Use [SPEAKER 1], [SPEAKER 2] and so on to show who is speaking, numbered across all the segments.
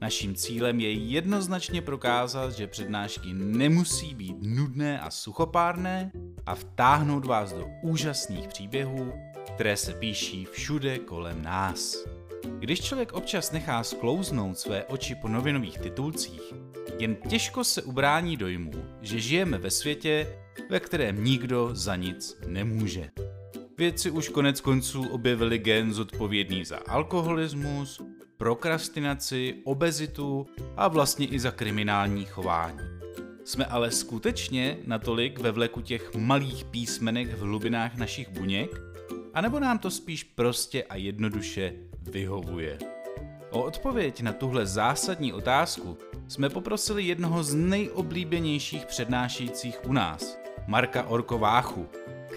[SPEAKER 1] Naším cílem je jednoznačně prokázat, že přednášky nemusí být nudné a suchopárné a vtáhnout vás do úžasných příběhů, které se píší všude kolem nás. Když člověk občas nechá sklouznout své oči po novinových titulcích, jen těžko se ubrání dojmu, že žijeme ve světě, ve kterém nikdo za nic nemůže. Vědci už konec konců objevili gen zodpovědný za alkoholismus, prokrastinaci, obezitu a vlastně i za kriminální chování. Jsme ale skutečně natolik ve vleku těch malých písmenek v hlubinách našich buněk? A nebo nám to spíš prostě a jednoduše vyhovuje? O odpověď na tuhle zásadní otázku jsme poprosili jednoho z nejoblíbenějších přednášejících u nás, Marka Orkováchu,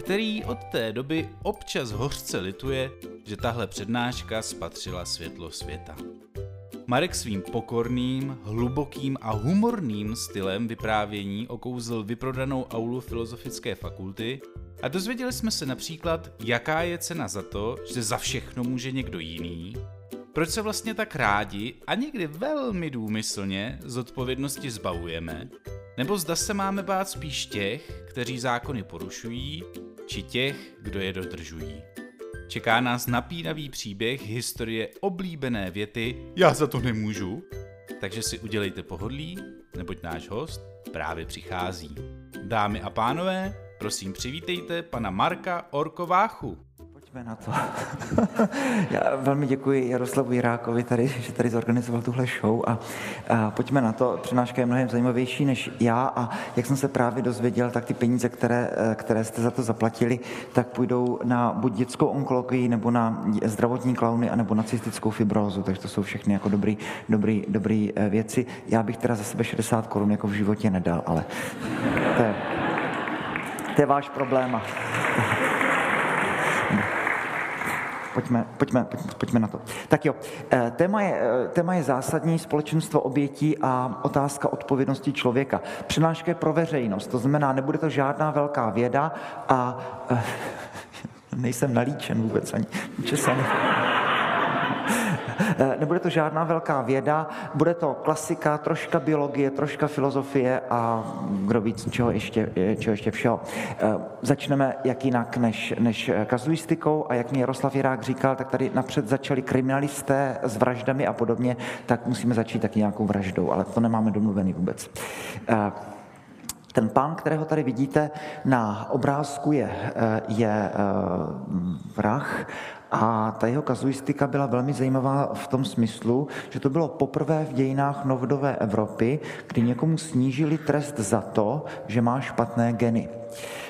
[SPEAKER 1] který od té doby občas hořce lituje, že tahle přednáška spatřila světlo světa. Marek svým pokorným, hlubokým a humorným stylem vyprávění okouzl vyprodanou aulu Filozofické fakulty a dozvěděli jsme se například, jaká je cena za to, že za všechno může někdo jiný, proč se vlastně tak rádi a někdy velmi důmyslně z odpovědnosti zbavujeme, nebo zda se máme bát spíš těch, kteří zákony porušují, či těch, kdo je dodržují. Čeká nás napínavý příběh historie oblíbené věty Já za to nemůžu, takže si udělejte pohodlí, neboť náš host právě přichází. Dámy a pánové, prosím přivítejte pana Marka Orkováchu.
[SPEAKER 2] Pojďme na to. Já velmi děkuji Jaroslavu Jirákovi, tady, že tady zorganizoval tuhle show a, a pojďme na to. Přednáška je mnohem zajímavější než já a jak jsem se právě dozvěděl, tak ty peníze, které, které jste za to zaplatili, tak půjdou na buď dětskou onkologii, nebo na zdravotní klauny, anebo na cystickou fibrózu, takže to jsou všechny jako dobrý, dobrý, dobrý eh, věci. Já bych teda za sebe 60 korun jako v životě nedal, ale to je, to je váš problém. Pojďme, pojďme, pojďme, na to. Tak jo, eh, téma je, eh, téma je zásadní společenstvo obětí a otázka odpovědnosti člověka. Přenáška je pro veřejnost, to znamená, nebude to žádná velká věda a eh, nejsem nalíčen vůbec ani česaný. Eh, nebude to žádná velká věda, bude to klasika, troška biologie, troška filozofie a kdo víc, čeho ještě, eh, čeho ještě všeho. Eh, začneme jak jinak než, než kazuistikou a jak mi Jaroslav Jirák říkal, tak tady napřed začali kriminalisté s vraždami a podobně, tak musíme začít taky nějakou vraždou, ale to nemáme domluvený vůbec. Ten pán, kterého tady vidíte na obrázku, je, je vrah a ta jeho kazuistika byla velmi zajímavá v tom smyslu, že to bylo poprvé v dějinách novodové Evropy, kdy někomu snížili trest za to, že má špatné geny.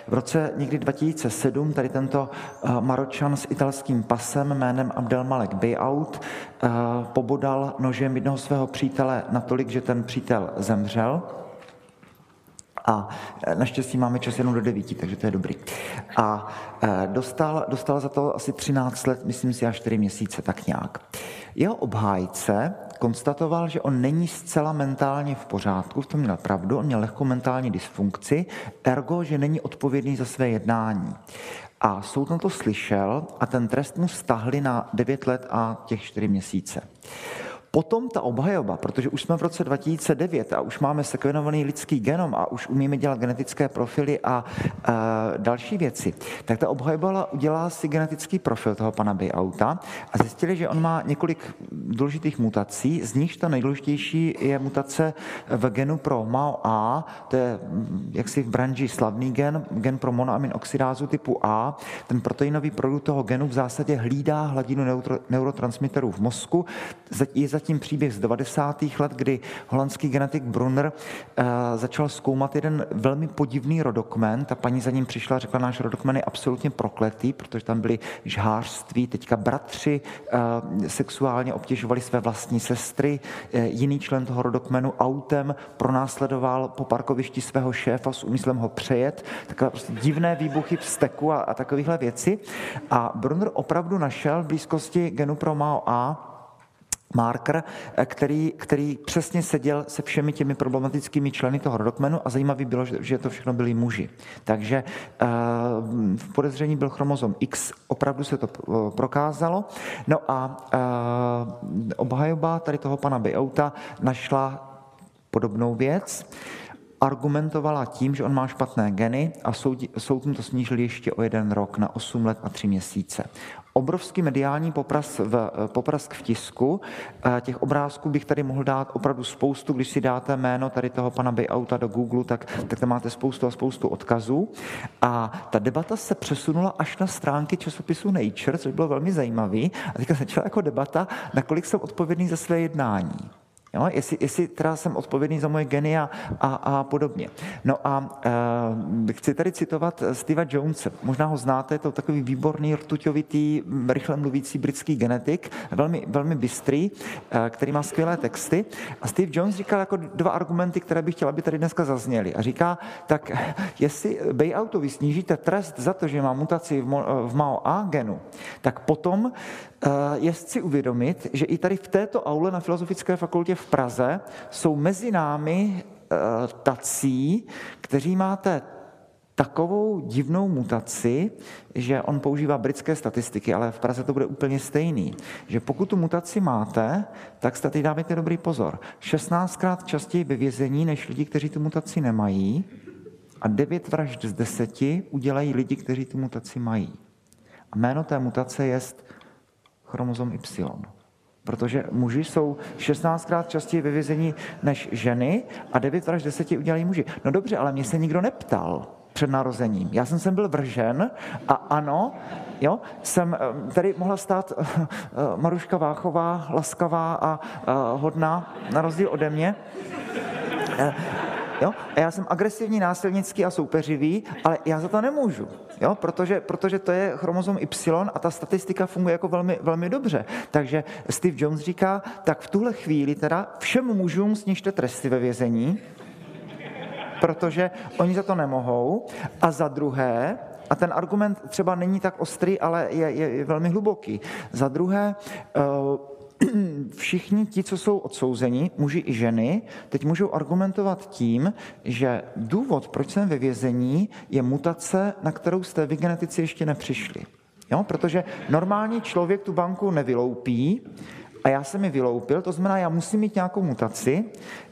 [SPEAKER 2] V roce někdy 2007 tady tento eh, Maročan s italským pasem jménem Abdelmalek Bayout eh, pobodal nožem jednoho svého přítele natolik, že ten přítel zemřel. A e, naštěstí máme čas jenom do devíti, takže to je dobrý. A e, dostal, dostal za to asi 13 let, myslím si, až 4 měsíce, tak nějak. Jeho obhájce konstatoval, že on není zcela mentálně v pořádku, v tom měl pravdu, on měl lehkou mentální dysfunkci, ergo, že není odpovědný za své jednání. A soud na to slyšel a ten trest mu stahli na 9 let a těch 4 měsíce. Potom ta obhajoba, protože už jsme v roce 2009 a už máme sekvenovaný lidský genom a už umíme dělat genetické profily a, a další věci, tak ta obhajoba udělala si genetický profil toho pana Bayouta a zjistili, že on má několik důležitých mutací, z nichž ta nejdůležitější je mutace v genu pro MAO-A, to je mm, jaksi v branži slavný gen, gen pro monoamin oxidázu typu A. Ten proteinový produkt toho genu v zásadě hlídá hladinu neuro, neurotransmiterů v mozku, je zatím příběh z 90. let, kdy holandský genetik Brunner uh, začal zkoumat jeden velmi podivný rodokmen. Ta paní za ním přišla a řekla, náš rodokmen je absolutně prokletý, protože tam byly žhářství, teďka bratři uh, sexuálně obtěžovali své vlastní sestry. Jiný člen toho rodokmenu autem pronásledoval po parkovišti svého šéfa s úmyslem ho přejet. Takové prostě divné výbuchy v steku a, a takovéhle věci. A Brunner opravdu našel v blízkosti genu pro Mao A marker, eh, který, který přesně seděl se všemi těmi problematickými členy toho rodokmenu a zajímavý bylo, že to všechno byli muži. Takže eh, v podezření byl chromozom X, opravdu se to eh, prokázalo. No a obhajoba tady toho pana Bejouta našla podobnou věc argumentovala tím, že on má špatné geny a soud, soud mu to snížil ještě o jeden rok na 8 let a 3 měsíce. Obrovský mediální popras v, poprask v tisku. Eh, těch obrázků bych tady mohl dát opravdu spoustu. Když si dáte jméno tady toho pana Bayouta do Google, tak, tak tam máte spoustu a spoustu odkazů. A ta debata se přesunula až na stránky časopisu Nature, což bylo velmi zajímavý. A teďka začala jako debata, nakolik jsem odpovědný za své jednání. Jo? Jestli, jestli teda jsem odpovědný za moje geny a, a, podobně. No a e, chci tady citovat Steva Jonese. Možná ho znáte, je to takový výborný, rtuťovitý, rychle mluvící britský genetik, velmi, velmi bystrý, e, který má skvělé texty. A Steve Jones říkal jako dva argumenty, které bych chtěl, aby tady dneska zazněly. A říká, tak jestli Bayoutovi snížíte trest za to, že má mutaci v, v MAO A genu, tak potom Eh, je si uvědomit, že i tady v této aule na Filozofické fakultě v Praze jsou mezi námi eh, tací, kteří máte takovou divnou mutaci, že on používá britské statistiky, ale v Praze to bude úplně stejný. Že pokud tu mutaci máte, tak tady dávajte dobrý pozor. 16krát častěji ve vězení než lidi, kteří tu mutaci nemají a 9 vražd z 10 udělají lidi, kteří tu mutaci mají. A jméno té mutace je chromozom Y. Protože muži jsou 16krát častěji ve vězení než ženy a 9 až 10 udělají muži. No dobře, ale mě se nikdo neptal před narozením. Já jsem sem byl vržen a ano, jo, jsem eh, tady mohla stát eh, eh, Maruška Váchová, laskavá a hodná, na rozdíl ode mě. Jo? A já jsem agresivní, násilnický a soupeřivý, ale já za to nemůžu, jo? Protože, protože to je chromozom Y a ta statistika funguje jako velmi, velmi dobře. Takže Steve Jones říká, tak v tuhle chvíli teda všem mužům snižte tresty ve vězení, protože oni za to nemohou. A za druhé, a ten argument třeba není tak ostrý, ale je, je, je velmi hluboký. Za druhé, uh, všichni ti, co jsou odsouzeni, muži i ženy, teď můžou argumentovat tím, že důvod, proč jsem ve vězení, je mutace, na kterou jste vy genetici ještě nepřišli. Jo? Protože normální člověk tu banku nevyloupí, a já jsem ji vyloupil, to znamená, já musím mít nějakou mutaci,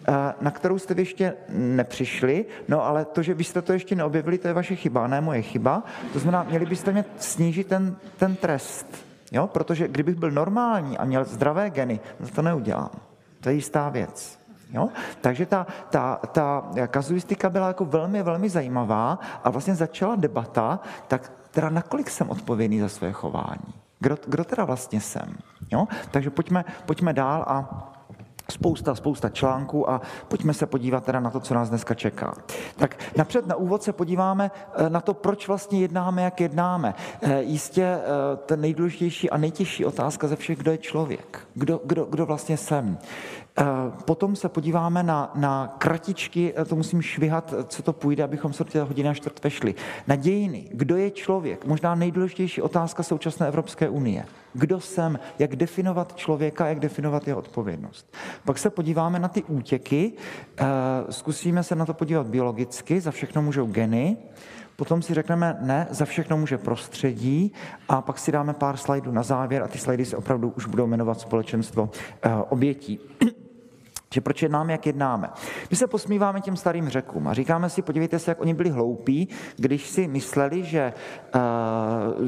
[SPEAKER 2] eh, na kterou jste vy ještě nepřišli, no ale to, že byste to ještě neobjevili, to je vaše chyba, ne moje chyba. To znamená, měli byste mě snížit ten, ten trest. Jo? Protože kdybych byl normální a měl zdravé geny, to neudělám. To je jistá věc. Jo? Takže ta, ta, ta kazuistika byla jako velmi, velmi zajímavá a vlastně začala debata, tak teda nakolik jsem odpovědný za své chování? Kdo, kdo teda vlastně jsem? Jo? Takže pojďme, pojďme dál a spousta, spousta článků a pojďme se podívat teda na to, co nás dneska čeká. Tak napřed na úvod se podíváme eh, na to, proč vlastně jednáme, jak jednáme. Eh, jistě eh, ten nejdůležitější a nejtěžší otázka ze všech, kdo je člověk, kdo, kdo, kdo vlastně jsem. Potom se podíváme na, na kratičky, to musím švihat, co to půjde, abychom se do té hodiny a čtvrt vešli. Na dějiny. Kdo je člověk? Možná nejdůležitější otázka současné Evropské unie. Kdo jsem? Jak definovat člověka? Jak definovat jeho odpovědnost? Pak se podíváme na ty útěky. Zkusíme se na to podívat biologicky. Za všechno můžou geny. Potom si řekneme, ne, za všechno může prostředí a pak si dáme pár slajdů na závěr a ty slajdy se opravdu už budou jmenovat společenstvo obětí. Že proč jednáme, jak jednáme. My se posmíváme těm starým řekům a říkáme si, podívejte se, jak oni byli hloupí, když si mysleli, že uh,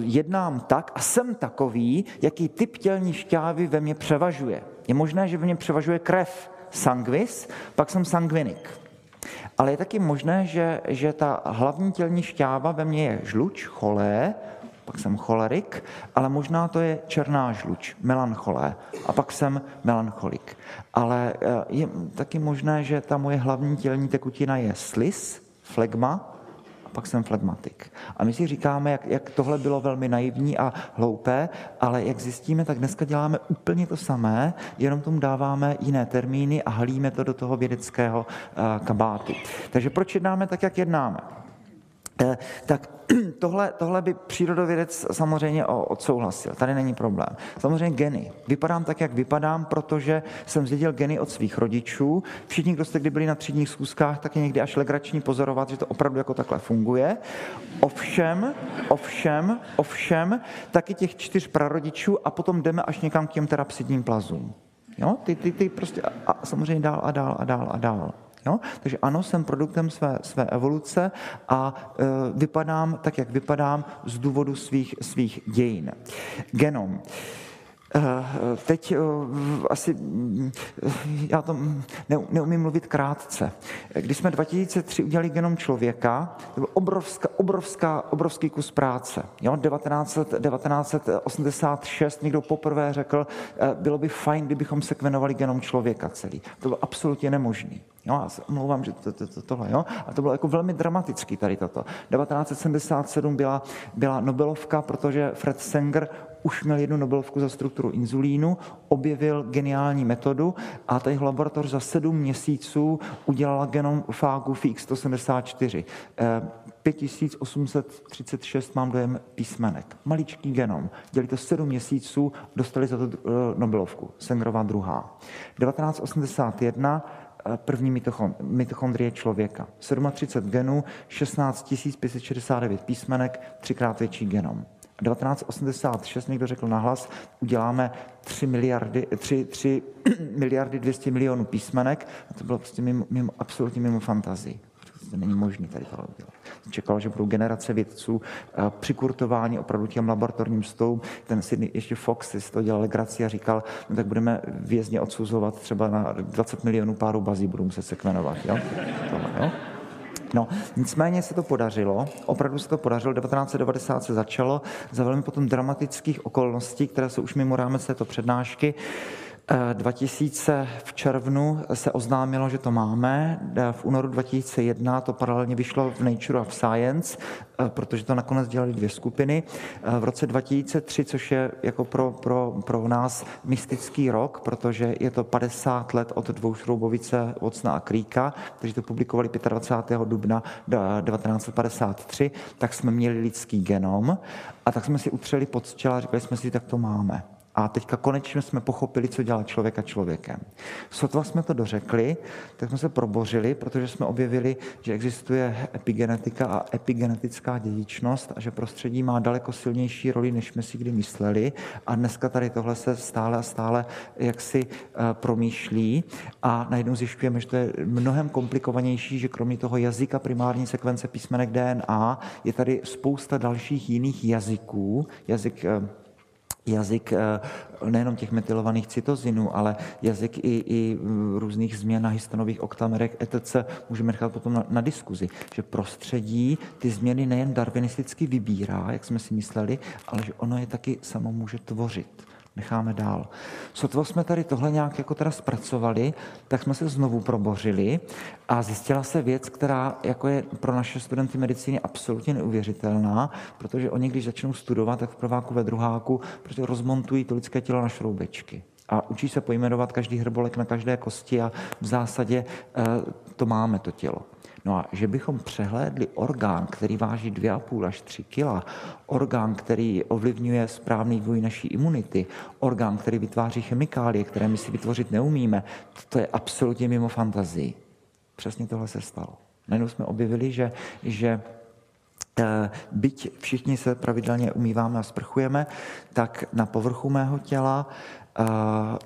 [SPEAKER 2] jednám tak a jsem takový, jaký typ tělní šťávy ve mně převažuje. Je možné, že ve mně převažuje krev, sanguis, pak jsem sanguinik. Ale je taky možné, že, že ta hlavní tělní šťáva ve mně je žluč, cholé, pak jsem cholerik, ale možná to je černá žluč, melancholé, a pak jsem melancholik. Ale eh, je taky možné, že ta moje hlavní tělní tekutina je slis, flegma, pak jsem flegmatik. A my si říkáme, jak, jak tohle bylo velmi naivní a hloupé, ale jak zjistíme, tak dneska děláme úplně to samé, jenom tomu dáváme jiné termíny a halíme to do toho vědeckého uh, kabátu. Takže proč jednáme tak, jak jednáme? Uh, tak tohle, tohle by přírodovědec samozřejmě odsouhlasil, tady není problém. Samozřejmě geny. Vypadám tak, jak vypadám, protože jsem zdědil geny od svých rodičů. Všichni, kdo jste kdy byli na třídních schůzkách, tak je někdy až legrační pozorovat, že to opravdu jako takhle funguje. Ovšem, ovšem, ovšem, taky těch čtyř prarodičů a potom jdeme až někam k těm terapsidním plazům. Jo? Ty, ty, ty prostě a, a samozřejmě dál a dál a dál a dál. Jo? Takže ano, jsem produktem své, své evoluce a e, vypadám tak, jak vypadám z důvodu svých, svých dějin. Genom. Eh, teď eh, asi já to neumím mluvit krátce. Když jsme 2003 udělali genom člověka, to byl obrovská, obrovská, obrovský kus práce. Jo? 19, 1986 někdo poprvé řekl, eh, bylo by fajn, kdybychom sekvenovali genom člověka celý. To bylo absolutně nemožný. Jo, já se omlouvám, že to, to, to, tohle, jo? A to bylo jako velmi dramatický tady toto. 1977 byla, byla Nobelovka, protože Fred Sanger už měl jednu Nobelovku za strukturu inzulínu, objevil geniální metodu a tady laboratoř za sedm měsíců udělala genom fágu FX174. 5836 mám dojem písmenek. Maličký genom. Dělali to sedm měsíců, dostali za to eh, Nobelovku. Sengerová druhá. 1981 eh, první mitochondrie člověka. 37 genů, 16 569 písmenek, třikrát větší genom. 1986 někdo řekl nahlas, uděláme 3 miliardy, 3, 3 miliardy 200 milionů písmenek a to bylo prostě mimo, mimo, absolutně mimo fantazii. To není možné tady tohle udělat. Čekal, že budou generace vědců přikurtování opravdu těm laboratorním stům. Ten Sydney, ještě Fox si to dělal legraci a říkal, no tak budeme vězně odsuzovat třeba na 20 milionů párů bazí, budou muset sekvenovat. Jo? Tohle, jo? No, nicméně se to podařilo, opravdu se to podařilo, 1990 se začalo za velmi potom dramatických okolností, které jsou už mimo rámec této přednášky. 2000 v červnu se oznámilo, že to máme. V únoru 2001 to paralelně vyšlo v Nature of Science, eh, protože to nakonec dělali dvě skupiny. Eh, v roce 2003, což je jako pro, pro, pro nás mystický rok, protože je to 50 let od dvoušroubovice Vocna a Kríka, kteří to publikovali 25. dubna 1953, tak jsme měli lidský genom a tak jsme si utřeli pod čela a říkali jsme si, tak to máme. A teďka konečně jsme pochopili, co dělá člověka člověkem. Sotva jsme to dořekli, tak jsme se probořili, protože jsme objevili, že existuje epigenetika a epigenetická dědičnost a že prostředí má daleko silnější roli, než jsme si kdy mysleli. A dneska tady tohle se stále a stále jaksi eh, promýšlí a najednou zjišťujeme, že to je mnohem komplikovanější, že kromě toho jazyka primární sekvence písmenek DNA je tady spousta dalších jiných jazyků, jazyk eh, jazyk eh, nejenom těch metylovaných cytozinů, ale jazyk i, i různých změn na histonových oktamerech etc. můžeme nechat potom na, na diskuzi, že prostředí ty změny nejen darwinisticky vybírá, jak jsme si mysleli, ale že ono je taky samo může tvořit necháme dál. Sotva jsme tady tohle nějak jako teda zpracovali, tak jsme se znovu probořili a zjistila se věc, která jako je pro naše studenty medicíny absolutně neuvěřitelná, protože oni, když začnou studovat, tak v prváku, ve druháku prostě rozmontují to lidské tělo na šroubečky a učí se pojmenovat každý hrbolek na každé kosti a v zásadě eh, to máme, to tělo. No a že bychom přehlédli orgán, který váží 2,5 až 3 kg, orgán, který ovlivňuje správný vývoj naší imunity, orgán, který vytváří chemikálie, které my si vytvořit neumíme, to je absolutně mimo fantazii. Přesně tohle se stalo. Najednou jsme objevili, že, že eh, byť všichni se pravidelně umýváme a sprchujeme, tak na povrchu mého těla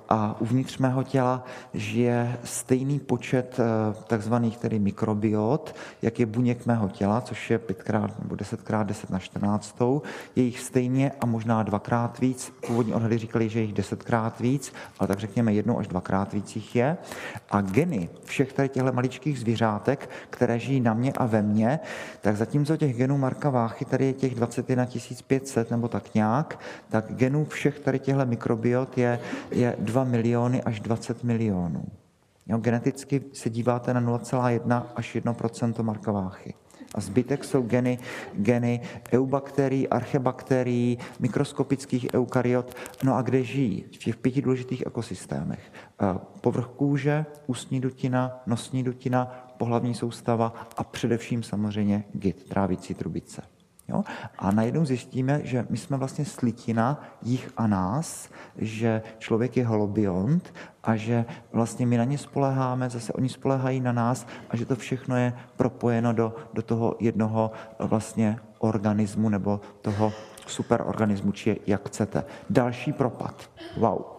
[SPEAKER 2] a uvnitř mého těla žije stejný počet eh, takzvaných tedy mikrobiot, jak je buněk mého těla, což je 5x nebo 10x 10 na 14. Je jich stejně a možná dvakrát víc. Původní odhady říkali, že jich desetkrát víc, ale tak řekněme jednou až dvakrát víc jich je. A geny všech tady těchto maličkých zvířátek, které žijí na mě a ve mně, tak zatímco těch genů Marka Váchy tady je těch 21 500 nebo tak nějak, tak genů všech tady těchto mikrobiot je je 2 miliony až 20 milionů. Jo, geneticky se díváte na 0,1 až 1% Markováchy. a zbytek jsou geny, geny eubakterií, archebakterií, mikroskopických eukaryot. No a kde žijí? V těch pěti důležitých ekosystémech. Povrch kůže, ústní dutina, nosní dutina, pohlavní soustava a především samozřejmě git, trávicí trubice. Jo? A najednou zjistíme, že my jsme vlastně slitina jich a nás, že člověk je holobiont a že vlastně my na ně spoleháme, zase oni spolehají na nás a že to všechno je propojeno do, do toho jednoho vlastně organismu nebo toho superorganismu, či jak chcete. Další propad. Wow.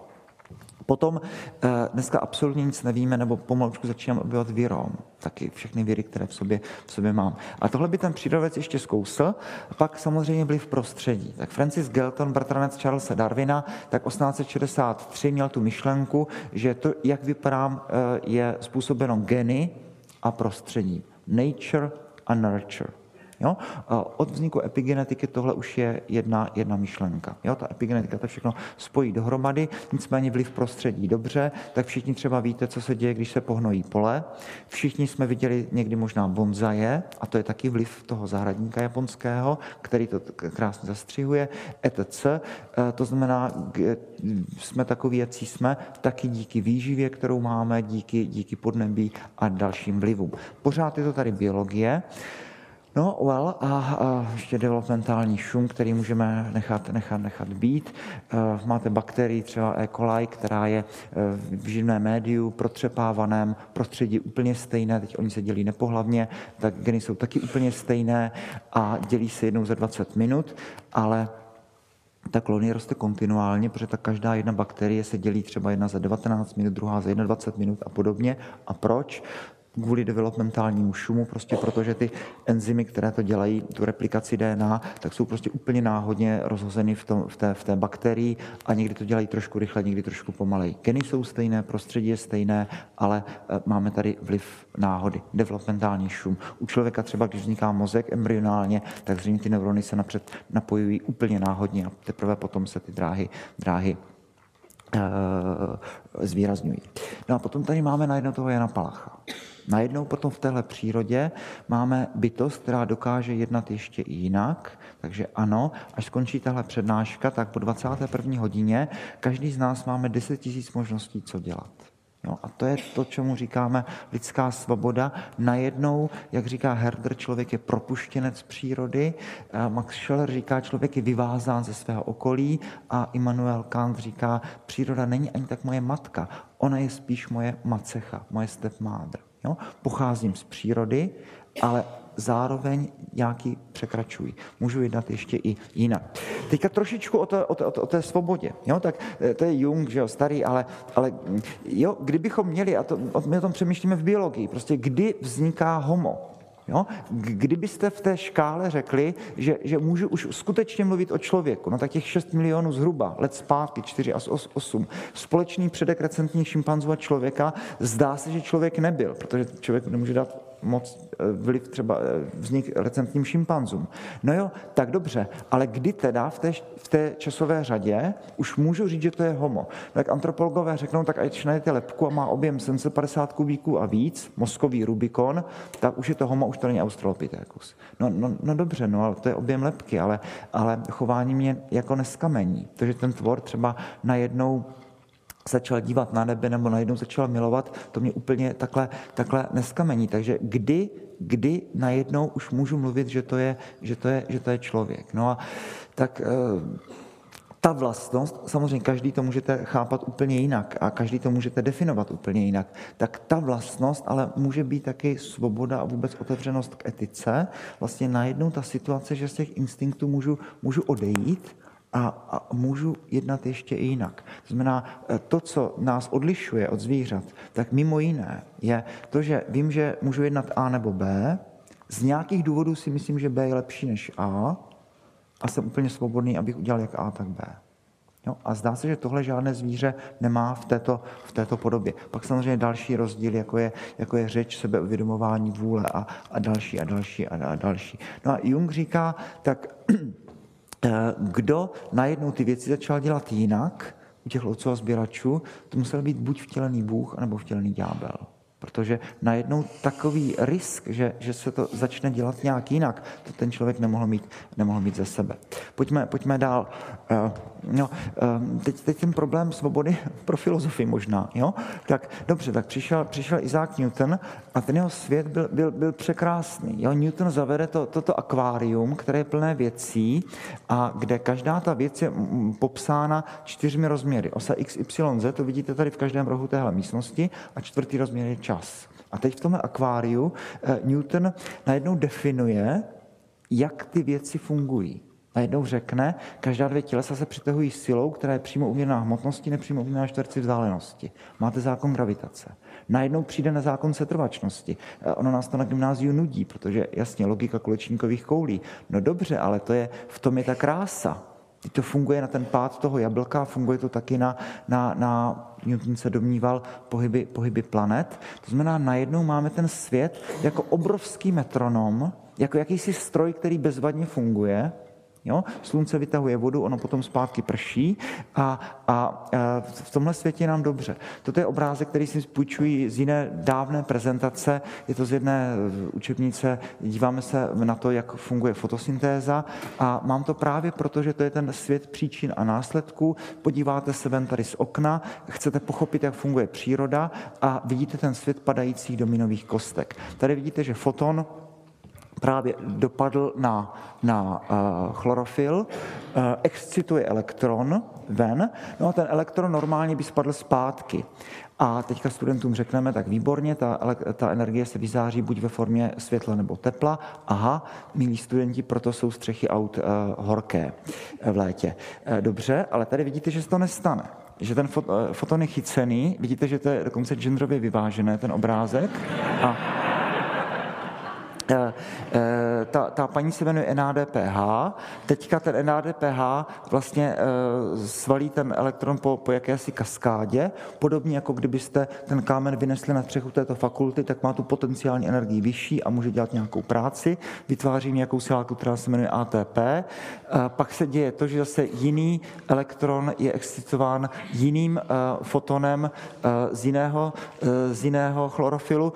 [SPEAKER 2] Potom eh, dneska absolutně nic nevíme, nebo pomalučku začínám objevovat virom. Taky všechny viry, které v sobě, v sobě mám. A tohle by ten přírodovec ještě zkousl. Pak samozřejmě byli v prostředí. Tak Francis Galton, bratranec Charlesa Darwina, tak 1863 měl tu myšlenku, že to, jak vypadám, eh, je způsobeno geny a prostředí. Nature a nurture. Jo? Od vzniku epigenetiky tohle už je jedna, jedna myšlenka. Jo? Ta epigenetika to všechno spojí dohromady, nicméně vliv prostředí dobře, tak všichni třeba víte, co se děje, když se pohnojí pole. Všichni jsme viděli někdy možná bonzaje, a to je taky vliv toho zahradníka japonského, který to krásně zastřihuje, etc. E, to znamená, jsme takový, jaký jsme, taky díky výživě, kterou máme, díky, díky podnebí a dalším vlivům. Pořád je to tady biologie. No, well, a, a ještě developmentální šum, který můžeme nechat, nechat, nechat být. E, máte bakterii, třeba E. coli, která je e, v živném médiu, protřepávaném, prostředí úplně stejné, teď oni se dělí nepohlavně, tak geny jsou taky úplně stejné a dělí se jednou za 20 minut, ale ta kolonie roste kontinuálně, protože ta každá jedna bakterie se dělí třeba jedna za 19 minut, druhá za 21 minut a podobně. A proč? Kvůli developmentálnímu šumu, prostě protože ty enzymy, které to dělají, tu replikaci DNA, tak jsou prostě úplně náhodně rozhozeny v, tom, v, té, v té bakterii a někdy to dělají trošku rychle, někdy trošku pomalej. Geny jsou stejné, prostředí je stejné, ale eh, máme tady vliv náhody, developmentální šum. U člověka třeba, když vzniká mozek embryonálně, tak zřejmě ty neurony se napřed napojují úplně náhodně a teprve potom se ty dráhy, dráhy uh, zvýrazňují. No a potom tady máme najednou toho Jana Palacha. Najednou potom v téhle přírodě máme bytost, která dokáže jednat ještě i jinak. Takže ano, až skončí tahle přednáška, tak po 21. hodině každý z nás máme 10 000 možností, co dělat. Jo, a to je to, čemu říkáme lidská svoboda. Najednou, jak říká Herder, člověk je propuštěnec přírody, Max Scheller říká, člověk je vyvázán ze svého okolí a Immanuel Kant říká, příroda není ani tak moje matka, ona je spíš moje macecha, moje stepmádr. Jo? Pocházím z přírody, ale zároveň nějaký překračují. Můžu jednat ještě i jinak. Teďka trošičku o, té, o, té, o té svobodě. Jo? Tak eh, to je Jung, že jo, starý, ale, ale jo, kdybychom měli, a to, my o tom přemýšlíme v biologii, prostě kdy vzniká homo, Jo? Kdybyste v té škále řekli, že, že můžu už skutečně mluvit o člověku, no tak těch 6 milionů zhruba, let zpátky, 4 až 8, společný předek recentních šimpanzů a člověka, zdá se, že člověk nebyl, protože člověk nemůže dát moc eh, vliv třeba eh, vznik recentním šimpanzům. No jo, tak dobře, ale kdy teda v té, v té časové řadě už můžu říct, že to je homo? Tak antropologové řeknou, tak ať najdete lepku a má objem 750 kubíků a víc, mozkový Rubikon, tak už je to homo, už to není Australopithecus. No, no, no dobře, no ale to je objem lepky, ale, ale chování mě jako neskamení. Takže ten tvor třeba najednou začal dívat na nebe nebo najednou začal milovat, to mě úplně takhle, takhle neskamení. Takže kdy, kdy najednou už můžu mluvit, že to je, že to je, že to je člověk. No a tak eh, ta vlastnost, samozřejmě každý to můžete chápat úplně jinak a každý to můžete definovat úplně jinak, tak ta vlastnost ale může být taky svoboda a vůbec otevřenost k etice. Vlastně najednou ta situace, že z těch instinktů můžu, můžu odejít a, a můžu jednat ještě i jinak. To znamená, e, to, co nás odlišuje od zvířat, tak mimo jiné je to, že vím, že můžu jednat A nebo B, z nějakých důvodů si myslím, že B je lepší než A a jsem úplně svobodný, abych udělal jak A, tak B. Jo? A zdá se, že tohle žádné zvíře nemá v této, v této podobě. Pak samozřejmě další rozdíl, jako je, jako je řeč, sebeuvědomování, vůle a, a další a další a, a další. No a Jung říká, tak Eh, kdo najednou ty věci začal dělat jinak, u těch lovců a sběračů, to musel být buď vtělený Bůh, nebo vtělený ďábel. Protože najednou takový risk, že, že se to začne dělat nějak jinak, to ten člověk nemohl mít, nemohl mít ze sebe. Pojďme, pojďme dál. Uh, no, uh, teď, teď ten problém svobody pro filozofii možná. Jo? Tak dobře, tak přišel, přišel Isaac Newton a ten jeho svět byl, byl, byl překrásný. Jo? Newton zavede to, toto akvárium, které je plné věcí a kde každá ta věc je popsána čtyřmi rozměry. Osa x, y, z, to vidíte tady v každém rohu téhle místnosti a čtvrtý rozměr je čas. A teď v tomhle akváriu eh, Newton najednou definuje, jak ty věci fungují. Najednou řekne, každá dvě tělesa se přitahují silou, která je přímo uměrná hmotnosti, nepřímo uměrná čtverci vzdálenosti. Máte zákon gravitace. Najednou přijde na zákon setrvačnosti. Eh, ono nás to na gymnáziu nudí, protože jasně, logika kulečníkových koulí. No dobře, ale to je, v tom je ta krása. Teď to funguje na ten pád toho jablka, funguje to taky na, na, na Newton se domníval, pohyby, pohyby planet. To znamená, najednou máme ten svět jako obrovský metronom, jako jakýsi stroj, který bezvadně funguje, Jo? Slunce vytahuje vodu, ono potom zpátky prší a, a, v tomhle světě je nám dobře. Toto je obrázek, který si půjčují z jiné dávné prezentace, je to z jedné učebnice, díváme se na to, jak funguje fotosyntéza a mám to právě proto, že to je ten svět příčin a následků. Podíváte se ven tady z okna, chcete pochopit, jak funguje příroda a vidíte ten svět padajících dominových kostek. Tady vidíte, že foton právě dopadl na, na uh, chlorofil, uh, excituje elektron ven, no a ten elektron normálně by spadl zpátky. A teďka studentům řekneme, tak výborně, ta, ta energie se vyzáří buď ve formě světla nebo tepla. Aha, milí studenti, proto jsou střechy aut uh, horké v létě. Uh, dobře, ale tady vidíte, že se to nestane že ten foton je chycený, vidíte, že to je dokonce genderově vyvážené, ten obrázek. A Eh, eh, ta, ta paní se jmenuje NADPH. Teďka ten NADPH vlastně eh, svalí ten elektron po, po jakési kaskádě, podobně jako kdybyste ten kámen vynesli na střechu této fakulty, tak má tu potenciální energii vyšší a může dělat nějakou práci, vytváří nějakou siláku, která se jmenuje ATP. Pak se děje to, že zase jiný elektron je excitován jiným fotonem z jiného, z jiného chlorofilu.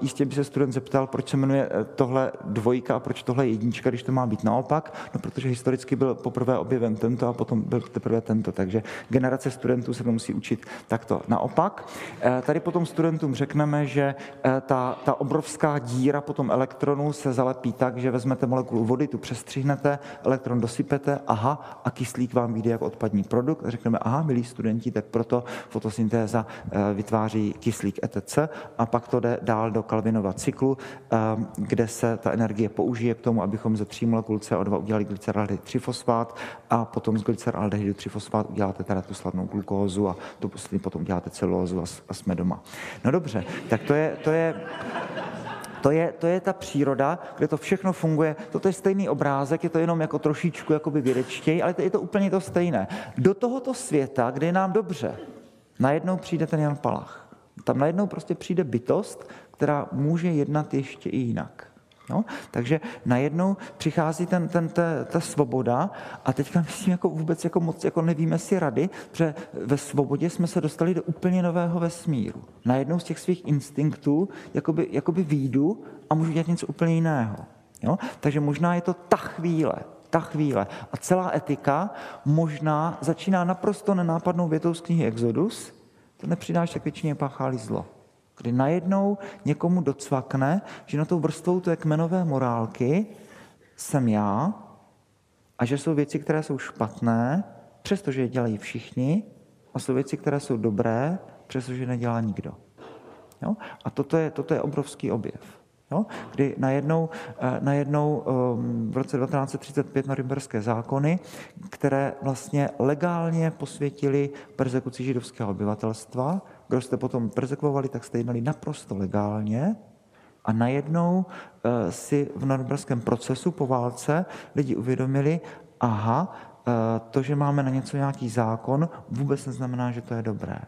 [SPEAKER 2] Jistě by se student zeptal, proč se jmenuje tohle dvojka a proč tohle jednička, když to má být naopak? No, protože historicky byl poprvé objeven tento a potom byl teprve tento, takže generace studentů se to musí učit takto naopak. Eh, tady potom studentům řekneme, že eh, ta, ta obrovská díra potom elektronu se zalepí tak, že vezmete molekulu vody, tu přestřihnete, elektron dosypete, aha, a kyslík vám vyjde jako odpadní produkt. A řekneme, aha, milí studenti, tak proto fotosyntéza eh, vytváří kyslík ETC a pak to jde dál do Kalvinova cyklu, kde se ta energie použije k tomu, abychom ze tří molekul CO2 udělali glyceraldehyd 3 fosfát a potom z glyceraldehydu 3 fosfát uděláte teda tu slavnou glukózu a tu poslední potom uděláte celulózu a, a jsme doma. No dobře, tak to je, to je to je, to je ta příroda, kde to všechno funguje. Toto je stejný obrázek, je to jenom jako trošičku jakoby vědečtěji, ale je to úplně to stejné. Do tohoto světa, kde je nám dobře, najednou přijde ten Jan Palach. Tam najednou prostě přijde bytost, která může jednat ještě i jinak. No, takže najednou přichází ten, ten, ta, ta svoboda a teďka myslím, jako vůbec jako moc jako nevíme si rady, že ve svobodě jsme se dostali do úplně nového vesmíru. Najednou z těch svých instinktů jakoby, jakoby výjdu a můžu dělat něco úplně jiného. Jo? Takže možná je to ta chvíle, ta chvíle. A celá etika možná začíná naprosto nenápadnou větou z knihy Exodus, to nepřidáš, tak většině páchá zlo kdy najednou někomu docvakne, že na tou vrstvou té kmenové morálky jsem já a že jsou věci, které jsou špatné, přestože je dělají všichni, a jsou věci, které jsou dobré, přestože nedělá nikdo. Jo? A toto je, toto je obrovský objev. Jo? Kdy najednou, eh, najednou ehm, v roce 1935 norimberské zákony, které vlastně legálně posvětili persekuci židovského obyvatelstva, kdo jste potom persekvovali, tak jste jednali naprosto legálně a najednou eh, si v norimberském procesu po válce lidi uvědomili, aha, eh, to, že máme na něco nějaký zákon, vůbec neznamená, že to je dobré.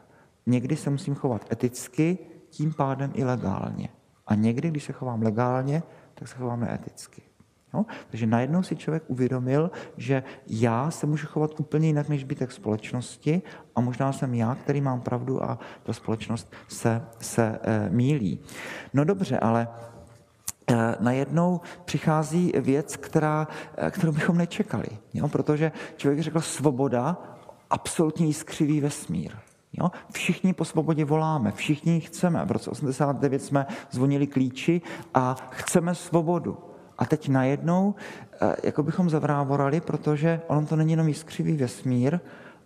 [SPEAKER 2] Někdy se musím chovat eticky, tím pádem i legálně. A někdy, když se chovám legálně, tak se chovám neeticky. Jo? Takže najednou si člověk uvědomil, že já se můžu chovat úplně jinak než zbytek společnosti a možná jsem já, který mám pravdu a ta společnost se, se e, mílí. No dobře, ale e, najednou přichází věc, která, e, kterou bychom nečekali. Jo? Protože člověk řekl svoboda, absolutně jiskřivý vesmír. Jo? Všichni po svobodě voláme, všichni chceme. V roce 89 jsme zvonili klíči a chceme svobodu. A teď najednou, eh, jako bychom zavrávorali, protože on to není jenom jiskřivý vesmír,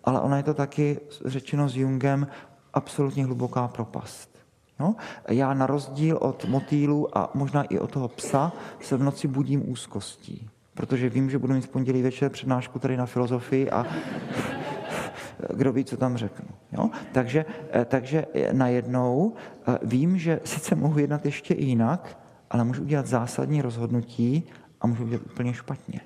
[SPEAKER 2] ale ona je to taky, řečeno s Jungem, absolutně hluboká propast. Jo? Já na rozdíl od motýlu a možná i od toho psa se v noci budím úzkostí, protože vím, že budu mít v pondělí večer přednášku tady na filozofii a kdo ví, co tam řeknu. Jo? Takže, eh, takže najednou eh, vím, že sice mohu jednat ještě jinak, ale můžu udělat zásadní rozhodnutí a můžu udělat úplně špatně.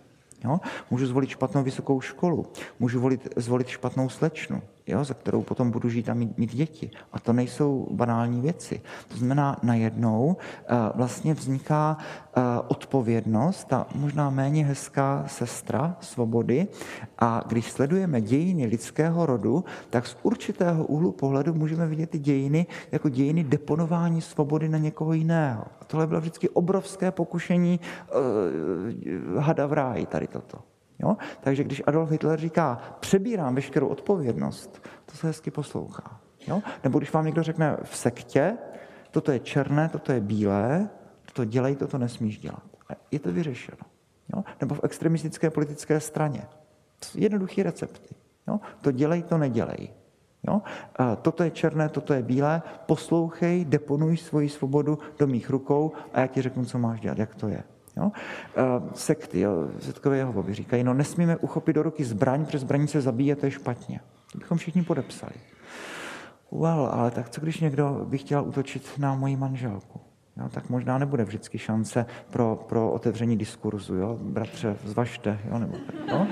[SPEAKER 2] Jo? Můžu zvolit špatnou vysokou školu, můžu volit, zvolit špatnou slečnu, jo? za kterou potom budu žít a mít, mít děti. A to nejsou banální věci. To znamená, najednou uh, vlastně vzniká uh, odpovědnost, ta možná méně hezká sestra svobody. A když sledujeme dějiny lidského rodu, tak z určitého úhlu pohledu můžeme vidět ty dějiny jako dějiny deponování svobody na někoho jiného. A tohle bylo vždycky obrovské pokušení uh, hada v ráji tady toto. Jo? Takže když Adolf Hitler říká, přebírám veškerou odpovědnost, to se hezky poslouchá. Jo? Nebo když vám někdo řekne v sektě, toto je černé, toto je bílé, toto dělej, toto nesmíš dělat. A je to vyřešeno. Jo? Nebo v extremistické politické straně. Jednoduché recepty. Jo? To dělej, to nedělej. Jo? A toto je černé, toto je bílé, poslouchej, deponuj svoji svobodu do mých rukou a já ti řeknu, co máš dělat, jak to je. Jo? Sekty, jo, setkové Jehovovi říkají, no nesmíme uchopit do ruky zbraň, přes zbraní se zabíje, to je špatně. To bychom všichni podepsali. Well, ale tak co když někdo by chtěl útočit na moji manželku? Jo, tak možná nebude vždycky šance pro, pro otevření diskurzu. Jo? Bratře, zvažte. Jo? Nebo jo?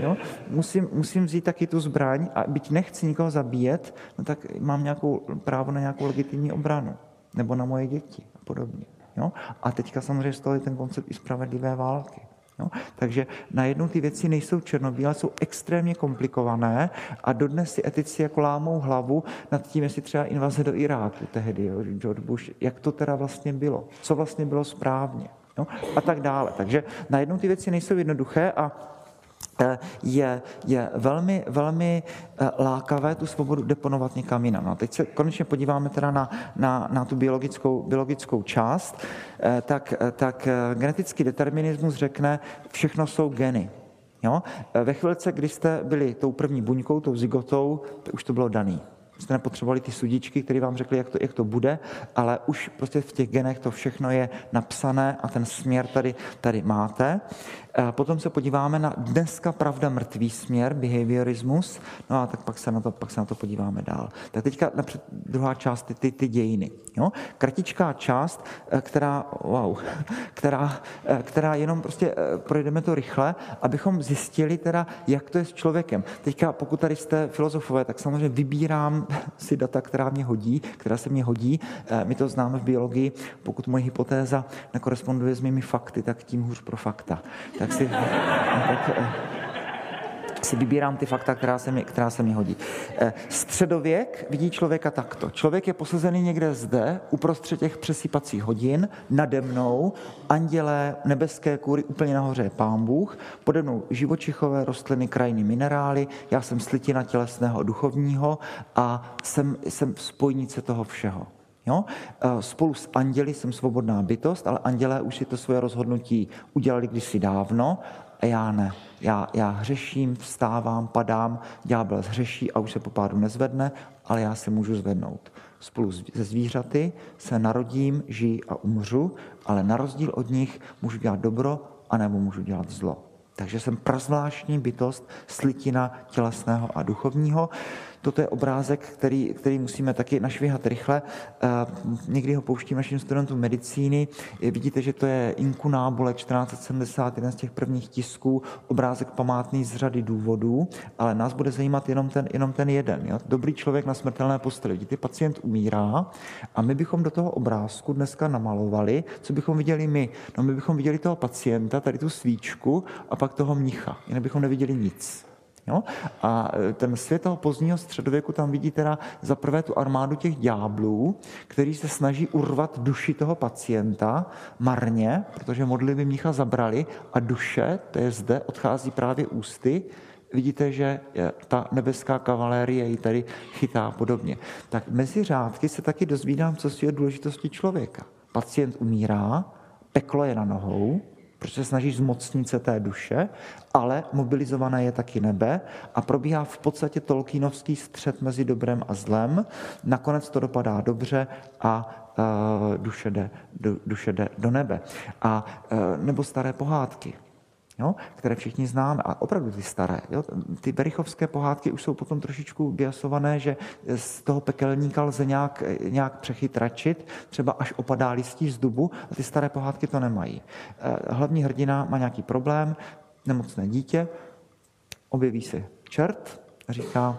[SPEAKER 2] Jo? Musím, musím vzít taky tu zbraň a byť nechci nikoho zabíjet, no tak mám nějakou právo na nějakou legitimní obranu. Nebo na moje děti a podobně. Jo? A teďka samozřejmě z toho je ten koncept i spravedlivé války. Jo? Takže najednou ty věci nejsou černobílé, jsou extrémně komplikované a dodnes si etici jako lámou hlavu nad tím, jestli třeba invaze do Iráku tehdy, jo? George Bush, jak to teda vlastně bylo, co vlastně bylo správně jo? a tak dále. Takže najednou ty věci nejsou jednoduché a je, je velmi, velmi eh, lákavé tu svobodu deponovat někam jinam. No, teď se konečně podíváme teda na, na, na tu biologickou, biologickou část, eh, tak, tak genetický determinismus řekne, všechno jsou geny. Jo? Ve chvilce, kdy jste byli tou první buňkou, tou zygotou, to už to bylo daný jste nepotřebovali ty sudičky, které vám řekli, jak to, jak to bude, ale už prostě v těch genech to všechno je napsané a ten směr tady, tady máte. Potom se podíváme na dneska pravda mrtvý směr, behaviorismus, no a tak pak se na to, pak se na to podíváme dál. Tak teďka napřed druhá část, ty, ty, ty dějiny. Jo? Kratičká část, eh, která, wow, která, eh, která jenom prostě eh, projdeme to rychle, abychom zjistili teda, jak to je s člověkem. Teďka, pokud tady jste filozofové, tak samozřejmě vybírám si data, která mě hodí, která se mě hodí. My to známe v biologii, pokud moje hypotéza nekoresponduje s mými fakty, tak tím hůř pro fakta. Tak tak si, tak, eh, si vybírám ty fakta, která se mi, která se mi hodí. Eh, středověk vidí člověka takto. Člověk je posazený někde zde, uprostřed těch přesýpacích hodin, nade mnou, andělé, nebeské kůry, úplně nahoře je pán Bůh, pode mnou živočichové, rostliny, krajiny, minerály, já jsem slitina tělesného duchovního a jsem, jsem spojnice toho všeho. Jo? Eh, spolu s anděli jsem svobodná bytost, ale andělé už si to svoje rozhodnutí udělali kdysi dávno a já ne. Já, já hřeším, vstávám, padám, ďábel zhřeší a už se po pádu nezvedne, ale já se můžu zvednout. Spolu se zvířaty se narodím, žiji a umřu, ale na rozdíl od nich můžu dělat dobro, anebo můžu dělat zlo. Takže jsem prazvláštní bytost, slitina tělesného a duchovního. Toto je obrázek, který, který musíme taky našvihat rychle. Někdy ho pouštím našim studentům medicíny. Vidíte, že to je inkunábule 1470, jeden z těch prvních tisků, obrázek památný z řady důvodů, ale nás bude zajímat jenom ten, jenom ten jeden. Jo? Dobrý člověk na smrtelné posteli. Vidíte, pacient umírá a my bychom do toho obrázku dneska namalovali, co bychom viděli my. No my bychom viděli toho pacienta, tady tu svíčku a pak toho mnicha. Jinak bychom neviděli nic. Jo? A e, ten svět toho pozdního středověku tam vidí teda za prvé tu armádu těch ďáblů, který se snaží urvat duši toho pacienta marně, protože modlivy mnicha zabrali a duše, to je zde, odchází právě ústy, vidíte, že ta nebeská kavalérie ji tady chytá podobně. Tak mezi řádky se taky dozvídám, co si je důležitosti člověka. Pacient umírá, peklo je na nohou, protože se snaží zmocnit se té duše, ale mobilizované je taky nebe a probíhá v podstatě tolkínovský střed mezi dobrem a zlem. Nakonec to dopadá dobře a uh, duše, jde, duše jde do nebe. A, uh, nebo staré pohádky jo, které všichni známe, a opravdu ty staré. Jo. Ty berichovské pohádky už jsou potom trošičku biasované, že z toho pekelníka lze nějak, nějak přechytračit, třeba až opadá listí z dubu, a ty staré pohádky to nemají. Eh, hlavní hrdina má nějaký problém, nemocné dítě, objeví se čert říká,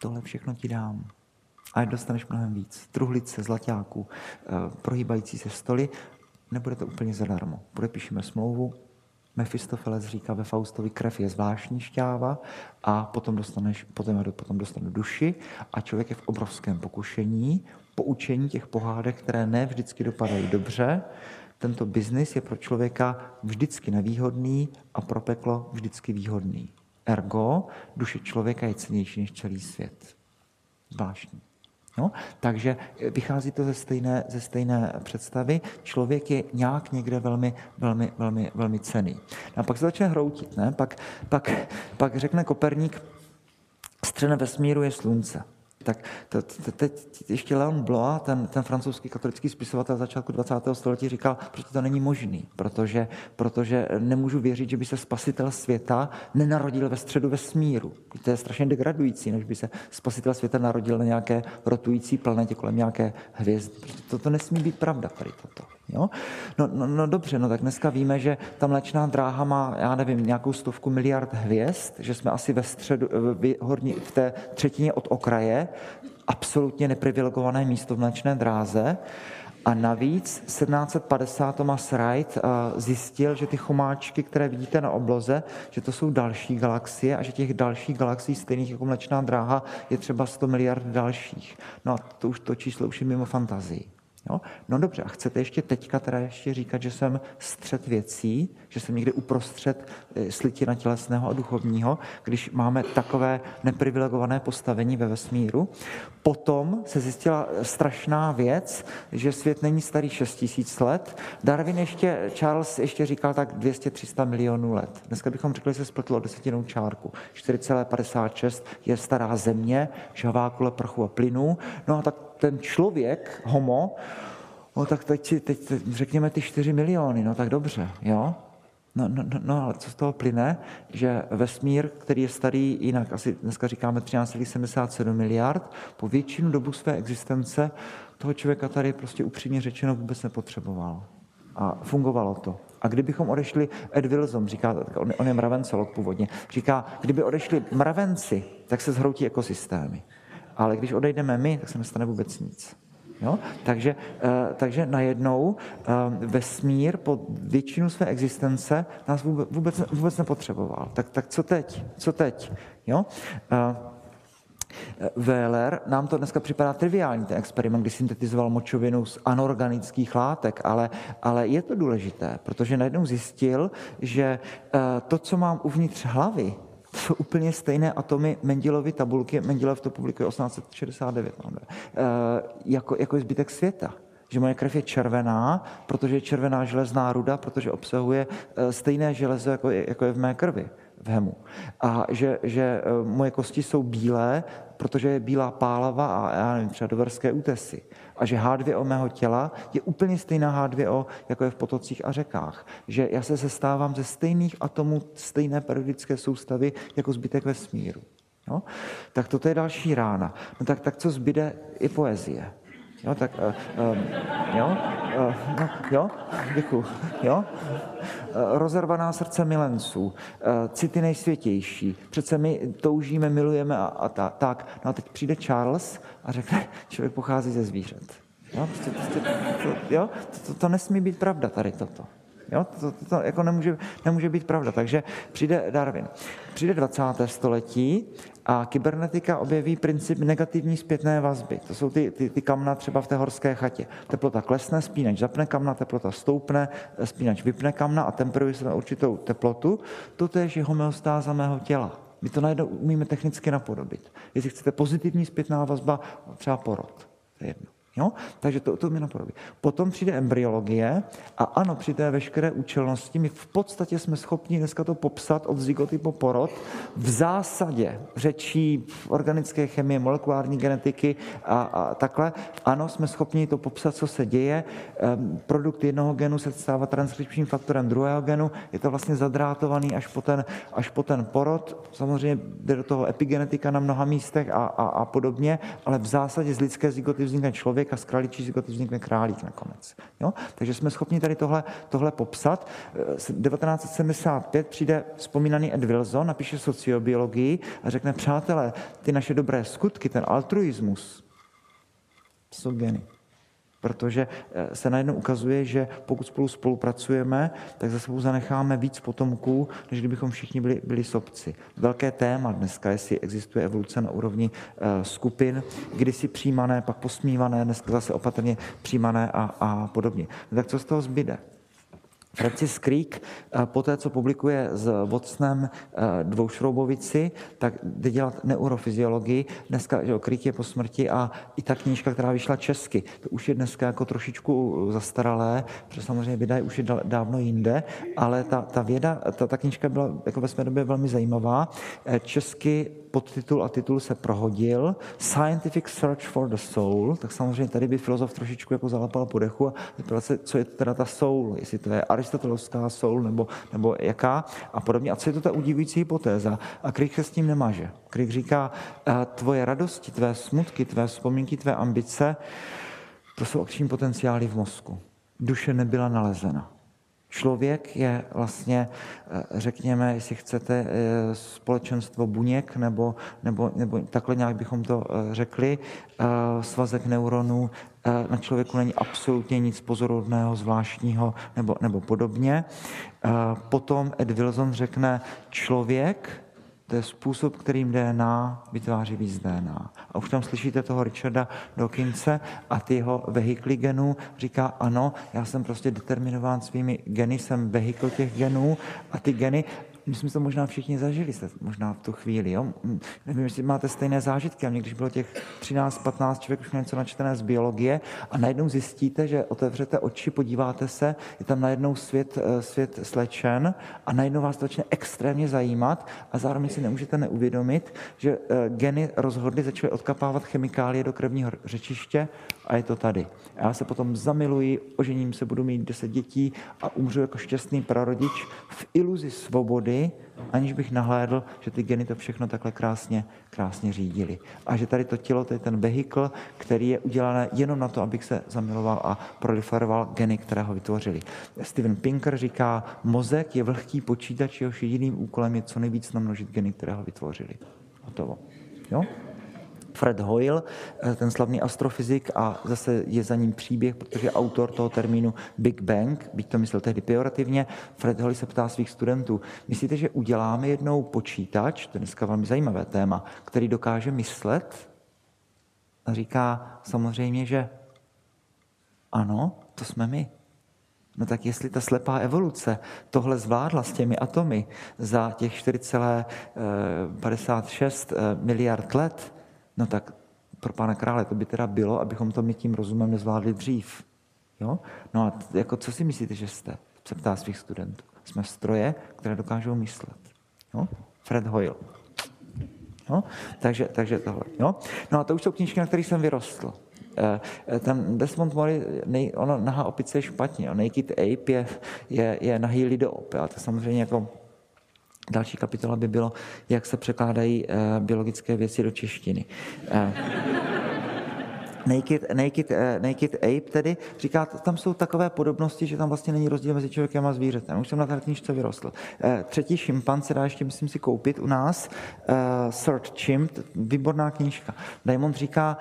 [SPEAKER 2] tohle všechno ti dám. A dostaneš mnohem víc. Truhlice, zlaťáků, eh, prohýbající se stoly, nebude to úplně zadarmo. Podepíšeme smlouvu, Mefistofeles říká ve Faustovi, krev je zvláštní šťáva a potom, dostaneš, potom, potom dostanu duši a člověk je v obrovském pokušení, poučení těch pohádek, které ne vždycky dopadají dobře. Tento biznis je pro člověka vždycky nevýhodný a pro peklo vždycky výhodný. Ergo, duše člověka je cenější než celý svět. Zvláštní. No, takže vychází to ze stejné, ze stejné představy. Člověk je nějak někde velmi, velmi, velmi, velmi cený. No a pak se začne hroutit. Ne? Pak, pak, pak řekne Koperník, střena vesmíru je slunce. Tak to, to, teď ještě Leon Blois, ten, ten francouzský katolický spisovatel začátku 20. století, říkal, že to není možný, protože, protože nemůžu věřit, že by se spasitel světa nenarodil ve středu vesmíru. To je strašně degradující, než by se spasitel světa narodil na nějaké rotující planetě kolem nějaké hvězdy. Toto nesmí být pravda, tady toto. Jo? No, no, no dobře, no tak dneska víme, že ta mlečná dráha má, já nevím, nějakou stovku miliard hvězd, že jsme asi ve středu, v, horní, v té třetině od okraje, absolutně neprivilegované místo v mlečné dráze. A navíc 1750 Thomas Wright eh, zjistil, že ty chomáčky, které vidíte na obloze, že to jsou další galaxie a že těch dalších galaxií stejných jako mlečná dráha je třeba 100 miliard dalších. No a to už to číslo už je mimo fantazii. Jo? No dobře, a chcete ještě teďka teda ještě říkat, že jsem střed věcí, že jsem někde uprostřed eh, slitina tělesného a duchovního, když máme takové neprivilegované postavení ve vesmíru. Potom se zjistila strašná věc, že svět není starý 6 tisíc let. Darwin ještě, Charles ještě říkal tak 200-300 milionů let. Dneska bychom řekli, že se spletlo desetinou čárku. 4,56 je stará země, žhavá kule prchu a plynu. No a tak ten člověk, homo, no tak teď, teď, teď řekněme ty 4 miliony, no tak dobře, jo? No, no, no, no, ale co z toho plyne, že vesmír, který je starý jinak, asi dneska říkáme 13,77 miliard, po většinu dobu své existence toho člověka tady prostě upřímně řečeno vůbec nepotřeboval. A fungovalo to. A kdybychom odešli, Ed Wilson říká, on, on je mravencolog původně, říká, kdyby odešli mravenci, tak se zhroutí ekosystémy ale když odejdeme my, tak se nestane vůbec nic. Jo? Takže, uh, takže najednou uh, vesmír po většinu své existence nás vůbec, vůbec, nepotřeboval. Tak, tak co teď? Co teď? Jo? Uh, Wheeler, nám to dneska připadá triviální, ten experiment, kdy syntetizoval močovinu z anorganických látek, ale, ale je to důležité, protože najednou zjistil, že to, co mám uvnitř hlavy, jsou úplně stejné atomy Mendelovy tabulky, Mendelov to publikuje 1869, eh, jako, jako je zbytek světa že moje krev je červená, protože je červená železná ruda, protože obsahuje eh, stejné železo, jako je, jako je v mé krvi, v hemu. A že, že eh, moje kosti jsou bílé, protože je bílá pálava a já nevím, třeba doverské útesy. A že H2O mého těla je úplně stejná H2O, jako je v potocích a řekách. Že já se sestávám ze stejných atomů, stejné periodické soustavy, jako zbytek vesmíru. Jo? Tak toto je další rána. No tak, tak co zbyde i poezie. Jo, tak, uh, jo, uh, no, jo, děkuju, jo. Rozervaná srdce milenců, uh, city nejsvětější. Přece my toužíme, milujeme a, a ta, tak. No a teď přijde Charles a řekne, člověk pochází ze zvířat. Jo, prostě, prostě, to, jo? To, to, to nesmí být pravda tady toto. Jo? To, to, to jako nemůže, nemůže být pravda. Takže přijde Darwin. Přijde 20. století a kybernetika objeví princip negativní zpětné vazby. To jsou ty, ty, ty kamna třeba v té horské chatě. Teplota klesne, spínač zapne kamna, teplota stoupne, spínač vypne kamna a temperuje se na určitou teplotu. To je homeostáza mého těla. My to najednou umíme technicky napodobit. Jestli chcete pozitivní zpětná vazba, třeba porod. To je jedno. Jo? Takže to, to mi napodobí. Potom přijde embryologie a ano, při té veškeré účelnosti my v podstatě jsme schopni dneska to popsat od zygoty po porod v zásadě řečí organické chemie, molekulární genetiky a, a takhle. Ano, jsme schopni to popsat, co se děje. Ehm, produkt jednoho genu se stává transkripčním faktorem druhého genu. Je to vlastně zadrátovaný až po ten, až po ten porod. Samozřejmě jde do toho epigenetika na mnoha místech a, a, a podobně, ale v zásadě z lidské zygoty vznikne člověk člověk a z králičí zigoty vznikne králík nakonec. Jo? Takže jsme schopni tady tohle, tohle popsat. 1975 přijde vzpomínaný Ed Wilson, napíše sociobiologii a řekne, přátelé, ty naše dobré skutky, ten altruismus, jsou geny protože eh, se najednou ukazuje, že pokud spolu spolupracujeme, tak za sebou zanecháme víc potomků, než kdybychom všichni byli, byli sobci. Velké téma dneska, jestli existuje evoluce na úrovni uh, skupin, kdysi přijímané, pak posmívané, dneska zase opatrně přijímané a, a podobně. Tak co z toho zbyde? Francis Crick, eh, po té, co publikuje s Watsonem eh, dvoušroubovici, tak jde dělat neurofyziologii. Dneska, že Crick je po smrti a i ta knížka, která vyšla česky, to už je dneska jako trošičku zastaralé, protože samozřejmě věda je už je dávno jinde, ale ta, ta věda, ta, ta knížka byla jako ve své době velmi zajímavá. Eh, česky podtitul a titul se prohodil. Scientific Search for the Soul, tak samozřejmě tady by filozof trošičku jako zalapal po dechu a zeptal se, co je teda ta soul, jestli to je aristotelovská soul nebo, nebo jaká a podobně. A co je to ta udívující hypotéza? A Crick se s tím nemáže. Crick říká, tvoje radosti, tvé smutky, tvé vzpomínky, tvé ambice, to jsou akční potenciály v mozku. Duše nebyla nalezena. Člověk je vlastně, eh, řekněme, jestli chcete, eh, společenstvo buněk, nebo, nebo, nebo takhle nějak bychom to eh, řekli, svazek neuronů, na člověku není absolutně nic pozorodného, zvláštního nebo, nebo podobně. Potom Ed Wilson řekne, člověk to je způsob, kterým DNA vytváří víc DNA. A už tam slyšíte toho Richarda Dawkinse a ty jeho vehikly genů. Říká, ano, já jsem prostě determinován svými geny, jsem vehikl těch genů a ty geny my jsme to možná všichni zažili, jste možná v tu chvíli. Jo? Nevím, jestli máte stejné zážitky. A mě, když bylo těch 13-15 člověk už něco načtené z biologie a najednou zjistíte, že otevřete oči, podíváte se, je tam najednou svět, eh, svět slečen a najednou vás to začne extrémně zajímat a zároveň si nemůžete neuvědomit, že eh, geny rozhodly, začaly odkapávat chemikálie do krevního řečiště a je to tady. Já se potom zamiluji, ožením se, budu mít deset dětí a umřu jako šťastný prarodič v iluzi svobody, aniž bych nahlédl, že ty geny to všechno takhle krásně, krásně řídili. A že tady to tělo, to je ten vehikl, který je udělané jenom na to, abych se zamiloval a proliferoval geny, které ho vytvořili. Steven Pinker říká, mozek je vlhký počítač, jehož jediným úkolem je co nejvíc namnožit geny, které ho vytvořili. Hotovo. Jo? Fred Hoyle, eh, ten slavný astrofyzik a zase je za ním příběh, protože autor toho termínu Big Bang, byť to myslel tehdy pejorativně, Fred Hoyle se ptá svých studentů, myslíte, že uděláme jednou počítač, to je dneska velmi zajímavé téma, který dokáže myslet? A říká samozřejmě, že ano, to jsme my. No tak jestli ta slepá evoluce tohle zvládla s těmi atomy za těch 4,56 eh, miliard let, No tak pro pana krále to by teda bylo, abychom to my tím rozumem nezvládli dřív. Jo? No a jako, co si myslíte, že jste? Se ptá svých studentů. Jsme stroje, které dokážou myslet. Jo? Fred Hoyle. Jo? Takže, takže tohle. Jo? No a to už jsou knížky, na kterých jsem vyrostl. Eh, eh, ten Desmond Mori, ono nahá opice je špatně. Naked Ape je, je, je nahý lidoop. A to samozřejmě jako Další kapitola by bylo, jak se překládají biologické věci do češtiny. Naked, naked, naked Ape tedy říká, tam jsou takové podobnosti, že tam vlastně není rozdíl mezi člověkem a zvířetem. Už jsem na té knižce vyrostl. Třetí šimpan se dá ještě, myslím si, koupit u nás. Third Chimp, výborná knížka. Diamond říká,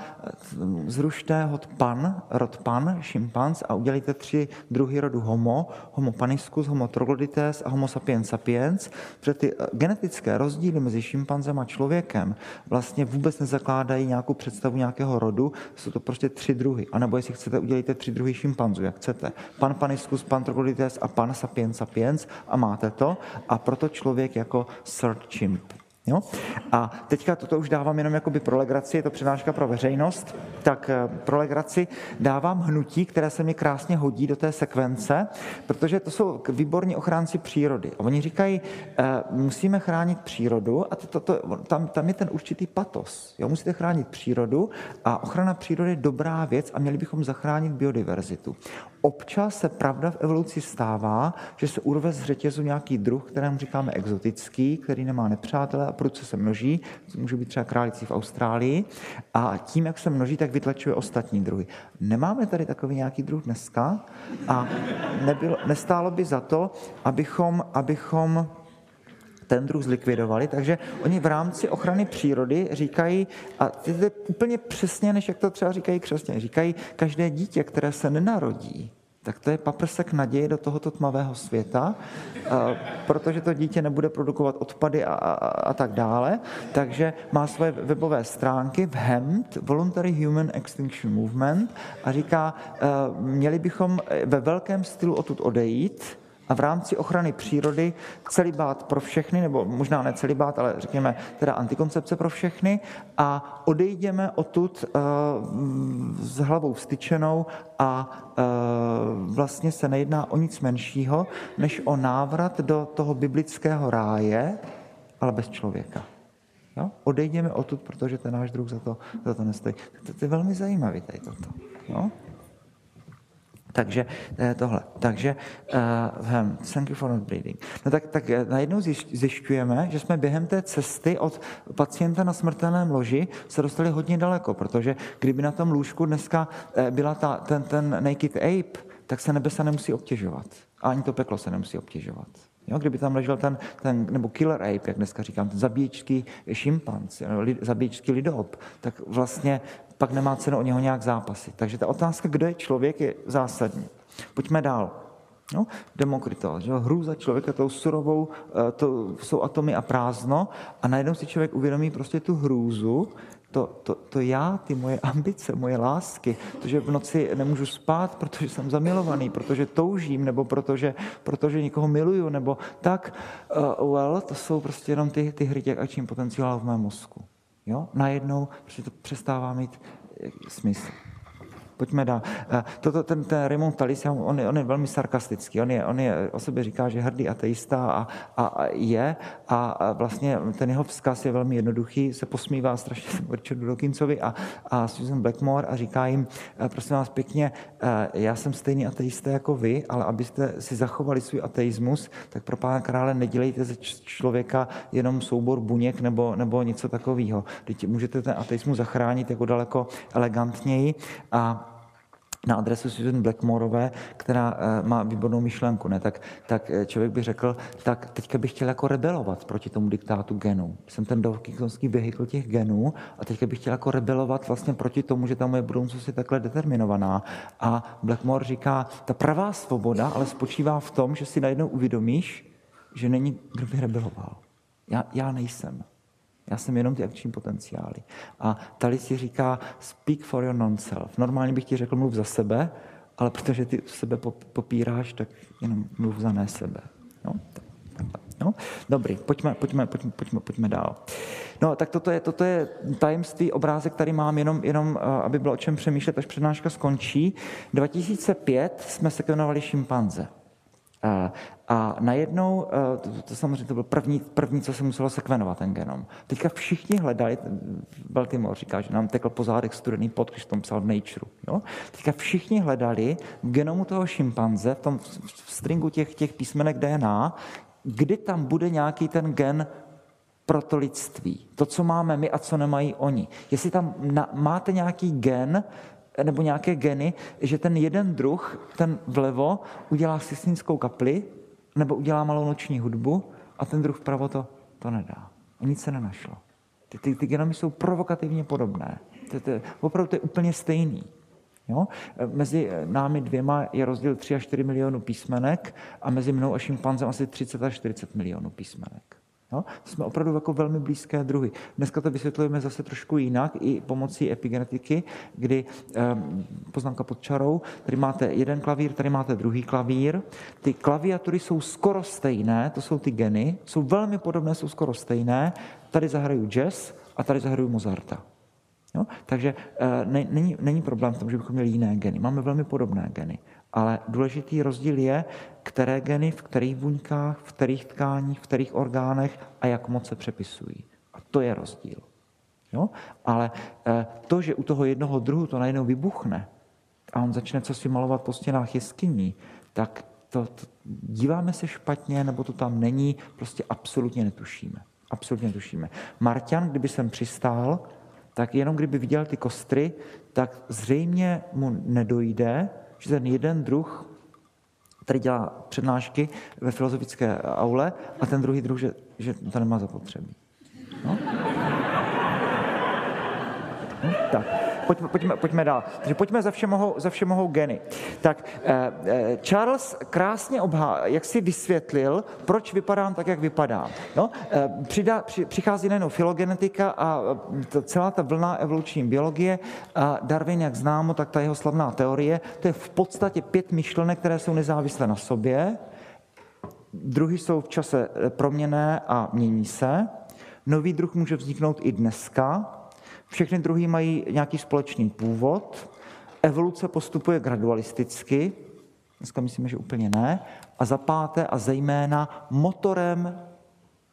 [SPEAKER 2] zrušte hod pan, rod pan, šimpans a udělejte tři druhy rodu homo, homo paniscus, homo troglodytes a homo sapiens sapiens, protože ty genetické rozdíly mezi šimpanzem a člověkem vlastně vůbec nezakládají nějakou představu nějakého rodu, to prostě tři druhy. A nebo jestli chcete, udělejte tři druhy šimpanzů, jak chcete. Pan paniscus, pan troglodytes a pan sapiens sapiens a máte to. A proto člověk jako third chimp. Jo? A teďka toto už dávám jenom jakoby pro legraci, je to přednáška pro veřejnost, tak eh, pro legraci dávám hnutí, které se mi krásně hodí do té sekvence, protože to jsou výborní ochránci přírody. A oni říkají, eh, musíme chránit přírodu a to, to, to, tam, tam je ten určitý patos. Jo? Musíte chránit přírodu a ochrana přírody je dobrá věc a měli bychom zachránit biodiverzitu. Občas se pravda v evoluci stává, že se urve z řetězu nějaký druh, kterému říkáme exotický, který nemá nepřátele a prudce se množí, může být třeba králíci v Austrálii, a tím, jak se množí, tak vytlačuje ostatní druhy. Nemáme tady takový nějaký druh dneska? A nebylo, nestálo by za to, abychom, abychom ten druh zlikvidovali, takže oni v rámci ochrany přírody říkají, a to je úplně přesně, než jak to třeba říkají křesťané, říkají, každé dítě, které se nenarodí, tak to je paprsek naděje do tohoto tmavého světa, protože to dítě nebude produkovat odpady a, a, a tak dále. Takže má svoje webové stránky v HEMT, Voluntary Human Extinction Movement, a říká, měli bychom ve velkém stylu odtud odejít, a v rámci ochrany přírody celibát pro všechny, nebo možná ne celibát, ale řekněme teda antikoncepce pro všechny a odejdeme odtud uh, s hlavou vstyčenou a uh, vlastně se nejedná o nic menšího, než o návrat do toho biblického ráje, ale bez člověka. Jo? Odejdeme odtud, protože ten náš druh za to, za to nestojí. To, to je velmi zajímavé tady toto. Jo? Takže eh, tohle. Takže uh, thank you for not bleeding. No tak, tak eh, najednou zjišťujeme, že jsme během té cesty od pacienta na smrtelném loži se dostali hodně daleko, protože kdyby na tom lůžku dneska byla ta, ten, ten naked ape, tak se nebesa nemusí obtěžovat. A ani to peklo se nemusí obtěžovat. Jo, kdyby tam ležel ten, ten, nebo killer ape, jak dneska říkám, ten zabíječský šimpanz, zabíječský lidop, tak vlastně pak nemá cenu o něho nějak zápasit. Takže ta otázka, kdo je člověk, je zásadní. Pojďme dál. No, Demokritos, že hrůza člověka tou surovou, eh, to jsou atomy a prázdno a najednou si člověk uvědomí prostě tu hrůzu, to, to, to já, ty moje ambice, moje lásky, to, že v noci nemůžu spát, protože jsem zamilovaný, protože toužím, nebo protože, protože někoho miluju, nebo tak, uh, well, to jsou prostě jenom ty, ty hry těch akčním potenciál v mém mozku. Jo? Najednou prostě to přestává mít eh, smysl. Pojďme dál. Eh, toto, ten, ten Raymond Talis, on on je velmi sarkastický. On, je, on je, o sobě říká, že hrdý ateista a, a, a je. A, vlastně ten jeho vzkaz je velmi jednoduchý. Se posmívá strašně Richardu Dawkinsovi a, a Susan Blackmore a říká jim, eh, prosím vás pěkně, já jsem stejný ateista jako vy, ale abyste si zachovali svůj ateismus, tak pro pána krále nedělejte ze člověka jenom soubor buněk nebo, nebo něco takového. Teď můžete ten ateismus zachránit jako daleko elegantněji a na adresu Susan Blackmoreové, která eh, má výbornou myšlenku, ne? Tak, tak eh, člověk by řekl, tak teďka bych chtěl jako rebelovat proti tomu diktátu genů. Jsem ten dovkýkonský vehikl těch genů a teďka bych chtěl jako rebelovat vlastně proti tomu, že ta moje budoucnost je takhle determinovaná. A Blackmore říká, ta pravá svoboda ale spočívá v tom, že si najednou uvědomíš, že není, kdo by rebeloval. Já, já nejsem. Já jsem jenom ty akční potenciály. A tady si říká speak for your non-self. Normálně bych ti řekl mluv za sebe, ale protože ty sebe popíráš, tak jenom mluv za ne sebe. No, No, dobrý, pojďme, pojďme, pojďme, pojďme, pojďme dál. No, tak toto je, toto je tajemství, obrázek, který mám jenom, jenom, eh, aby bylo o čem přemýšlet, až přednáška skončí. 2005 jsme se jmenovali šimpanze. A, a najednou, eh, to, to samozřejmě to byl první, první, co se muselo sekvenovat, ten genom. Teďka všichni hledali, Baltimore říká, že nám tekl po zádech studený pot, když tom psal v Nature. Jo? Teďka všichni hledali v genomu toho šimpanze, v tom v stringu těch, těch písmenek DNA, kdy tam bude nějaký ten gen pro to lidství. To, co máme my a co nemají oni. Jestli tam na, máte nějaký gen, nebo nějaké geny, že ten jeden druh, ten vlevo, udělá sistínskou kapli, nebo udělá malou noční hudbu, a ten druh vpravo to, to nedá. A nic se nenašlo. Ty, ty, ty genomy jsou provokativně podobné. To, to, opravdu to je úplně stejný. Jo? Mezi námi dvěma je rozdíl 3 až 4 milionů písmenek a mezi mnou a šimpanzem asi 30 až 40 milionů písmenek. Jo? Jsme opravdu jako velmi blízké druhy. Dneska to vysvětlujeme zase trošku jinak, i pomocí epigenetiky, kdy eh, poznámka pod čarou, tady máte jeden klavír, tady máte druhý klavír. Ty klaviatury jsou skoro stejné, to jsou ty geny, jsou velmi podobné, jsou skoro stejné. Tady zahraju jazz a tady zahraju Mozarta. Jo? Takže e, není, není problém v tom, že bychom měli jiné geny. Máme velmi podobné geny. Ale důležitý rozdíl je, které geny, v kterých buňkách, v kterých tkáních, v kterých orgánech a jak moc se přepisují. A to je rozdíl. Jo? Ale e, to, že u toho jednoho druhu to najednou vybuchne a on začne co si malovat po stěnách jeskyní, tak to, to, díváme se špatně, nebo to tam není, prostě absolutně netušíme. Absolutně netušíme. Marťan, kdyby sem přistál, tak jenom kdyby viděl ty kostry, tak zřejmě mu nedojde, že ten jeden druh tady dělá přednášky ve filozofické aule a ten druhý druh, že, že to nemá zapotřebí. No? No, tak pojďme, pojďme, pojďme dál. Takže pojďme za vše mohou, za vše mohou geny. Tak eh, eh, Charles krásně obhá, jak si vysvětlil, proč vypadám tak, jak vypadám. No, eh, přidá, při, přichází nejenom filogenetika a to, celá ta vlna evoluční biologie a Darwin, jak známo, tak ta jeho slavná teorie, to je v podstatě pět myšlenek, které jsou nezávislé na sobě, druhy jsou v čase proměné a mění se. Nový druh může vzniknout i dneska, všechny druhy mají nějaký společný původ, evoluce postupuje gradualisticky, dneska myslíme, že úplně ne, a za páté a zejména motorem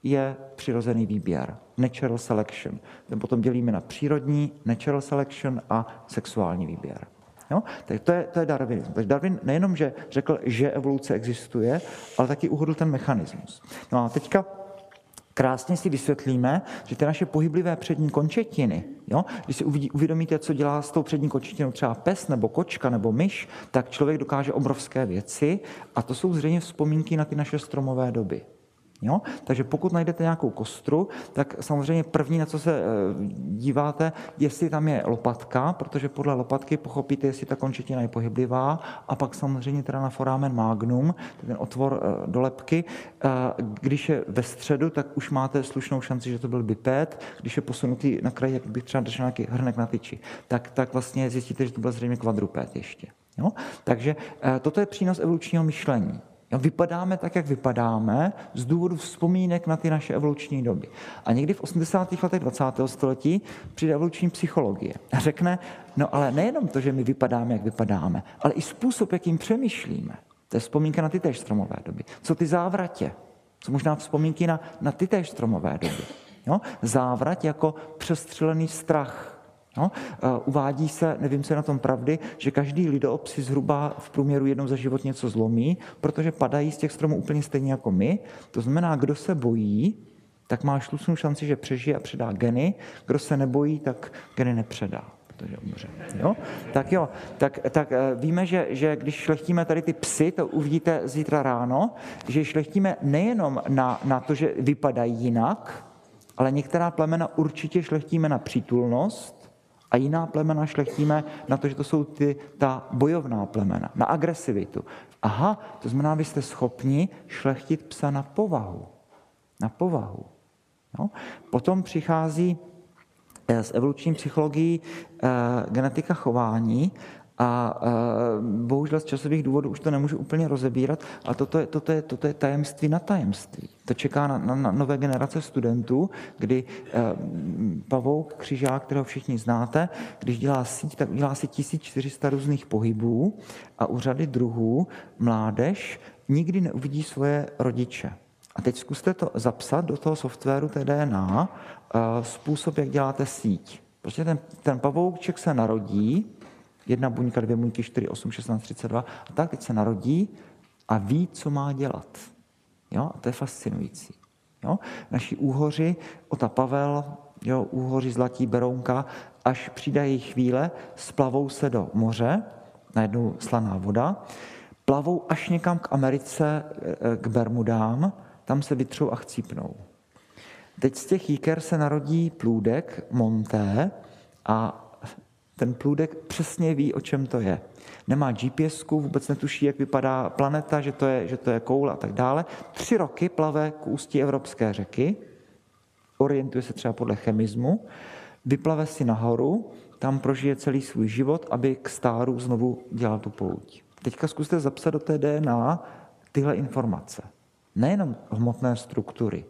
[SPEAKER 2] je přirozený výběr, natural selection. Ten potom dělíme na přírodní, natural selection a sexuální výběr. Jo? Tak to je, to je Darwinismus. Takže Darwin nejenom, že řekl, že evoluce existuje, ale taky uhodl ten mechanismus. No a teďka krásně si vysvětlíme, že ty naše pohyblivé přední končetiny, jo, když si uvědomíte, co dělá s tou přední končetinou třeba pes nebo kočka nebo myš, tak člověk dokáže obrovské věci a to jsou zřejmě vzpomínky na ty naše stromové doby. Jo? Takže pokud najdete nějakou kostru, tak samozřejmě první, na co se eh, díváte, jestli tam je lopatka, protože podle lopatky pochopíte, jestli ta končetina je pohyblivá, a pak samozřejmě teda na foramen magnum, ten otvor eh, do lepky. Eh, když je ve středu, tak už máte slušnou šanci, že to byl biped. Když je posunutý na kraji, jak by třeba držel nějaký hrnek na tyči, tak, tak vlastně zjistíte, že to byl zřejmě kvadruped ještě. Jo? Takže toto je přínos evolučního myšlení. Vypadáme tak, jak vypadáme, z důvodu vzpomínek na ty naše evoluční doby. A někdy v 80. letech 20. století přijde evoluční psychologie a řekne, no ale nejenom to, že my vypadáme, jak vypadáme, ale i způsob, jakým přemýšlíme. To je vzpomínka na ty též stromové doby. Co ty závratě? Co možná vzpomínky na, na ty též stromové doby? Jo? Závrat jako přestřelený strach, No, uvádí se, nevím, co je na tom pravdy, že každý lidoop si zhruba v průměru jednou za život něco zlomí, protože padají z těch stromů úplně stejně jako my. To znamená, kdo se bojí, tak má šlusnou šanci, že přežije a předá geny. Kdo se nebojí, tak geny nepředá protože umře. Jo? Tak jo, tak, tak eh, víme, že, že když šlechtíme tady ty psy, to uvidíte zítra ráno, že šlechtíme nejenom na, na to, že vypadají jinak, ale některá plemena určitě šlechtíme na přítulnost, a jiná plemena šlechtíme na to, že to jsou ty, ta bojovná plemena, na agresivitu. Aha, to znamená, vy jste schopni šlechtit psa na povahu. Na povahu. No. Potom přichází eh, s evoluční psychologií e, genetika chování a e, bohužel z časových důvodů už to nemůžu úplně rozebírat, ale toto je, toto je, toto je tajemství na tajemství. To čeká na, na, na nové generace studentů, kdy e, Pavouk, křižák, kterého všichni znáte, když dělá síť, tak dělá si 1400 různých pohybů a u řady druhů mládež nikdy neuvidí svoje rodiče. A teď zkuste to zapsat do toho softwaru té DNA, e, způsob, jak děláte síť. Prostě ten, ten pavouček se narodí, jedna buňka, dvě buňky, 4, 8, 16, 32 a tak teď se narodí a ví, co má dělat. Jo? A to je fascinující. Jo? Naši úhoři, Ota Pavel, jo, úhoři Zlatí Berounka, až přijde jejich chvíle, splavou se do moře, najednou slaná voda, plavou až někam k Americe, eh, k Bermudám, tam se vytřou a chcípnou. Teď z těch jíker se narodí plůdek Monté a ten plůdek přesně ví, o čem to je. Nemá gps vůbec netuší, jak vypadá planeta, že to, je, že to je koule a tak dále. Tři roky plave k ústí Evropské řeky, orientuje se třeba podle chemismu, vyplave si nahoru, tam prožije celý svůj život, aby k stáru znovu dělal tu pouť. Teďka zkuste zapsat do té DNA tyhle informace. Nejenom hmotné struktury,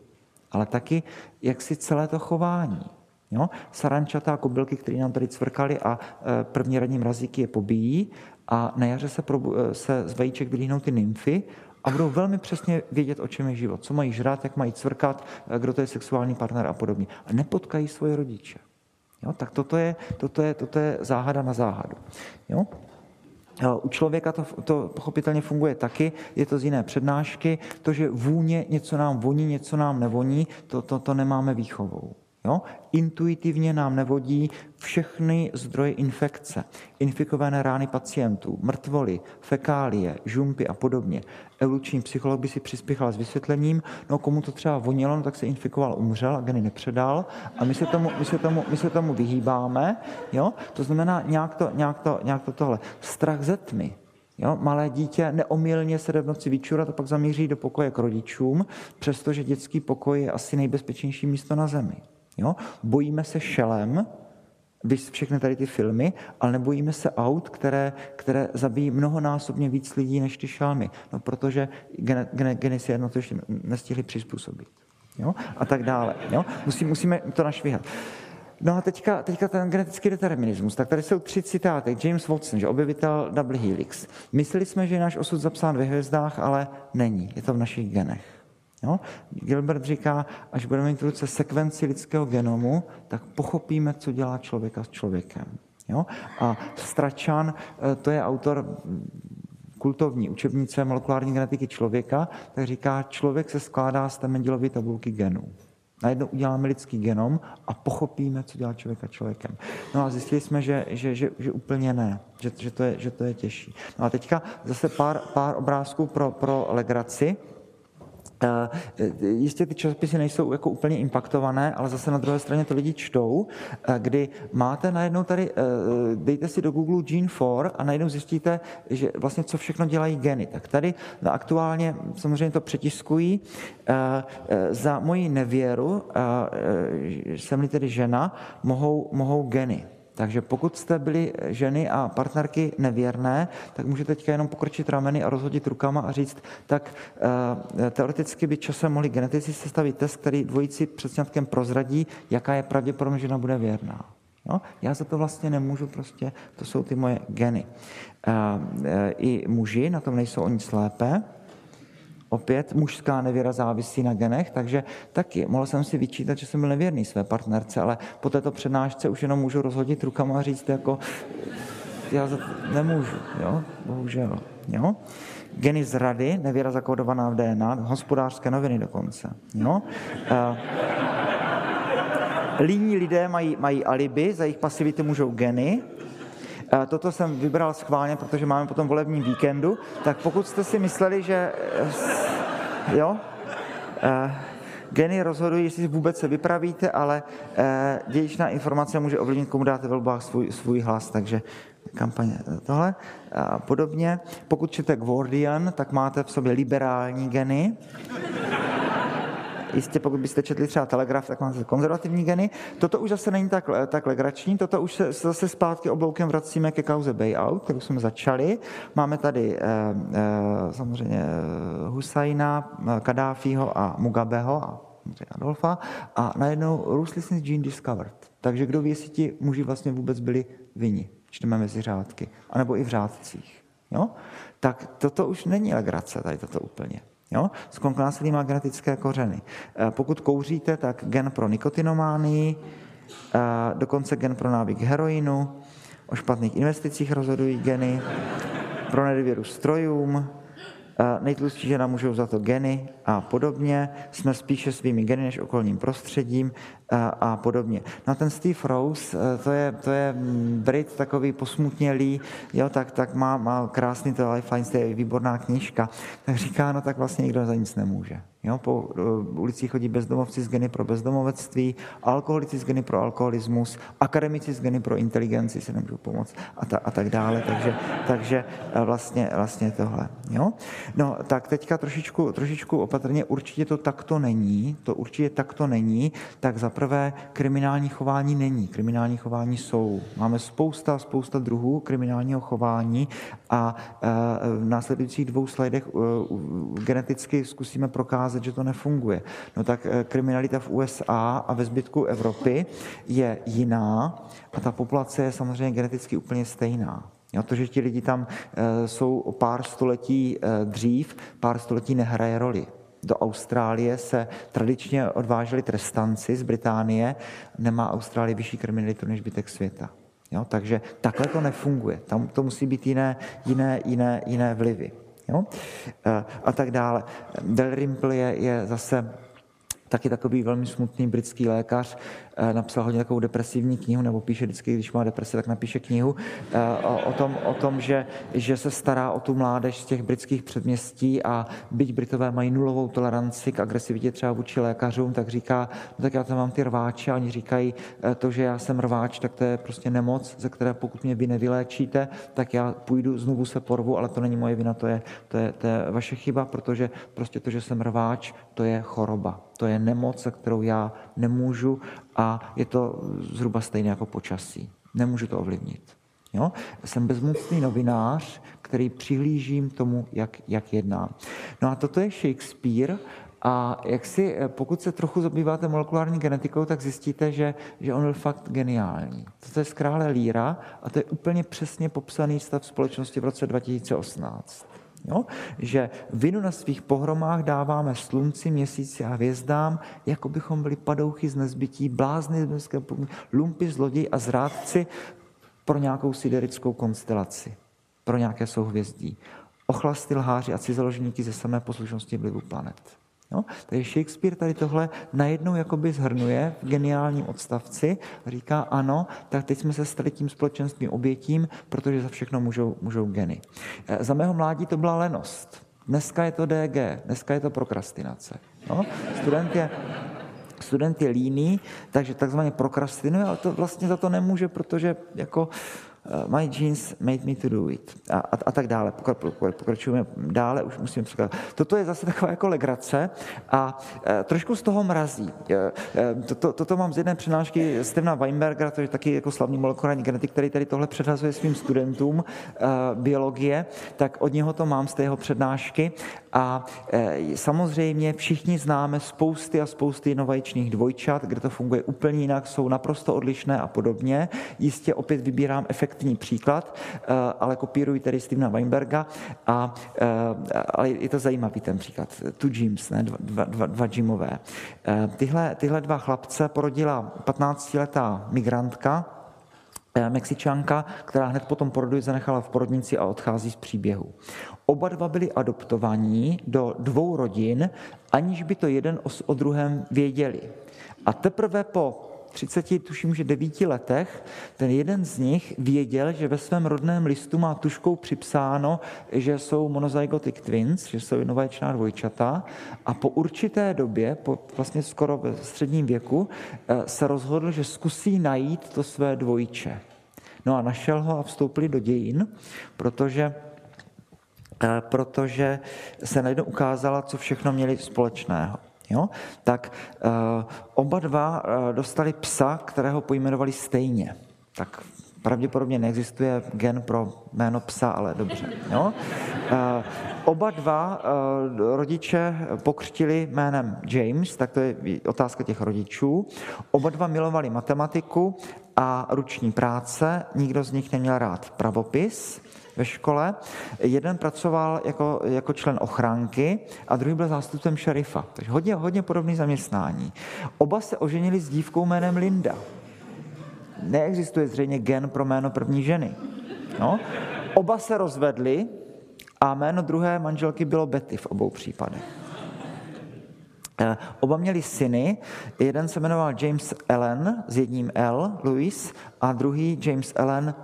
[SPEAKER 2] ale taky jak si celé to chování. Jo? Sarančata, kobylky, které nám tady cvrkali a e, první radní mrazíky je pobíjí a na jaře se, probu, e, se z vajíček vylíhnou ty nymfy a budou velmi přesně vědět, o čem je život, co mají žrát, jak mají cvrkat, e, kdo to je sexuální partner a podobně. A nepotkají svoje rodiče. Jo? Tak toto je, toto, je, toto je záhada na záhadu. Jo? U člověka to, to pochopitelně funguje taky, je to z jiné přednášky. To, že vůně něco nám voní, něco nám nevoní, to, to, to nemáme výchovou. Jo? Intuitivně nám nevodí všechny zdroje infekce, infikované rány pacientů, mrtvoly, fekálie, žumpy a podobně. Evoluční psycholog by si přispěchal s vysvětlením, no komu to třeba vonilo, no, tak se infikoval, umřel a geny nepředal a my se tomu, my se tomu, my se tomu vyhýbáme. Jo? To znamená nějak to, nějak, to, nějak to tohle. Strach ze tmy, Jo, malé dítě neomylně se jde v noci vyčurat a pak zamíří do pokoje k rodičům, přestože dětský pokoj je asi nejbezpečnější místo na zemi. Jo? Bojíme se šelem, vys všechny tady ty filmy, ale nebojíme se aut, které, které zabíjí mnohonásobně víc lidí než ty šelmy, no, protože gen, gen, geny si jedno to ještě nestihli přizpůsobit. Jo? A tak dále. Jo? Musí, musíme to našvihat. No a teďka, teďka ten genetický determinismus. Tak tady jsou tři citáty. James Watson, že objevitel double helix. Mysleli jsme, že je náš osud zapsán ve hvězdách, ale není. Je to v našich genech. Jo? Gilbert říká, až budeme mít v ruce sekvenci lidského genomu, tak pochopíme, co dělá člověka s člověkem. Jo? A Stračan, eh, to je autor kultovní učebnice molekulární genetiky člověka, tak říká, člověk se skládá z té Mendelové tabulky genů. Najednou uděláme lidský genom a pochopíme, co dělá člověka člověkem. No a zjistili jsme, že, že, že, že úplně ne, že, že, to je, že to je těžší. No a teďka zase pár, pár obrázků pro, pro legraci. Eh, jistě ty časopisy nejsou jako úplně impaktované, ale zase na druhé straně to lidi čtou, eh, kdy máte najednou tady, eh, dejte si do Google Gene 4 a najednou zjistíte, že vlastně co všechno dělají geny. Tak tady aktuálně samozřejmě to přetiskují. Za moji nevěru, jsem-li tedy žena, mohou, mohou geny. Takže pokud jste byli ženy a partnerky nevěrné, tak můžete teďka jenom pokročit rameny a rozhodit rukama a říct, tak e, teoreticky by časem mohli genetici sestavit test, který dvojici před sňatkem prozradí, jaká je pravděpodobnost, že žena bude věrná. No, já za to vlastně nemůžu, prostě to jsou ty moje geny. E, e, I muži na tom nejsou o nic lépe. Opět mužská nevěra závisí na genech, takže taky mohl jsem si vyčítat, že jsem byl nevěrný své partnerce, ale po této přednášce už jenom můžu rozhodit rukama a říct jako, já za to nemůžu, jo, bohužel, jo. Geny zrady, nevěra zakódovaná v DNA, hospodářské noviny dokonce, jo. Uh, líní lidé mají, mají alibi, za jejich pasivitu můžou geny, toto jsem vybral schválně, protože máme potom volební víkendu, tak pokud jste si mysleli, že eh, jo, eh, geny rozhodují, jestli vůbec se vypravíte, ale dědičná informace může ovlivnit, komu dáte v volbách svůj, svůj hlas, takže kampaně tohle. A podobně, pokud čtete Guardian, tak máte v sobě liberální geny, jistě pokud byste četli třeba Telegraf, tak máte konzervativní geny. Toto už zase není tak, tak legrační, toto už se zase zpátky obloukem vracíme ke kauze Bayout, kterou jsme začali. Máme tady eh, eh, samozřejmě eh, Husajna, Kadáfího a Mugabeho a Adolfa a najednou Ruthlessness Gene Discovered. Takže kdo ví, jestli ti muži vlastně vůbec byli vyni, čteme mezi řádky, anebo i v řádcích. Jo? Tak toto už není legrace, tady toto úplně. Jo? Sklonk násilí má genetické kořeny. Eh, pokud kouříte, tak gen pro nikotinománii, eh, dokonce gen pro návyk heroinu, o špatných investicích rozhodují geny, pro nedůvěru strojům, Nejtlustší žena můžou za to geny a podobně. Jsme spíše svými geny než okolním prostředím a podobně. No a ten Steve Rose, eh, to je, to je mm, Brit takový posmutnělý, jo, tak, tak má, má krásný to Life Lines, to je výborná knižka, tak říká, no tak vlastně nikdo za nic nemůže. Jo, po uh, ulicích chodí bezdomovci z geny pro bezdomovectví, alkoholici z geny pro alkoholismus, akademici z geny pro inteligenci si nemůžou pomoct a, ta, a tak dále. Takže, takže eh, vlastně, vlastně tohle. Jo? No tak teďka trošičku, trošičku opatrně, určitě to takto není, to určitě takto není, tak za prvé kriminální chování není, kriminální chování jsou. Máme spousta, spousta druhů kriminálního chování a eh, v následujících dvou slajdech geneticky zkusíme prokázat, ukázat, že to nefunguje. No tak eh, kriminalita v USA a ve zbytku Evropy je jiná a ta populace je samozřejmě geneticky úplně stejná. Jo, to, že ti lidi tam e, jsou o pár století e, dřív, pár století nehraje roli. Do Austrálie se tradičně odváželi trestanci z Británie, nemá Austrálie vyšší kriminalitu než zbytek světa. Jo, takže takhle to nefunguje. Tam to musí být jiné, jiné, jiné, jiné vlivy jo? Eh, a tak dále. Dalrymple je, je zase taky takový velmi smutný britský lékař, napsal hodně takovou depresivní knihu, nebo píše vždycky, když má depresi, tak napíše knihu eh, o tom, o tom že, že se stará o tu mládež z těch britských předměstí a byť Britové mají nulovou toleranci k agresivitě třeba vůči lékařům, tak říká, no tak já tam mám ty rváče a oni říkají, eh, to, že já jsem rváč, tak to je prostě nemoc, ze které pokud mě vy nevyléčíte, tak já půjdu, znovu se porvu, ale to není moje vina, to je, to je, to je vaše chyba, protože prostě to, že jsem rváč, to je choroba. To je nemoc, kterou já nemůžu a je to zhruba stejné jako počasí. Nemůžu to ovlivnit. Jo? Jsem bezmocný novinář, který přihlížím tomu, jak, jak jedná. No a toto je Shakespeare a jak si, pokud se trochu zabýváte molekulární genetikou, tak zjistíte, že, že on byl fakt geniální. To je z krále Líra a to je úplně přesně popsaný stav společnosti v roce 2018. Jo? Že vinu na svých pohromách dáváme slunci, měsíci a hvězdám, jako bychom byli padouchy z nezbytí, blázny z lumpy, zloději a zrádci pro nějakou siderickou konstelaci, pro nějaké souhvězdí. Ochlasty, lháři a cizoložníky ze samé poslušnosti vlivu planet. No, takže Shakespeare tady tohle najednou jakoby zhrnuje v geniálním odstavci říká, ano, tak teď jsme se stali tím společenstvím obětím, protože za všechno můžou, můžou geny. E, za mého mládí to byla lenost. Dneska je to DG, dneska je to prokrastinace. No, student je student je líný, takže takzvaně prokrastinuje, ale to vlastně za to nemůže, protože jako my genes made me to do it a, a, a tak dále. Pokračujeme dále, už musím překládat. Toto je zase taková jako legrace a e, trošku z toho mrazí. E, e, toto, toto mám z jedné přednášky Stevena Weinbergera, to je taky jako slavný molekulární genetik, který tady tohle předhazuje svým studentům e, biologie, tak od něho to mám z té jeho přednášky a e, samozřejmě všichni známe spousty a spousty novajčních dvojčat, kde to funguje úplně jinak, jsou naprosto odlišné a podobně. Jistě opět vybírám efektní příklad, e, ale kopíruji tedy Stevena Weinberga, a, e, ale je to zajímavý ten příklad. Tu James, ne, dva, dva, dva, dva Jimové. Tyhle, tyhle dva chlapce porodila 15-letá migrantka, Mexičanka, která hned potom porodu zanechala v porodnici a odchází z příběhu. Oba dva byli adoptovaní do dvou rodin, aniž by to jeden o druhém věděli. A teprve po 30, tuším, že 9 letech, ten jeden z nich věděl, že ve svém rodném listu má tuškou připsáno, že jsou monozygotic twins, že jsou jednovaječná dvojčata a po určité době, po vlastně skoro ve středním věku, eh, se rozhodl, že zkusí najít to své dvojče. No a našel ho a vstoupili do dějin, protože protože se najednou ukázala, co všechno měli společného. Jo? Tak uh, oba dva uh, dostali psa, kterého pojmenovali stejně. Tak pravděpodobně neexistuje gen pro jméno psa, ale dobře. Jo? Oba dva rodiče pokřtili jménem James, tak to je otázka těch rodičů. Oba dva milovali matematiku a ruční práce, nikdo z nich neměl rád pravopis ve škole. Jeden pracoval jako, jako člen ochránky a druhý byl zástupcem šerifa. Takže hodně, hodně podobný zaměstnání. Oba se oženili s dívkou jménem Linda. Neexistuje zřejmě gen pro jméno první ženy. No. Oba se rozvedli A jméno druhé manželky bylo Betty v obou případech. Eh, oba měli syny, jeden se jmenoval James Allen s jedním L, Louis, a druhý James Allen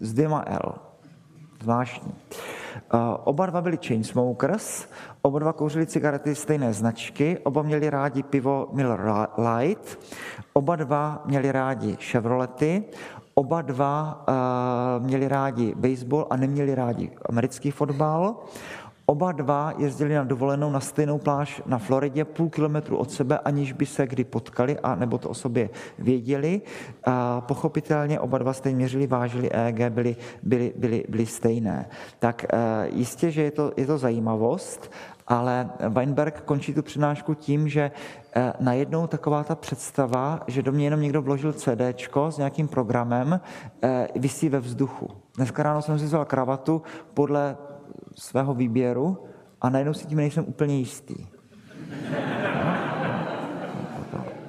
[SPEAKER 2] s dvěma L. Zvláštní. Eh, oba dva byli chainsmokers, oba dva kouřili cigarety stejné značky, oba měli rádi pivo Miller Light, oba dva měli rádi Chevrolety, oba dva uh, měli rádi baseball a neměli rádi americký fotbal. Oba dva jezdili na dovolenou na stejnou pláž na Floridě, půl kilometru od sebe, aniž by se kdy potkali a nebo to o sobě věděli. A pochopitelně oba dva stejně měřili, vážili EEG, byli, byli, byli, byli stejné. Tak e, jistě, že je to, je to zajímavost, ale Weinberg končí tu přednášku tím, že e, najednou taková ta představa, že do mě jenom někdo vložil CD s nějakým programem, e, vysí ve vzduchu. Dneska ráno jsem si vzal kravatu podle svého výběru a najednou si tím nejsem úplně jistý.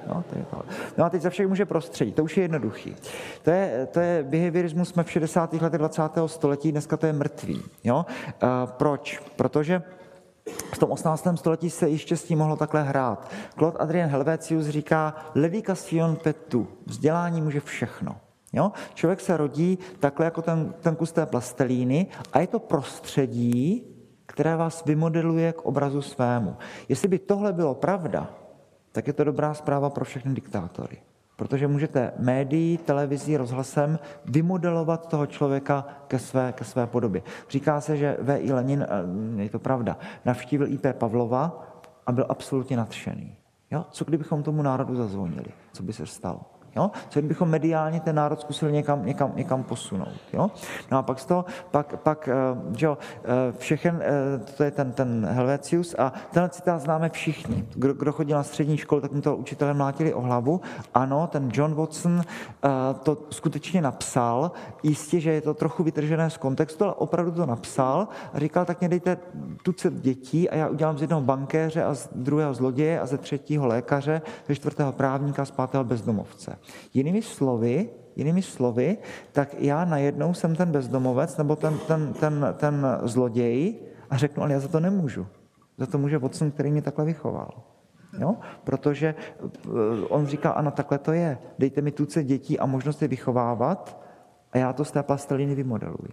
[SPEAKER 2] No, to je to. no a teď za všech může prostředí, to už je jednoduchý. To je, to je behaviorismus, jsme v 60. letech 20. století, dneska to je mrtvý. Jo? A proč? Protože v tom 18. století se ještě s tím mohlo takhle hrát. Claude Adrien Helvetius říká, l'education petu, vzdělání může všechno. Jo? Člověk se rodí takhle jako ten, ten kus té plastelíny a je to prostředí, které vás vymodeluje k obrazu svému. Jestli by tohle bylo pravda, tak je to dobrá zpráva pro všechny diktátory. Protože můžete médií, televizí, rozhlasem vymodelovat toho člověka ke své, ke své podobě. Říká se, že V.I. Lenin, eh, je to pravda, navštívil I.P. Pavlova a byl absolutně nadšený. Jo? Co kdybychom tomu národu zazvonili? Co by se stalo? Jo? Co bychom mediálně ten národ zkusili někam, někam, někam posunout. Jo? No a pak z toho, pak, pak eh, že jo, eh, všechen, eh, to je ten, ten Helvetius a tenhle citát známe všichni. Kdo, kdo chodil na střední školu, tak mu to učitelé mlátili o hlavu. Ano, ten John Watson to skutečně napsal, jistě, že je to trochu vytržené z kontextu, ale opravdu to napsal říkal, tak mě dejte tucet dětí a já udělám z jednoho bankéře a z druhého zloděje a ze třetího lékaře, ze čtvrtého právníka z pátého bezdomovce. Jinými slovy, jinými slovy, tak já najednou jsem ten bezdomovec nebo ten, ten, ten, ten zloděj a řeknu, ale já za to nemůžu. Za to může Watson, který mě takhle vychoval. Jo? Protože eh, on říká, ano, takhle to je. Dejte mi tuce dětí a možnost je vychovávat a já to z té plasteliny vymodeluji.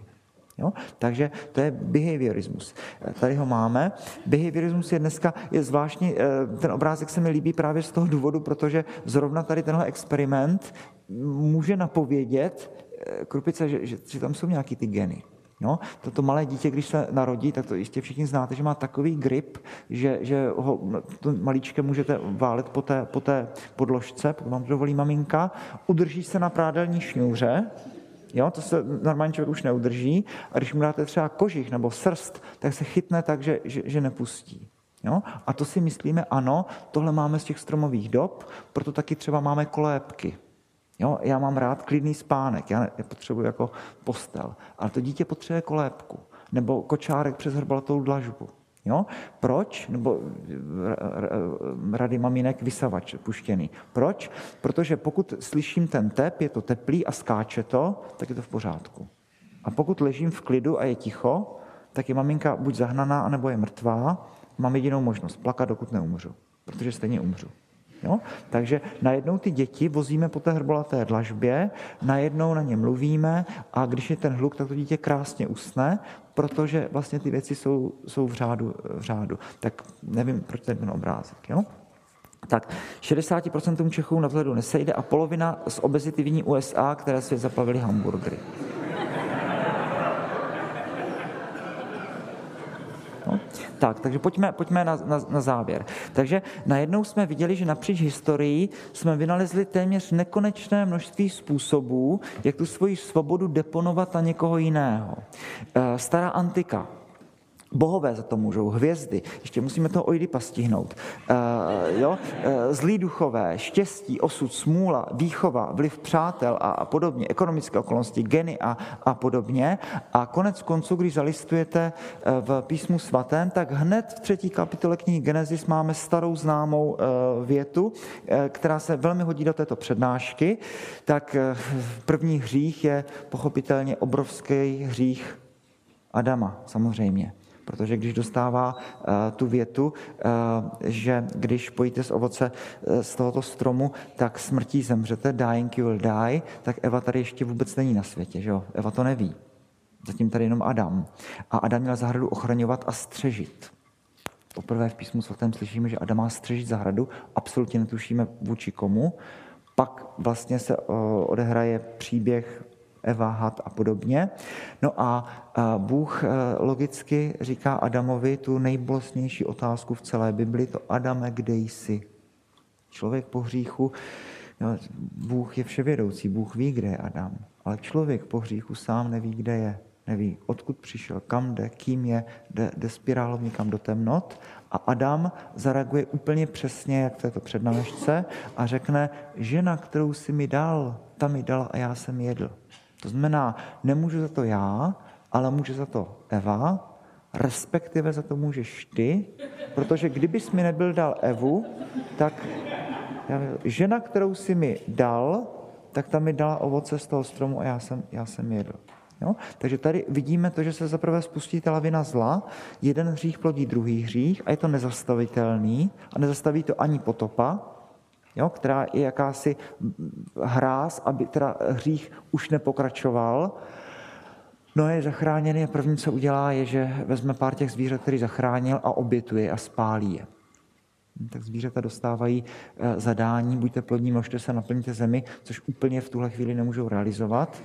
[SPEAKER 2] Jo? Takže to je behaviorismus. Tady ho máme. Behaviorismus je dneska, je zvláštní, eh, ten obrázek se mi líbí právě z toho důvodu, protože zrovna tady tenhle experiment může napovědět, eh, Krupice, že, že, že tam jsou nějaký ty geny. No, toto malé dítě, když se narodí, tak to jistě všichni znáte, že má takový grip, že, že ho to malíčké můžete válet po té, po té podložce, pokud vám to dovolí maminka, udrží se na prádelní šňůře, Jo, to se normální člověk už neudrží. A když mu dáte třeba kožich nebo srst, tak se chytne tak, že, že, že nepustí. Jo? A to si myslíme, ano, tohle máme z těch stromových dob, proto taky třeba máme kolébky. Jo? Já mám rád klidný spánek, já nepotřebuji jako postel, ale to dítě potřebuje kolébku nebo kočárek přes hrbalatou dlažbu. Jo? Proč? Nebo rady maminek vysavač puštěný. Proč? Protože pokud slyším ten tep, je to teplý a skáče to, tak je to v pořádku. A pokud ležím v klidu a je ticho, tak je maminka buď zahnaná, anebo je mrtvá. Mám jedinou možnost, plakat, dokud neumřu. Protože stejně umřu. Jo? Takže najednou ty děti vozíme po té hrbolaté dlažbě, najednou na ně mluvíme a když je ten hluk, tak to dítě krásně usne, protože vlastně ty věci jsou, jsou v, řádu, v řádu. Tak nevím, proč ten obrázek. Jo? Tak 60% Čechů na vzhledu nesejde a polovina z obezitivní USA, které si zaplavili hamburgery. Tak, takže pojďme, pojďme na, na, na závěr. Takže najednou jsme viděli, že napříč historií jsme vynalezli téměř nekonečné množství způsobů, jak tu svoji svobodu deponovat na někoho jiného. Eh, stará antika, Bohové za to můžou, hvězdy, ještě musíme toho Oidipa stihnout. Uh, jo? Uh, zlí duchové, štěstí, osud, smůla, výchova, vliv přátel a, a podobně, ekonomické okolnosti, geny a, a podobně. A konec konců, když zalistujete uh, v písmu svatém, tak hned v třetí kapitole knihy Genesis máme starou známou uh, větu, uh, která se velmi hodí do této přednášky. Tak uh, první hřích je pochopitelně obrovský hřích Adama, samozřejmě Protože když dostává uh, tu větu, uh, že když pojíte z ovoce uh, z tohoto stromu, tak smrtí zemřete, dying you will die, tak Eva tady ještě vůbec není na světě, že jo? Eva to neví. Zatím tady jenom Adam. A Adam měl zahradu ochraňovat a střežit. Poprvé v písmu svatém slyšíme, že Adam má střežit zahradu, absolutně netušíme vůči komu. Pak vlastně se odehraje příběh Eva, Had a podobně. No a Bůh e, logicky říká Adamovi tu nejbolestnější otázku v celé Bibli, to Adame, kde jsi? Člověk po hříchu, no, Bůh je vševědoucí, Bůh ví, kde je Adam, ale člověk po hříchu sám neví, kde je. Neví, odkud přišel, kam jde, kým je, jde, jde spirálou někam do temnot a Adam zareaguje úplně přesně, jak to je to přednavešce a řekne, žena, kterou si mi dal, ta mi dala a já jsem jedl. To znamená, nemůžu za to já, ale může za to Eva, respektive za to můžeš ty, protože kdybys mi nebyl dal Evu, tak žena, kterou si mi dal, tak ta mi dala ovoce z toho stromu a já jsem, já jsem jedl. Jo? Takže tady vidíme to, že se zaprvé spustí ta lavina zla, jeden hřích plodí druhý hřích a je to nezastavitelný a nezastaví to ani potopa, jo? která je jakási hráz, aby teda hřích už nepokračoval. No je zachráněný a první, co udělá, je, že vezme pár těch zvířat, který zachránil a obětuje a spálí je. Tak zvířata dostávají eh, zadání, buďte plodní, možte se, naplňte zemi, což úplně v tuhle chvíli nemůžou realizovat.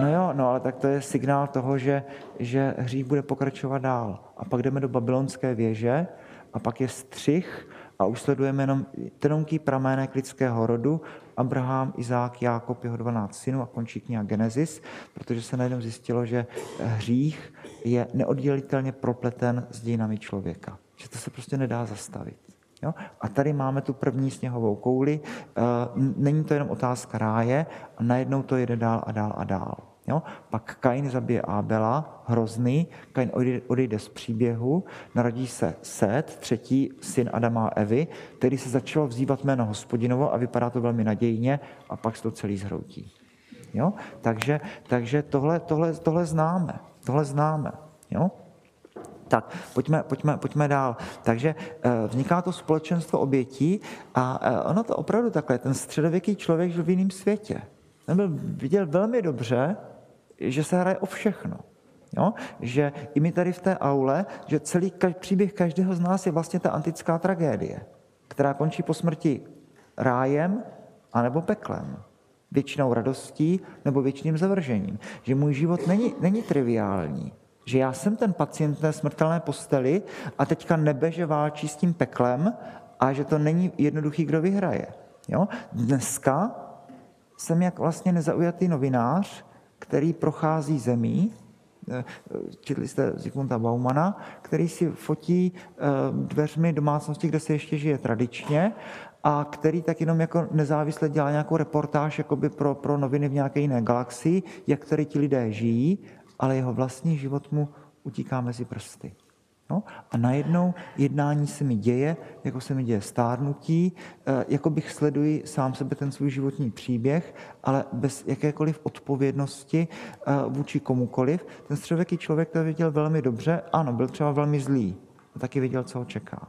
[SPEAKER 2] No jo, no ale tak to je signál toho, že, že hřích bude pokračovat dál. A pak jdeme do babylonské věže a pak je střih a už sledujeme jenom tenunký pramének lidského rodu, Abraham, Izák, Jákob, jeho 12 synů a končí kniha Genesis, protože se najednou zjistilo, že hřích je neoddělitelně propleten s dějinami člověka. Že to se prostě nedá zastavit. Jo? A tady máme tu první sněhovou kouli. Eh, není to jenom otázka ráje, a najednou to jede dál a dál a dál. Jo? Pak Kain zabije Abela, hrozný, Kain odejde z příběhu, narodí se Set, třetí syn Adama a Evy, který se začal vzývat jméno hospodinovo a vypadá to velmi nadějně a pak se to celý zhroutí. Jo? Takže, takže tohle, tohle, tohle známe. Tohle známe. Jo? Tak, pojďme, pojďme, pojďme dál. Takže eh, vzniká to společenstvo obětí a eh, ono to opravdu takhle, ten středověký člověk žil v jiném světě. Ten byl, viděl velmi dobře, že se hraje o všechno. Jo? Že i my tady v té aule, že celý příběh každého z nás je vlastně ta antická tragédie, která končí po smrti rájem anebo peklem. Většinou radostí nebo většiným zavržením. Že můj život není, není triviální. Že já jsem ten pacient té smrtelné posteli a teďka nebe, že válčí s tím peklem a že to není jednoduchý, kdo vyhraje. Jo? Dneska jsem jak vlastně nezaujatý novinář, který prochází zemí, eh, četli jste Zygmunta Baumana, který si fotí eh, dveřmi domácnosti, kde se ještě žije tradičně a který tak jenom jako nezávisle dělá nějakou reportáž jakoby pro, pro noviny v nějaké jiné galaxii, jak tady ti lidé žijí, ale jeho vlastní život mu utíká mezi prsty. No, a najednou jednání se mi děje, jako se mi děje stárnutí, eh, jako bych sleduji sám sebe ten svůj životní příběh, ale bez jakékoliv odpovědnosti eh, vůči komukoliv. Ten středověký člověk to viděl velmi dobře, ano, byl třeba velmi zlý, a taky věděl, co ho čeká.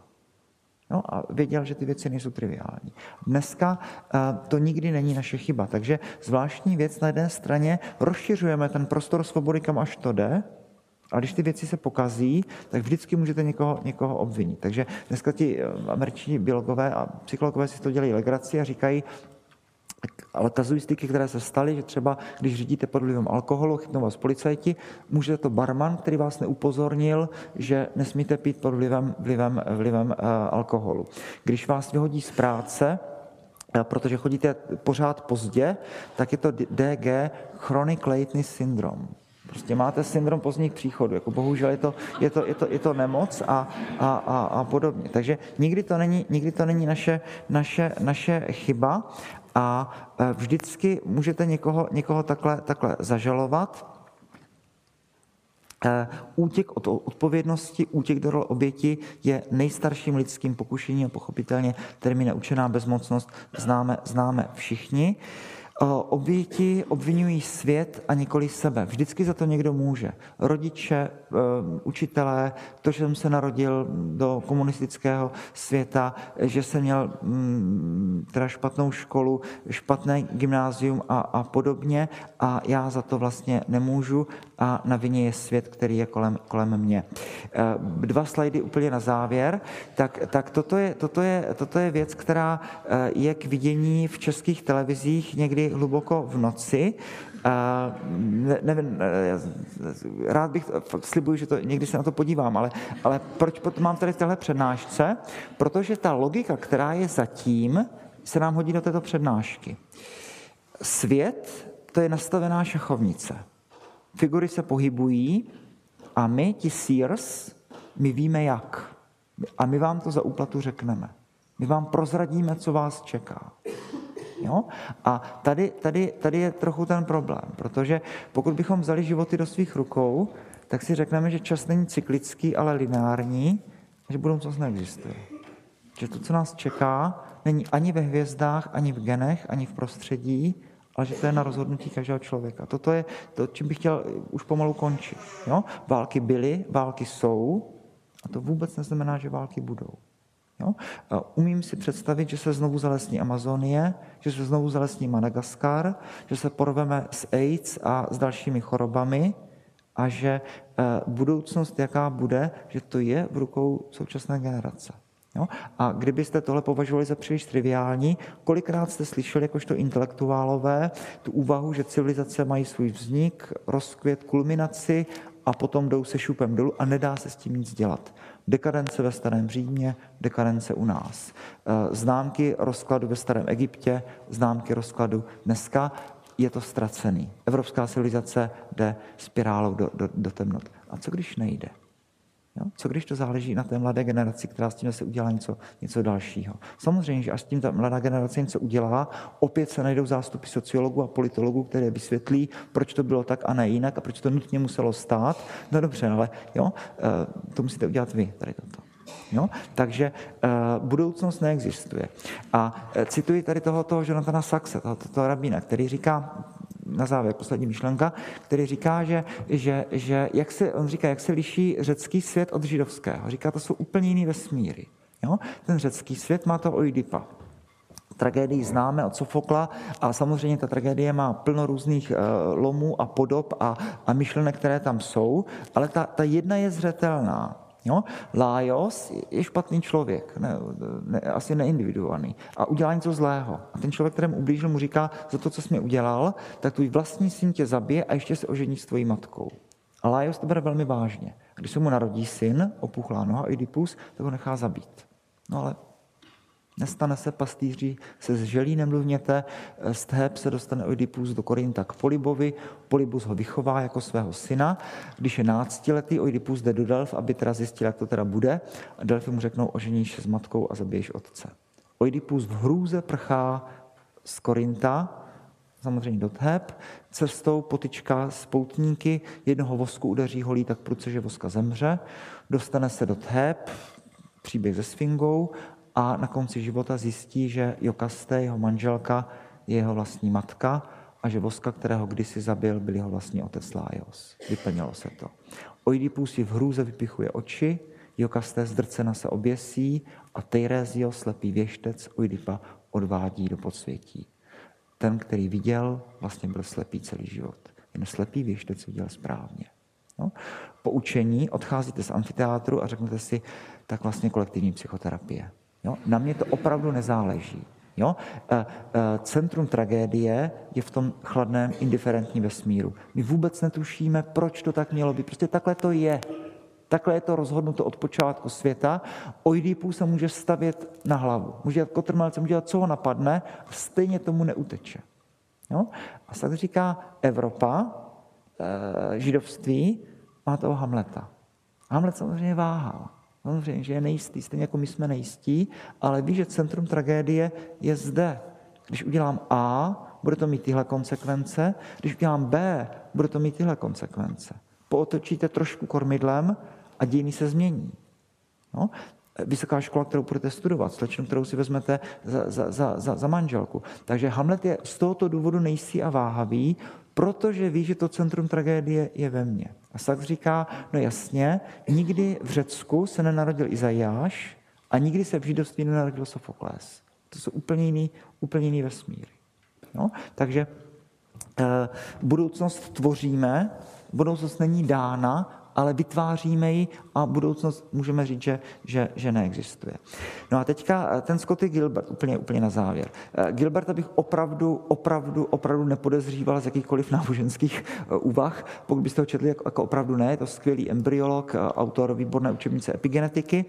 [SPEAKER 2] No a věděl, že ty věci nejsou triviální. Dneska eh, to nikdy není naše chyba, takže zvláštní věc na jedné straně rozšiřujeme ten prostor svobody, kam až to jde, a když ty věci se pokazí, tak vždycky můžete někoho, někoho obvinit. Takže dneska ti eh, američtí biologové a psychologové si to dělají legraci a říkají, ale kazuistiky, které se staly, že třeba když řídíte pod vlivem alkoholu, chytnou vás policajti, může to barman, který vás neupozornil, že nesmíte pít pod vlivem, vlivem, vlivem uh, alkoholu. Když vás vyhodí z práce, uh, protože chodíte pořád pozdě, tak je to DG, Chronic Lateness Syndrome. Prostě máte syndrom pozdních příchodů, jako bohužel je to, je to, je to, je to nemoc a, a, a, a podobně. Takže nikdy to není, nikdy to není naše, naše, naše chyba a e, vždycky můžete někoho, někoho takhle, takhle zažalovat. E, útěk od odpovědnosti, útěk do role oběti je nejstarším lidským pokušením a pochopitelně termín neučená bezmocnost známe, známe všichni. Oběti obvinují svět a nikoli sebe. Vždycky za to někdo může. Rodiče, e, učitelé, to, že jsem se narodil do komunistického světa, že jsem měl mm, teda špatnou školu, špatné gymnázium a, a podobně a já za to vlastně nemůžu a na vině je svět, který je kolem, kolem mě. E, dva slajdy úplně na závěr. Tak, tak toto, je, toto, je, toto je věc, která e, je k vidění v českých televizích někdy hluboko v noci. Ne, nevím, rád bych, slibuji, že to, někdy se na to podívám, ale, ale proč potom mám tady v téhle přednášce? Protože ta logika, která je zatím, se nám hodí do této přednášky. Svět, to je nastavená šachovnice. Figury se pohybují a my, ti seers, my víme jak. A my vám to za úplatu řekneme. My vám prozradíme, co vás čeká. Jo? A tady, tady, tady je trochu ten problém, protože pokud bychom vzali životy do svých rukou, tak si řekneme, že čas není cyklický, ale lineární, že budoucnost neexistuje. Že to, co nás čeká, není ani ve hvězdách, ani v genech, ani v prostředí, ale že to je na rozhodnutí každého člověka. Toto je to, čím bych chtěl už pomalu končit. Jo? Války byly, války jsou, a to vůbec neznamená, že války budou. Jo? Umím si představit, že se znovu zalesní Amazonie, že se znovu zalesní Madagaskar, že se porveme s AIDS a s dalšími chorobami a že eh, budoucnost, jaká bude, že to je v rukou současné generace. Jo? A kdybyste tohle považovali za příliš triviální, kolikrát jste slyšeli jakožto intelektuálové tu úvahu, že civilizace mají svůj vznik, rozkvět, kulminaci a potom jdou se šupem dolů a nedá se s tím nic dělat. Dekadence ve starém Římě, dekadence u nás. Eh, známky rozkladu ve starém Egyptě, známky rozkladu dneska, je to ztracený. Evropská civilizace jde spirálou do, do, do temnot. A co když nejde? Jo? Co když to záleží na té mladé generaci, která s tím se udělá něco, něco dalšího? Samozřejmě, že až s tím ta mladá generace něco udělá, opět se najdou zástupy sociologů a politologů, které vysvětlí, proč to bylo tak a ne jinak a proč to nutně muselo stát. No dobře, ale jo, eh, to musíte udělat vy, tady toto. Jo? Takže uh, budoucnost neexistuje. A uh, cituji tady tohoto Jonathana Saxe, tohoto toho rabína, který říká, na závěr poslední myšlenka, který říká, že, že, že jak se, on říká, jak se liší řecký svět od židovského. Říká, to jsou úplně jiný vesmíry. Jo? Ten řecký svět má to Oidipa. Tragédii známe od Sofokla a samozřejmě ta tragédie má plno různých uh, lomů a podob a, a myšlenek, které tam jsou, ale ta, ta jedna je zřetelná. Jo? Lajos je špatný člověk, ne, ne, asi neindividuovaný a udělá něco zlého. A ten člověk, kterému ublížil, mu říká, za to, co jsi mi udělal, tak tvůj vlastní syn tě zabije a ještě se ožení s tvojí matkou. A Lajos to bere velmi vážně. Když se mu narodí syn, opuchlá noha Oedipus, tak ho nechá zabít. No ale Nestane se pastýři, se zželí nemluvněte, z Theb se dostane Oedipus do Korinta k Polibovi, Polibus ho vychová jako svého syna. Když je náctiletý, Oedipus jde do Delf, aby teda zjistil, jak to teda bude. A Delfy mu řeknou, oženíš se s matkou a zabiješ otce. Oedipus v hrůze prchá z Korinta, samozřejmě do Theb, cestou potyčka s poutníky, jednoho vosku udeří holí tak prudce, že voska zemře, dostane se do Theb, příběh se Sfingou a na konci života zjistí, že Jokaste, jeho manželka, je jeho vlastní matka a že voska, kterého kdysi zabil, byl jeho vlastní otec Laios. Vyplnilo se to. Oidipus si v hrůze vypichuje oči, Jokaste zdrcena se oběsí a Teirezio, slepý věštec, Oidipa odvádí do podsvětí. Ten, který viděl, vlastně byl slepý celý život. Jen slepý věštec viděl správně. No. Po učení odcházíte z amfiteátru a řeknete si, tak vlastně kolektivní psychoterapie. Jo? Na mě to opravdu nezáleží. Jo? E, e, centrum tragédie je v tom chladném, indiferentním vesmíru. My vůbec netušíme, proč to tak mělo být. Prostě takhle to je. Takhle je to rozhodnuto od počátku světa. Oidipus se může stavět na hlavu. Může dělat kotrmelce, může dělat, co ho napadne, a stejně tomu neuteče. Jo? A tak říká Evropa, e, židovství, má toho Hamleta. Hamlet samozřejmě váhal. Samozřejmě, že je nejistý, stejně jako my jsme nejistí, ale ví, že centrum tragédie je zde. Když udělám A, bude to mít tyhle konsekvence, když udělám B, bude to mít tyhle konsekvence. Pootočíte trošku kormidlem a dějiny se změní. No? vysoká škola, kterou budete studovat, slečnu, kterou si vezmete za, za, za, za, za manželku. Takže Hamlet je z tohoto důvodu nejistý a váhavý, protože ví, že to centrum tragédie je ve mně. A Sachs říká, no jasně, nikdy v Řecku se nenarodil Izajáš a nikdy se v židovství nenarodil Sofoklés. To jsou úplně jiný, úplně jiný vesmíry. No? Takže e, budoucnost tvoříme, budoucnost není dána, ale vytváříme ji a budoucnost můžeme říct, že, že, že neexistuje. No a teďka eh, ten Scotty Gilbert, úplně, úplně na závěr. Eh, Gilberta bych opravdu, opravdu, opravdu nepodezříval z jakýchkoliv náboženských eh, úvah, pokud byste ho četli jako, jako opravdu ne, je to skvělý embryolog, autor výborné učebnice epigenetiky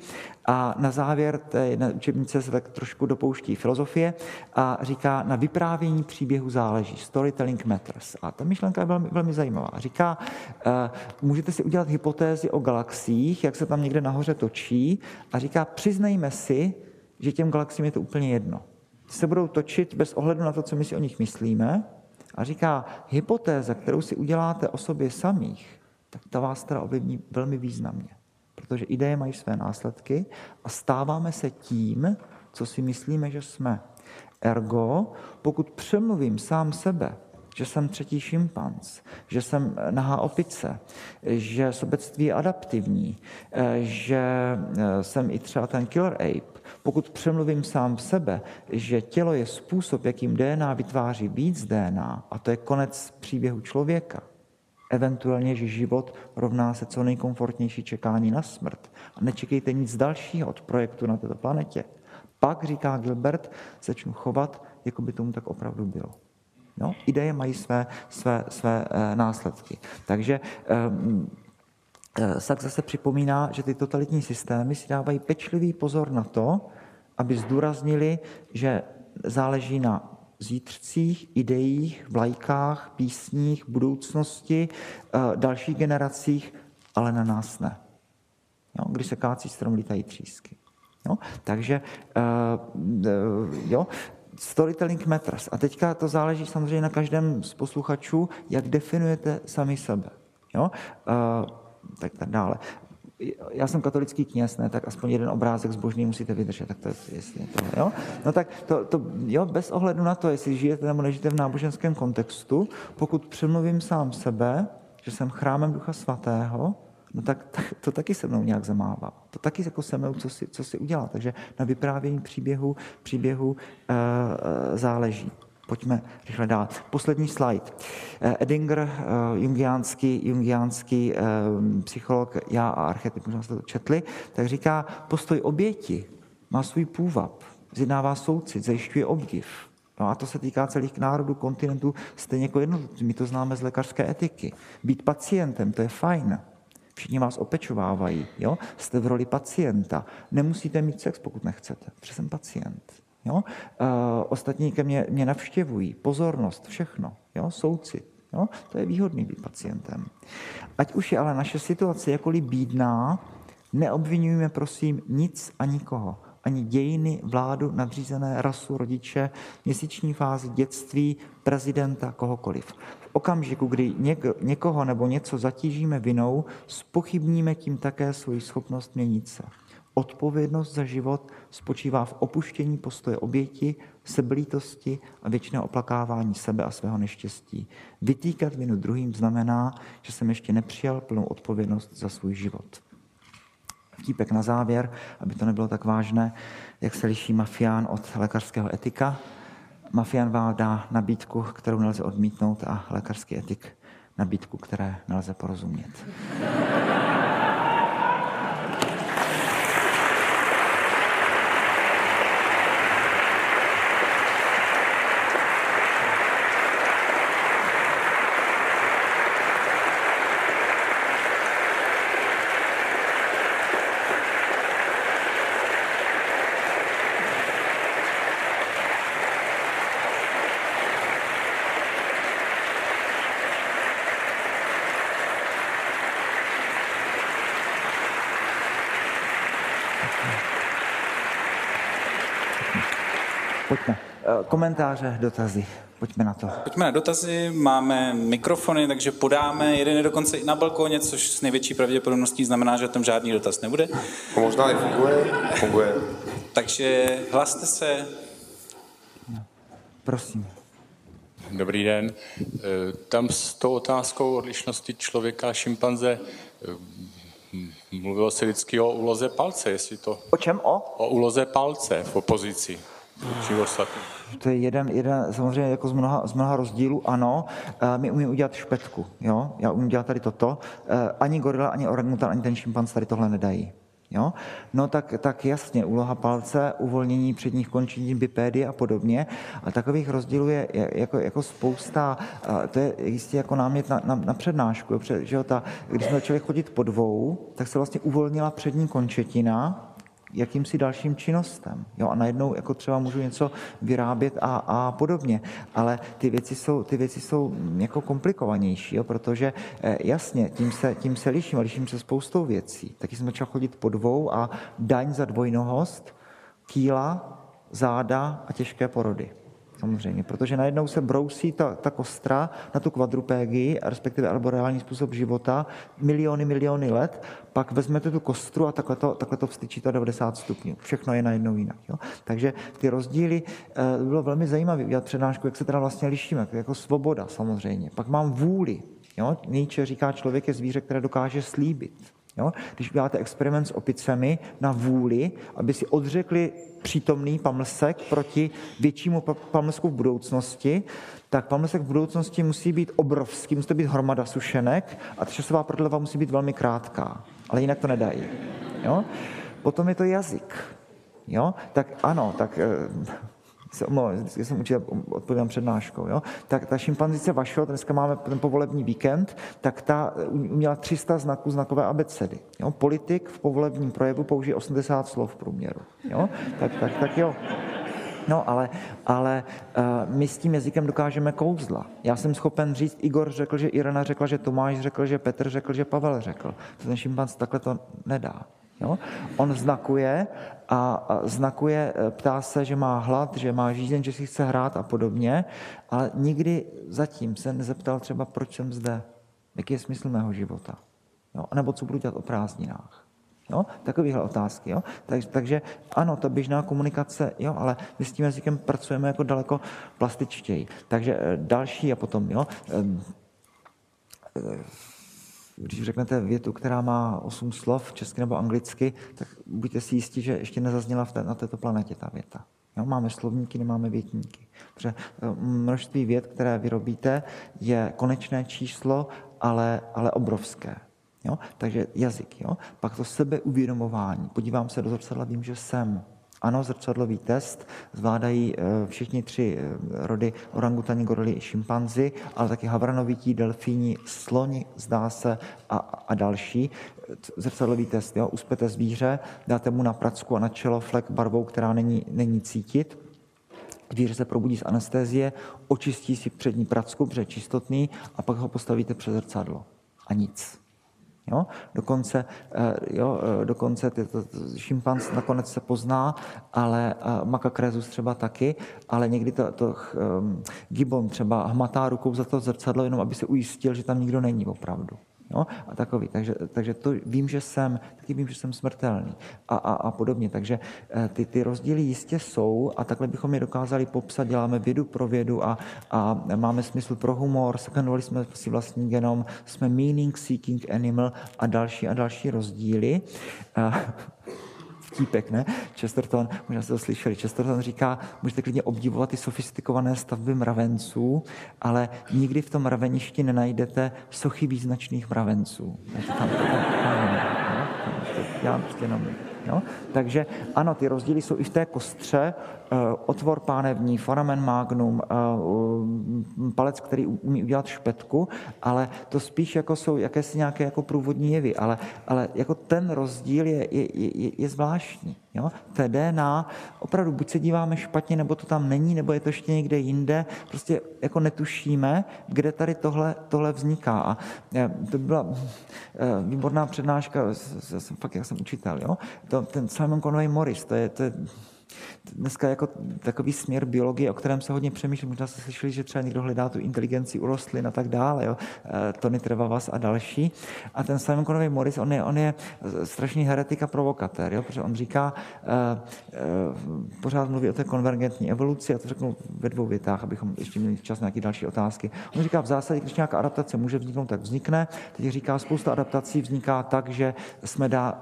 [SPEAKER 2] a na závěr té jedné učebnice se tak trošku dopouští filozofie a říká, na vyprávění příběhu záleží, storytelling matters. A ta myšlenka je velmi, velmi zajímavá. Říká, můžete si udělat hypotézy o galaxiích, jak se tam někde nahoře točí a říká, přiznejme si, že těm galaxiím je to úplně jedno. Se budou točit bez ohledu na to, co my si o nich myslíme a říká, hypotéza, kterou si uděláte o sobě samých, tak ta vás teda ovlivní velmi významně. Protože ideje mají své následky a stáváme se tím, co si myslíme, že jsme. Ergo, pokud přemluvím sám sebe, že jsem třetí šimpanz, že jsem nahá opice, že sobectví je adaptivní, že eh, jsem i třeba ten killer ape. Pokud přemluvím sám sebe, že tělo je způsob, jakým DNA vytváří víc DNA, a to je konec příběhu člověka, eventuálně, že život rovná se co nejkomfortnější čekání na smrt. A nečekejte nic dalšího od projektu na této planetě. Pak, říká Gilbert, začnu chovat, jako by tomu tak opravdu bylo. No, ideje mají své, své, své e, následky. Takže e, Sachs zase připomíná, že ty totalitní systémy si dávají pečlivý pozor na to, aby zdůraznili, že záleží na zítřcích, ideích, vlajkách, písních, budoucnosti, e, dalších generacích, ale na nás ne. Jo, když se kácí strom, lítají třísky. Jo? Takže jo, Storytelling matters. A teďka to záleží samozřejmě na každém z posluchačů, jak definujete sami sebe. Jo? Uh, tak, tak dále. Já jsem katolický kněz, ne, tak aspoň jeden obrázek zbožný musíte vydržet, tak to je, jestli to, jo? No tak to, to, jo, bez ohledu na to, jestli žijete nebo nežijete v náboženském kontextu, pokud přemluvím sám sebe, že jsem chrámem Ducha Svatého, no tak, tak to taky se mnou nějak zamává. To taky jako se mnou, co si, co si udělá. Takže na vyprávění příběhu, příběhu e, záleží. Pojďme rychle dál. Poslední slide. Eh, Edinger, jungiánský, jungiánský psycholog, já a archetyp, možná jste to četli, tak říká, postoj oběti má svůj půvab, zjednává soucit, zajišťuje obdiv. No a to se týká celých národů, kontinentů, stejně jako jednotlivců. My to známe z lékařské etiky. Být pacientem, to je fajn. Všichni vás opečovávají, jo? jste v roli pacienta. Nemusíte mít sex, pokud nechcete, protože jsem pacient. Jo? Uh, ostatní ke mně, mě navštěvují, pozornost, všechno, jo? soucit. Jo? To je výhodný být pacientem. Ať už je ale naše situace jakoliv bídná, neobvinujeme prosím nic a nikoho. Ani dějiny, vládu, nadřízené, rasu, rodiče, měsíční fázi, dětství, prezidenta, kohokoliv okamžiku, kdy někoho nebo něco zatížíme vinou, spochybníme tím také svoji schopnost měnit se. Odpovědnost za život spočívá v opuštění postoje oběti, sebelítosti a věčného oplakávání sebe a svého neštěstí. Vytýkat vinu druhým znamená, že jsem ještě nepřijal plnou odpovědnost za svůj život. Vtípek na závěr, aby to nebylo tak vážné, jak se liší mafián od lékařského etika. Mafián vám dá nabídku, kterou nelze odmítnout a lékařský etik nabídku, které nelze porozumět. Pojďme. Komentáře, dotazy. Pojďme na to.
[SPEAKER 3] Pojďme na dotazy, máme mikrofony, takže podáme. Jeden je dokonce i na balkóně, což s největší pravděpodobností znamená, že tam žádný dotaz nebude.
[SPEAKER 4] To možná nefunguje, funguje.
[SPEAKER 3] Takže hlaste se.
[SPEAKER 2] Prosím.
[SPEAKER 5] Dobrý den. Eh, Tam s tou otázkou odlišnosti člověka a šimpanze eh, mluvilo se vždycky o úloze palce, jestli to
[SPEAKER 2] O čem? O?
[SPEAKER 5] o úloze palce v opozici ostatním.
[SPEAKER 2] To je jeden, jeden samozřejmě jako z mnoha, z mnoha rozdílů, ano. Eh, My umíme udělat špetku, jo? Já umím dělat tady toto. Eh, Ani gorila, ani orangutan, ani ten šimpanz tady tohle nedají. Jo? No tak, tak jasně, úloha palce, uvolnění předních končetin, bipédy a podobně. A takových rozdílů je jako, jako spousta. A To je jistě jako námět na, na, na přednášku. Že jo, ta, když jsme začali chodit po dvou, tak se vlastně uvolnila přední končetina, jakýmsi dalším činnostem. Jo? A najednou jako třeba můžu něco vyrábět a, a podobně. Ale ty věci jsou, ty věci jsou mm, jako komplikovanější, jo? protože eh, jasně, tím se, tím se liším, a liším se spoustou věcí. Taky jsem začal chodit po dvou a daň za dvojnohost, kýla, záda a těžké porody. Samozřejmě, protože najednou se brousí ta, ta kostra na tu kvadrupégii, respektive arboreální způsob života, miliony, miliony let, pak vezmete tu kostru a takhle to, takhle to vstyčíte 90 stupňů. Všechno je najednou jinak. Jo? Takže ty rozdíly, eh, bylo velmi zajímavé udělat přednášku, jak se teda vlastně lišíme, jako svoboda samozřejmě. Pak mám vůli. Jo? Nietzsche říká, člověk je zvíře, které dokáže slíbit. Jo? Když uděláte experiment s opicemi na vůli, aby si odřekli přítomný pamlsek proti většímu pa- pamlsku v budoucnosti, tak pamlsek v budoucnosti musí být obrovský, musí to být hromada sušenek a ta časová prodleva musí být velmi krátká. Ale jinak to nedají. Jo? Potom je to jazyk. Jo? Tak ano, tak eh, se omlouvám, vždycky jsem učil, odpovídám přednáškou, jo? tak ta šimpanzice Vašo, dneska máme ten povolební víkend, tak ta uměla 300 znaků znakové abecedy. Jo? Politik v povolebním projevu použije 80 slov v průměru. Jo? Tak, tak, tak jo. No, ale, ale uh, my s tím jazykem dokážeme kouzla. Já jsem schopen říct, Igor řekl, že Irena řekla, že Tomáš řekl, že Petr řekl, že Pavel řekl. To ten šimpanz takhle to nedá. Jo? On znakuje a, znakuje, eh, ptá se, že má hlad, že má žízeň, že si chce hrát a podobně, ale nikdy zatím se nezeptal třeba, proč jsem zde, jaký je smysl mého života, jo? nebo co budu dělat o prázdninách. Jo? Takovéhle otázky. Jo? Tak, takže ano, ta běžná komunikace, jo, ale my s tím jazykem pracujeme jako daleko plastičtěji. Takže eh, další a potom, jo, když řeknete větu, která má osm slov, česky nebo anglicky, tak buďte si jistí, že ještě nezazněla v té, na této planetě ta věta. Jo, máme slovníky, nemáme větníky. Protože eh, množství vět, které vyrobíte, je konečné číslo, ale, ale obrovské. Jo? Takže jazyk. Jo? Pak to sebeuvědomování. Podívám se do zrcadla, vím, že jsem. Ano, zrcadlový test zvládají eh, všichni tři eh, rody orangutani, gorily i šimpanzi, ale taky havranovití, delfíni, sloni, zdá se, a, a další. Zrcadlový test, jo? uspete zvíře, dáte mu na pracku a na čelo flek barvou, která není, není cítit, Zvíře se probudí z anestézie, očistí si přední pracku, protože je čistotný, a pak ho postavíte před zrcadlo. A nic. Jo? Dokonce, eh, jo, eh, dokonce ty, to, to, šimpanz nakonec se pozná, ale makakrezus třeba taky, ale někdy to, to um, gibon třeba hmatá rukou za to zrcadlo, jenom aby se ujistil, že tam nikdo není opravdu. Jo? A takový. Takže, takže to vím, že jsem, taky vím, že jsem smrtelný a, a, a podobně. Takže eh, ty, ty rozdíly jistě jsou a takhle bychom je dokázali popsat. Děláme vědu pro vědu a, a máme smysl pro humor, sekvenovali jsme si vlastní genom, jsme meaning seeking animal a další a další rozdíly. Eh, vtípek, ne? Chesterton, možná jste to slyšeli, Chesterton říká, můžete klidně obdivovat ty sofistikované stavby mravenců, ale nikdy v tom mraveništi nenajdete sochy význačných mravenců. Takže tam, tam? Takže ano, ty rozdíly jsou i v té kostře, otvor pánevní, foramen magnum, eh, palec, který umí udělat špetku, ale to spíš jako jsou jakési nějaké jako průvodní jevy, ale, ale jako ten rozdíl je, je, je, je zvláštní. Jo? Té DNA, opravdu buď se díváme špatně, nebo to tam není, nebo je to ještě někde jinde, prostě jako netušíme, kde tady tohle, tohle vzniká. A eh, to byla výborná přednáška, jsem, fakt, jak jsem učitel, jo? To, ten Simon Conway Morris, to je, to je dneska jako takový směr biologie, o kterém se hodně přemýšlí, možná jste slyšeli, že třeba někdo hledá tu inteligenci u rostlin a tak dále, jo? Eh, Tony Trevavas a další. A ten Simon Conway Morris, on je, on je strašný heretik a provokatér, jo? protože on říká, uh, uh, pořád mluví o té konvergentní evoluci, a to řeknu ve dvou větách, abychom ještě měli čas na nějaké další otázky. On říká, v zásadě, když nějaká adaptace může vzniknout, tak vznikne. Teď říká, spousta adaptací vzniká tak, že jsme dá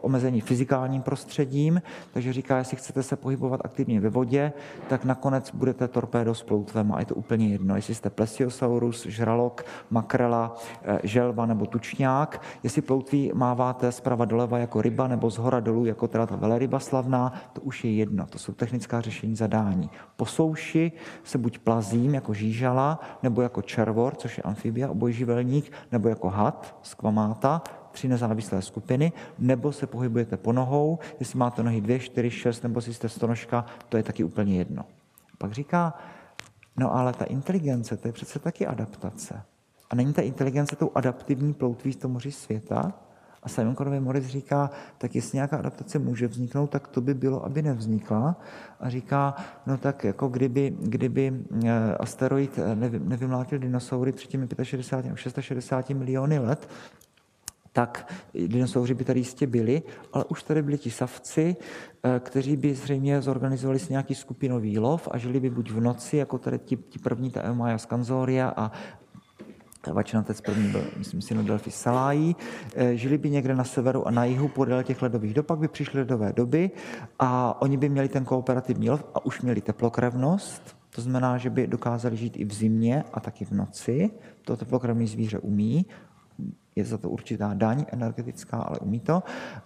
[SPEAKER 2] omezení fyzikálním prostředím, takže říká, jestli chcete se pohybovat aktivně ve vodě, tak nakonec budete torpédo s ploutvem a je to úplně jedno, jestli jste plesiosaurus, žralok, makrela, eh, želva nebo tučňák, jestli ploutví máváte zprava doleva jako ryba nebo z hora dolů jako teda ta veleryba slavná, to už je jedno, to jsou technická řešení zadání. Po souši se buď plazím jako žížala, nebo jako červor, což je amfibia, obojživelník, nebo jako had, skvamáta, nezávislé skupiny, nebo se pohybujete po nohou, jestli máte nohy dvě, čtyři, šest, nebo si jste stonožka, to je taky úplně jedno. Pak říká, no ale ta inteligence, to je přece taky adaptace. A není ta inteligence tou adaptivní ploutví v tom moři světa? A Simon Conway Morris říká, tak jestli nějaká adaptace může vzniknout, tak to by bylo, aby nevznikla. A říká, no tak jako kdyby, kdyby eh, asteroid eh, nevymlátil dinosaury před těmi 65 nebo 660 miliony let, tak dinosauři by tady jistě byli, ale už tady byli ti savci, eh, kteří by zřejmě zorganizovali si nějaký skupinový lov a žili by buď v noci, jako tady ti, ti první, ta Eumaya Scanzoria a Vačnatec první byl, myslím si, Delphi Salají. Eh, žili by někde na severu a na jihu podél těch ledových dob, pak by přišly ledové doby a oni by měli ten kooperativní lov a už měli teplokrevnost, to znamená, že by dokázali žít i v zimě a taky v noci. To teplokrevné zvíře umí je za to určitá daň energetická, ale umí to.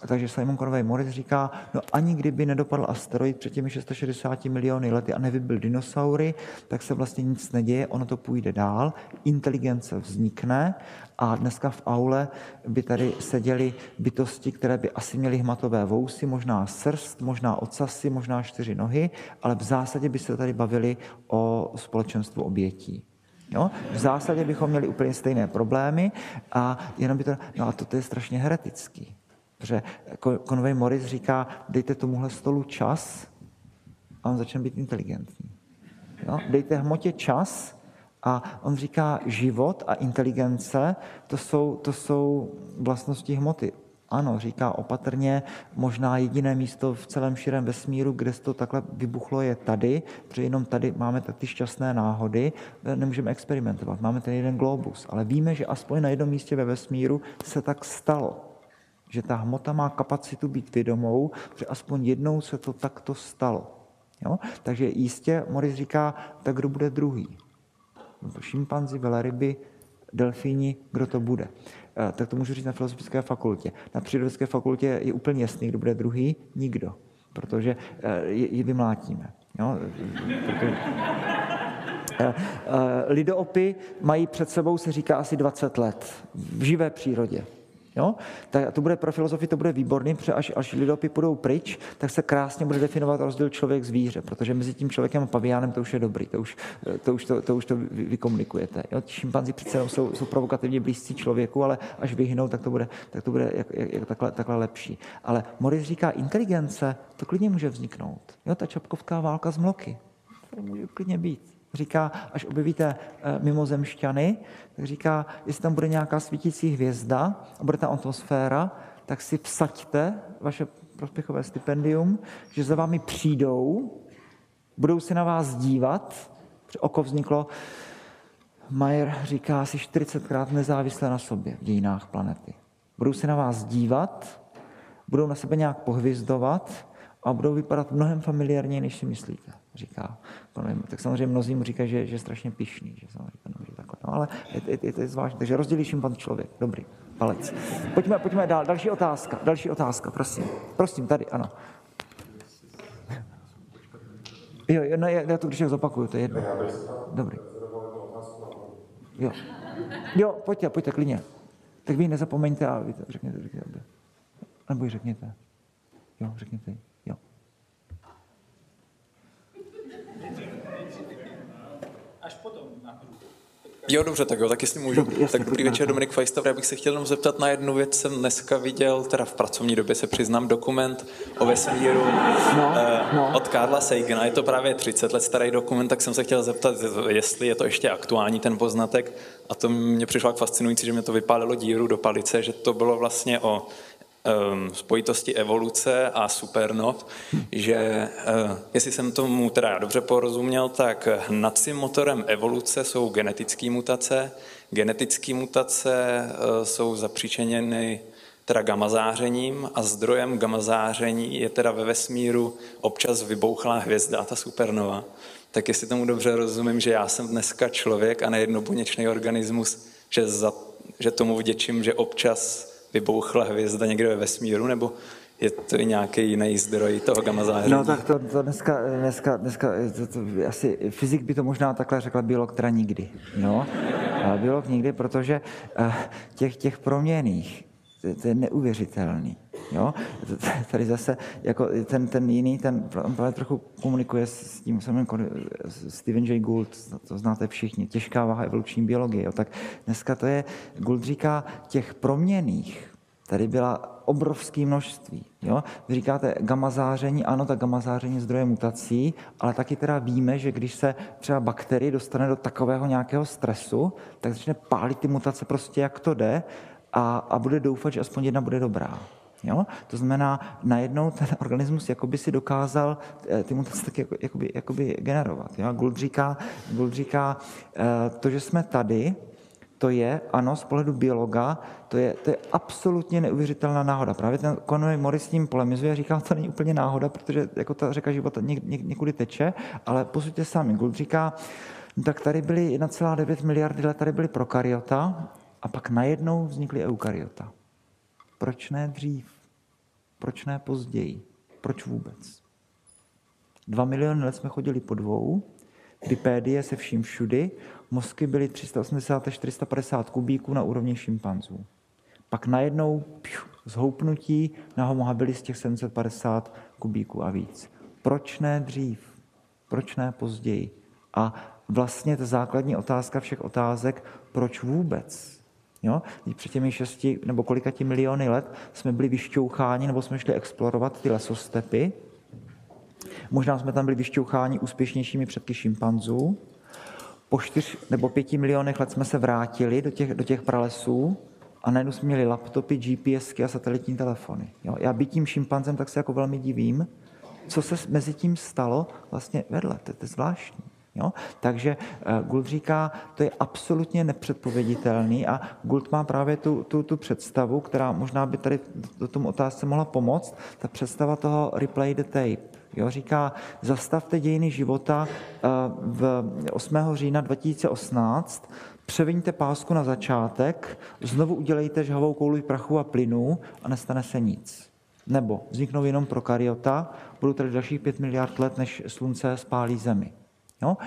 [SPEAKER 2] Takže Simon Conway Morris říká, no ani kdyby nedopadl asteroid před těmi 660 miliony lety a nevybil dinosaury, tak se vlastně nic neděje, ono to půjde dál, inteligence vznikne a dneska v aule by tady seděly bytosti, které by asi měly hmatové vousy, možná srst, možná ocasy, možná čtyři nohy, ale v zásadě by se tady bavili o společenstvu obětí. Jo? V zásadě bychom měli úplně stejné problémy a jenom by to, no a to je strašně heretický. Protože Conway Morris říká, dejte tomuhle stolu čas a on začne být inteligentní. Jo? Dejte hmotě čas a on říká, život a inteligence, to jsou, to jsou vlastnosti hmoty. Ano, říká opatrně, možná jediné místo v celém širém vesmíru, kde to takhle vybuchlo, je tady, protože jenom tady máme ty šťastné náhody, nemůžeme experimentovat. Máme ten jeden globus, ale víme, že aspoň na jednom místě ve vesmíru se tak stalo. Že ta hmota má kapacitu být vědomou, že aspoň jednou se to takto stalo. Jo? Takže jistě Morris říká, tak kdo bude druhý? No to šimpanzi, veleryby, delfíni, kdo to bude? Eh, tak to můžu říct na filozofické fakultě. Na přírodovědské fakultě je úplně jasný, kdo bude druhý, nikdo, protože eh, ji vymlátíme. Jo? Protože... Eh, lidoopy mají před sebou, se říká, asi 20 let v živé přírodě. Jo? Tak to bude pro filozofii to bude výborný, protože až, až lidopy půjdou pryč, tak se krásně bude definovat rozdíl člověk-zvíře, protože mezi tím člověkem a paviánem to už je dobrý, to už to, už to, to, už to vy, vykomunikujete. Jo? Šimpanzi přece jsou, jsou provokativně blízcí člověku, ale až vyhnou, tak to bude, tak to bude jak, jak, jak takhle, takhle lepší. Ale Morris říká, inteligence, to klidně může vzniknout. Jo? Ta čapkovská válka z mloky, to může klidně být říká, až objevíte eh, mimozemšťany, tak říká, jestli tam bude nějaká svítící hvězda a bude ta atmosféra, tak si vsaďte vaše prospěchové stipendium, že za vámi přijdou, budou si na vás dívat, oko vzniklo, Mayer říká asi 40krát nezávisle na sobě v dějinách planety. Budou se na vás dívat, budou na sebe nějak pohvizdovat a budou vypadat mnohem familiárněji, než si myslíte říká. Tak samozřejmě mnozí mu říkají, že, že je strašně pišný, že samozřejmě nemůže takhle. No, ale je, je, je, to je zvláštní. Takže rozdělíš jim pan člověk. Dobrý. Palec. Pojďme, pojďme dál. Další otázka. Další otázka, prosím. Prosím, tady, ano. Jo, jo no, já to když zopakuju, to je jedno. Dobrý. Jo. Jo, pojďte, pojďte, klidně. Tak vy nezapomeňte a vy to řekněte, řekněte. Nebo řekněte. Jo, řekněte.
[SPEAKER 6] Jo, dobře, tak jo, tak jestli můžu.
[SPEAKER 2] Dobře, jasně,
[SPEAKER 6] tak dobrý večer,
[SPEAKER 2] na.
[SPEAKER 6] Dominik Fajstavr. Já bych se chtěl jenom zeptat na jednu věc. Jsem dneska viděl, teda v pracovní době se přiznám, dokument o vesmíru
[SPEAKER 2] No,
[SPEAKER 6] eh,
[SPEAKER 2] no.
[SPEAKER 6] od Karla Sagana. Je to právě 30 let starý dokument, tak jsem se chtěl zeptat, jestli je to ještě aktuální ten poznatek. A to mě přišlo fascinující, že mě to vypálilo díru do palice, že to bylo vlastně o um, spojitosti evoluce a supernov, že uh, jestli jsem tomu teda dobře porozuměl, tak hnacím motorem evoluce jsou genetické mutace, genetické mutace uh, jsou zapříčeněny teda gamma zářením a zdrojem gamma záření je teda ve vesmíru občas vybouchlá hvězda, ta supernova. Tak jestli tomu dobře rozumím, že já jsem dneska člověk a ne jednobuněčný organismus, že, za, že tomu vděčím, že občas vybouchla hvězda někde ve vesmíru, nebo je to i nějaký jiný zdroj toho gamma záření?
[SPEAKER 2] No tak to, to dneska, dneska, dneska to, to, asi fyzik by to možná takhle řekla, biolog teda nikdy. No? Biolog nikdy, protože eh, těch, těch proměných, to, to je neuvěřitelný. Jo? Tady zase jako ten, ten jiný, ten on právě trochu komunikuje s tím samým Steven J. Gould, to znáte všichni, těžká váha evoluční biologie. Jo? Tak dneska to je, Gould říká, těch proměných, tady byla obrovské množství. Jo? Vy říkáte gamma záření, ano, tak gamma záření je zdroje mutací, ale taky teda víme, že když se třeba bakterie dostane do takového nějakého stresu, tak začne pálit ty mutace prostě jak to jde a, a bude doufat, že aspoň jedna bude dobrá. Jo? To znamená, najednou ten organismus jakoby si dokázal eh, ty mutace tak jako, jakoby, jakoby generovat. Jo? Gould říká, Gould říká eh, to, že jsme tady, to je, ano, z pohledu biologa, to je, to je absolutně neuvěřitelná náhoda. Právě ten Conway Morris s tím polemizuje říká, to není úplně náhoda, protože jako ta řeka života něk, něk, někudy teče, ale posuďte sami. Gould říká, no tak tady byly 1,9 miliardy let, tady byly prokaryota a pak najednou vznikly eukaryota. Proč ne dřív? Proč ne později? Proč vůbec? Dva miliony let jsme chodili po dvou, Wikipédie se vším všudy, mozky byly 380 až 450 kubíků na úrovni šimpanzů. Pak najednou pšu, zhoupnutí na homo habilis těch 750 kubíků a víc. Proč ne dřív? Proč ne později? A vlastně ta základní otázka všech otázek, proč vůbec? Jo? Před těmi šesti nebo kolika ti miliony let jsme byli vyšťoucháni nebo jsme šli explorovat ty lesostepy, Možná jsme tam byli vyšťoucháni úspěšnějšími předky šimpanzů. Po čtyř nebo pěti milionech let jsme se vrátili do těch, do těch pralesů a najednou jsme měli laptopy, GPSky a satelitní telefony. Jo? Já být tím šimpanzem, tak se jako velmi divím, co se mezi tím stalo vlastně vedle. To, to je zvláštní. Jo? Takže uh, Gould říká, to je absolutně nepředpověditelný a Gould má právě tu, tu, tu představu, která možná by tady do tomu otázce mohla pomoct, ta představa toho replay the tape. Jo, říká, zastavte dějiny života uh, v 8. října 2018, převiňte pásku na začátek, znovu udělejte žhavou kouli prachu a plynu a nestane se nic. Nebo vzniknou jenom prokaryota, budou tady dalších 5 miliard let, než slunce spálí zemi. Jo?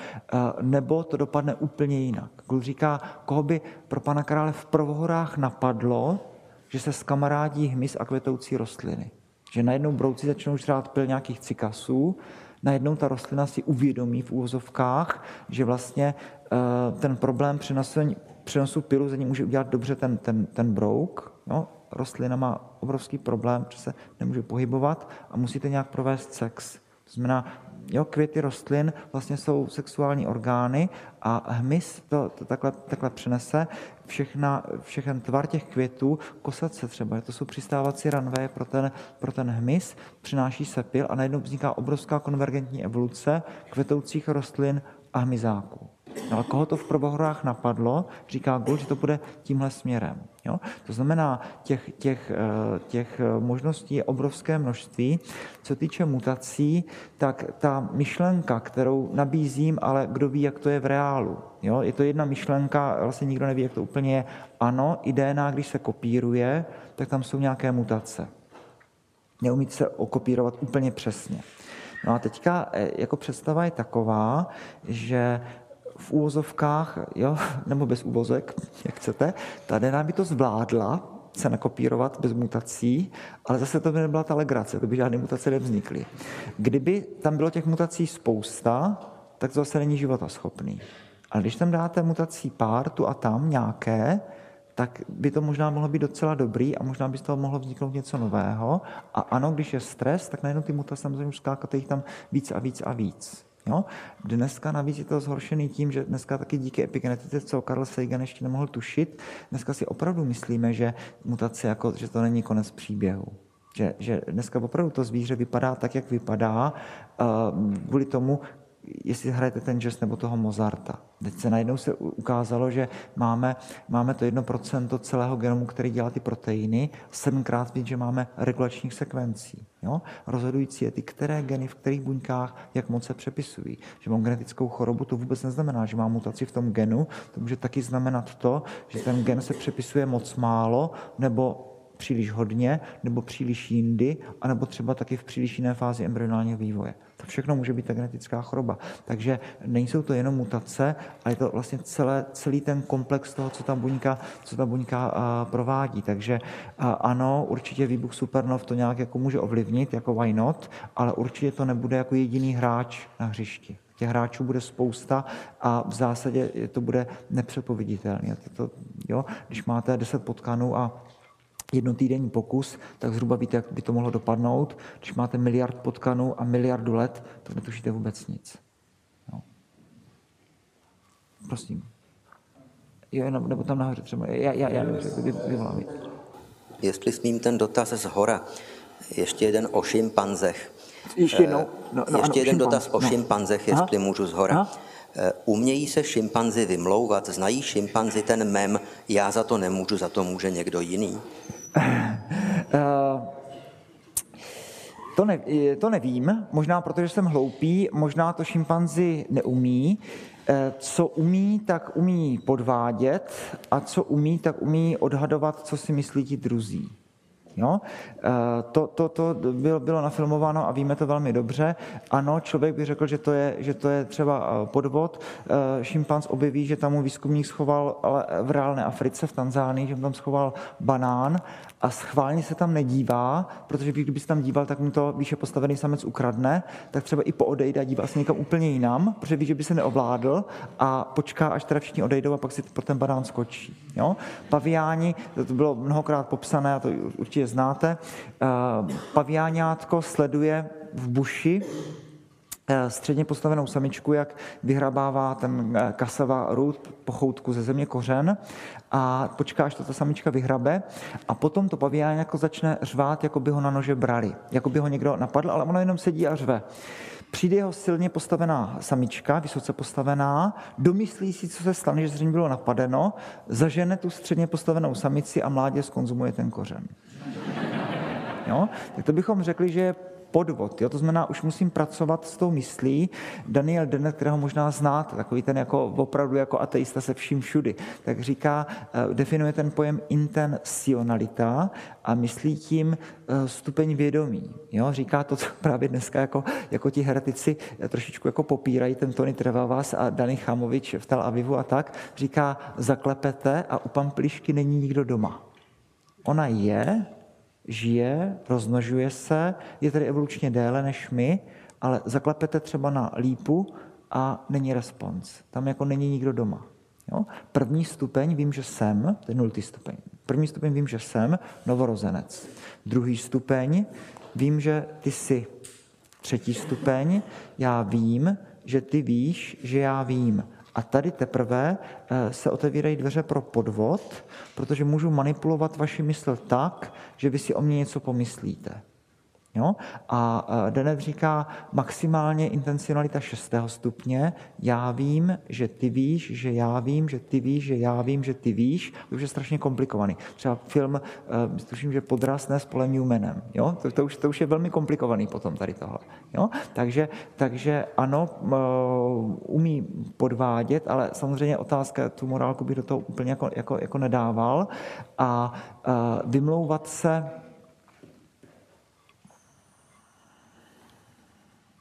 [SPEAKER 2] Nebo to dopadne úplně jinak. Gould říká, koho by pro pana krále v prvohorách napadlo, že se skamarádí hmyz a kvetoucí rostliny. Že najednou brouci začnou žrát pil nějakých cikasů, najednou ta rostlina si uvědomí v úvozovkách, že vlastně ten problém přenosu, přenosu pilu za ní může udělat dobře ten, ten, ten brouk. Jo? Rostlina má obrovský problém, že se nemůže pohybovat a musíte nějak provést sex. To znamená, jo, květy rostlin vlastně jsou sexuální orgány a hmyz to, to takhle, takhle přenese. Všechna, všechen tvar těch květů, kosace třeba, to jsou přistávací ranvé pro ten, pro ten hmyz, přináší se pil a najednou vzniká obrovská konvergentní evoluce kvetoucích rostlin a hmyzáků. No a koho to v probohorách napadlo, říká Gould, že to bude tímhle směrem. Jo? To znamená, těch, těch, těch možností je obrovské množství. Co týče mutací, tak ta myšlenka, kterou nabízím, ale kdo ví, jak to je v reálu. Jo? Je to jedna myšlenka, vlastně nikdo neví, jak to úplně je. Ano, i DNA, když se kopíruje, tak tam jsou nějaké mutace. Neumí se okopírovat úplně přesně. No a teďka jako představa je taková, že v úvozovkách, jo, nebo bez úvozek, jak chcete, ta DNA by to zvládla se nakopírovat bez mutací, ale zase to by nebyla ta legrace, to by žádné mutace nevznikly. Kdyby tam bylo těch mutací spousta, tak to zase není života schopný. Ale když tam dáte mutací pár tu a tam nějaké, tak by to možná mohlo být docela dobrý a možná by z toho mohlo vzniknout něco nového. A ano, když je stres, tak najednou ty mutace samozřejmě skákat jich tam víc a víc a víc. Jo? Dneska navíc je to zhoršený tím, že dneska taky díky epigenetice, co Karl Sagan ještě nemohl tušit, dneska si opravdu myslíme, že mutace, jako, že to není konec příběhu. Že, že dneska opravdu to zvíře vypadá tak, jak vypadá, uh, kvůli tomu, jestli hrajete ten jazz nebo toho Mozarta. Teď se najednou se ukázalo, že máme, máme to 1% celého genomu, který dělá ty proteiny, sedmkrát víc, že máme regulačních sekvencí. Jo? Rozhodující je ty, které geny v kterých buňkách, jak moc se přepisují. Že mám genetickou chorobu, to vůbec neznamená, že mám mutaci v tom genu, to může taky znamenat to, že ten gen se přepisuje moc málo, nebo příliš hodně, nebo příliš jindy, anebo třeba taky v příliš jiné fázi embryonálního vývoje. To všechno může být ta genetická choroba. Takže nejsou to jenom mutace, ale je to vlastně celé, celý ten komplex toho, co ta buňka, co ta buňka provádí. Takže ano, určitě výbuch supernov to nějak jako může ovlivnit, jako why not, ale určitě to nebude jako jediný hráč na hřišti. Těch hráčů bude spousta a v zásadě to bude to, jo, když máte 10 potkanů a jednotýdenní pokus, tak zhruba víte, jak by to mohlo dopadnout. Když máte miliard potkanů a miliardu let, tak netušíte vůbec nic. No. Prosím. Jo, nebo tam nahoře třeba. Já, já, já nevím, vy, vyvolám.
[SPEAKER 7] Jestli smím ten dotaz z hora, ještě jeden o šimpanzech.
[SPEAKER 2] Ještě jednou. No,
[SPEAKER 7] no, ještě ano, jeden šimpanz. dotaz o no. šimpanzech, jestli Aha. můžu z hora. Aha. Eh, umějí se šimpanzi vymlouvat? Znají šimpanzi ten mem, já za to nemůžu, za to může někdo jiný?
[SPEAKER 2] Eh, to, ne, to nevím, možná protože jsem hloupý, možná to šimpanzi neumí. Eh, co umí, tak umí podvádět a co umí, tak umí odhadovat, co si myslí ti druzí. Jo? Eh, to, to, to bylo, bylo nafilmováno a víme to velmi dobře. Ano, člověk by řekl, že to je, že to je třeba eh, podvod. Eh, šimpanz objeví, že tam mu výzkumník schoval, ale v reálné Africe, v Tanzánii, že mu tam schoval banán a schválně se tam nedívá, protože kdyby se tam díval, tak mu to výše postavený samec ukradne, tak třeba i poodejde a dívá se někam úplně jinam, protože ví, že by se neovládl a počká, až teda všichni odejdou a pak si pro ten banán skočí. Jo? Paviáni, to bylo mnohokrát popsané, a to určitě znáte. Eh, paviáňátko sleduje v buši eh, středně postavenou samičku, jak vyhrabává ten eh, kasava růd pochoutku ze země kořen a počká, až to ta samička vyhrabe a potom to pavián jako začne řvát, jako by ho na nože brali, jako by ho někdo napadl, ale ono jenom sedí a řve. Přijde jeho silně postavená samička, vysoce postavená, domyslí si, co se stane, že zřejmě bylo napadeno, zažene tu středně postavenou samici a mládě skonzumuje ten kořen. Jo? Tak to bychom řekli, že podvod. Jo? To znamená, už musím pracovat s tou myslí. Daniel Dennett, kterého možná znáte, takový ten jako opravdu jako ateista se vším všudy, tak říká, eh, definuje ten pojem intencionalita a myslí tím eh, stupeň vědomí. Jo? Říká to, co právě dneska jako, jako ti heretici eh, trošičku jako popírají, ten Tony Trevavas a Dani Chamovič v Tel Avivu a tak, říká, zaklepete a u pamplišky není nikdo doma. Ona je, žije, rozmnožuje se, je tedy evolučně déle než my, ale zaklepete třeba na lípu a není respons. Tam jako není nikdo doma. Jo? První stupeň vím, že jsem, to je nultý stupeň. První stupeň vím, že jsem novorozenec. Druhý stupeň vím, že ty jsi. Třetí stupeň já vím, že ty víš, že já vím. A tady teprve eh, se otevírají dveře pro podvod, protože můžu manipulovat vaši mysl tak, že vy si o mě něco pomyslíte. Jo? A Denev říká maximálně intencionalita šestého stupně. Já vím, že ty víš, že já vím, že ty víš, že já vím, že ty víš. To už je strašně komplikovaný. Třeba film, uh, tuším, že podrasné s Polem Newmanem. Jo? To, to, už, to už je velmi komplikovaný potom tady tohle. Jo? Takže, takže ano, uh, umí podvádět, ale samozřejmě otázka, tu morálku by do toho úplně jako, jako, jako nedával. A uh, vymlouvat se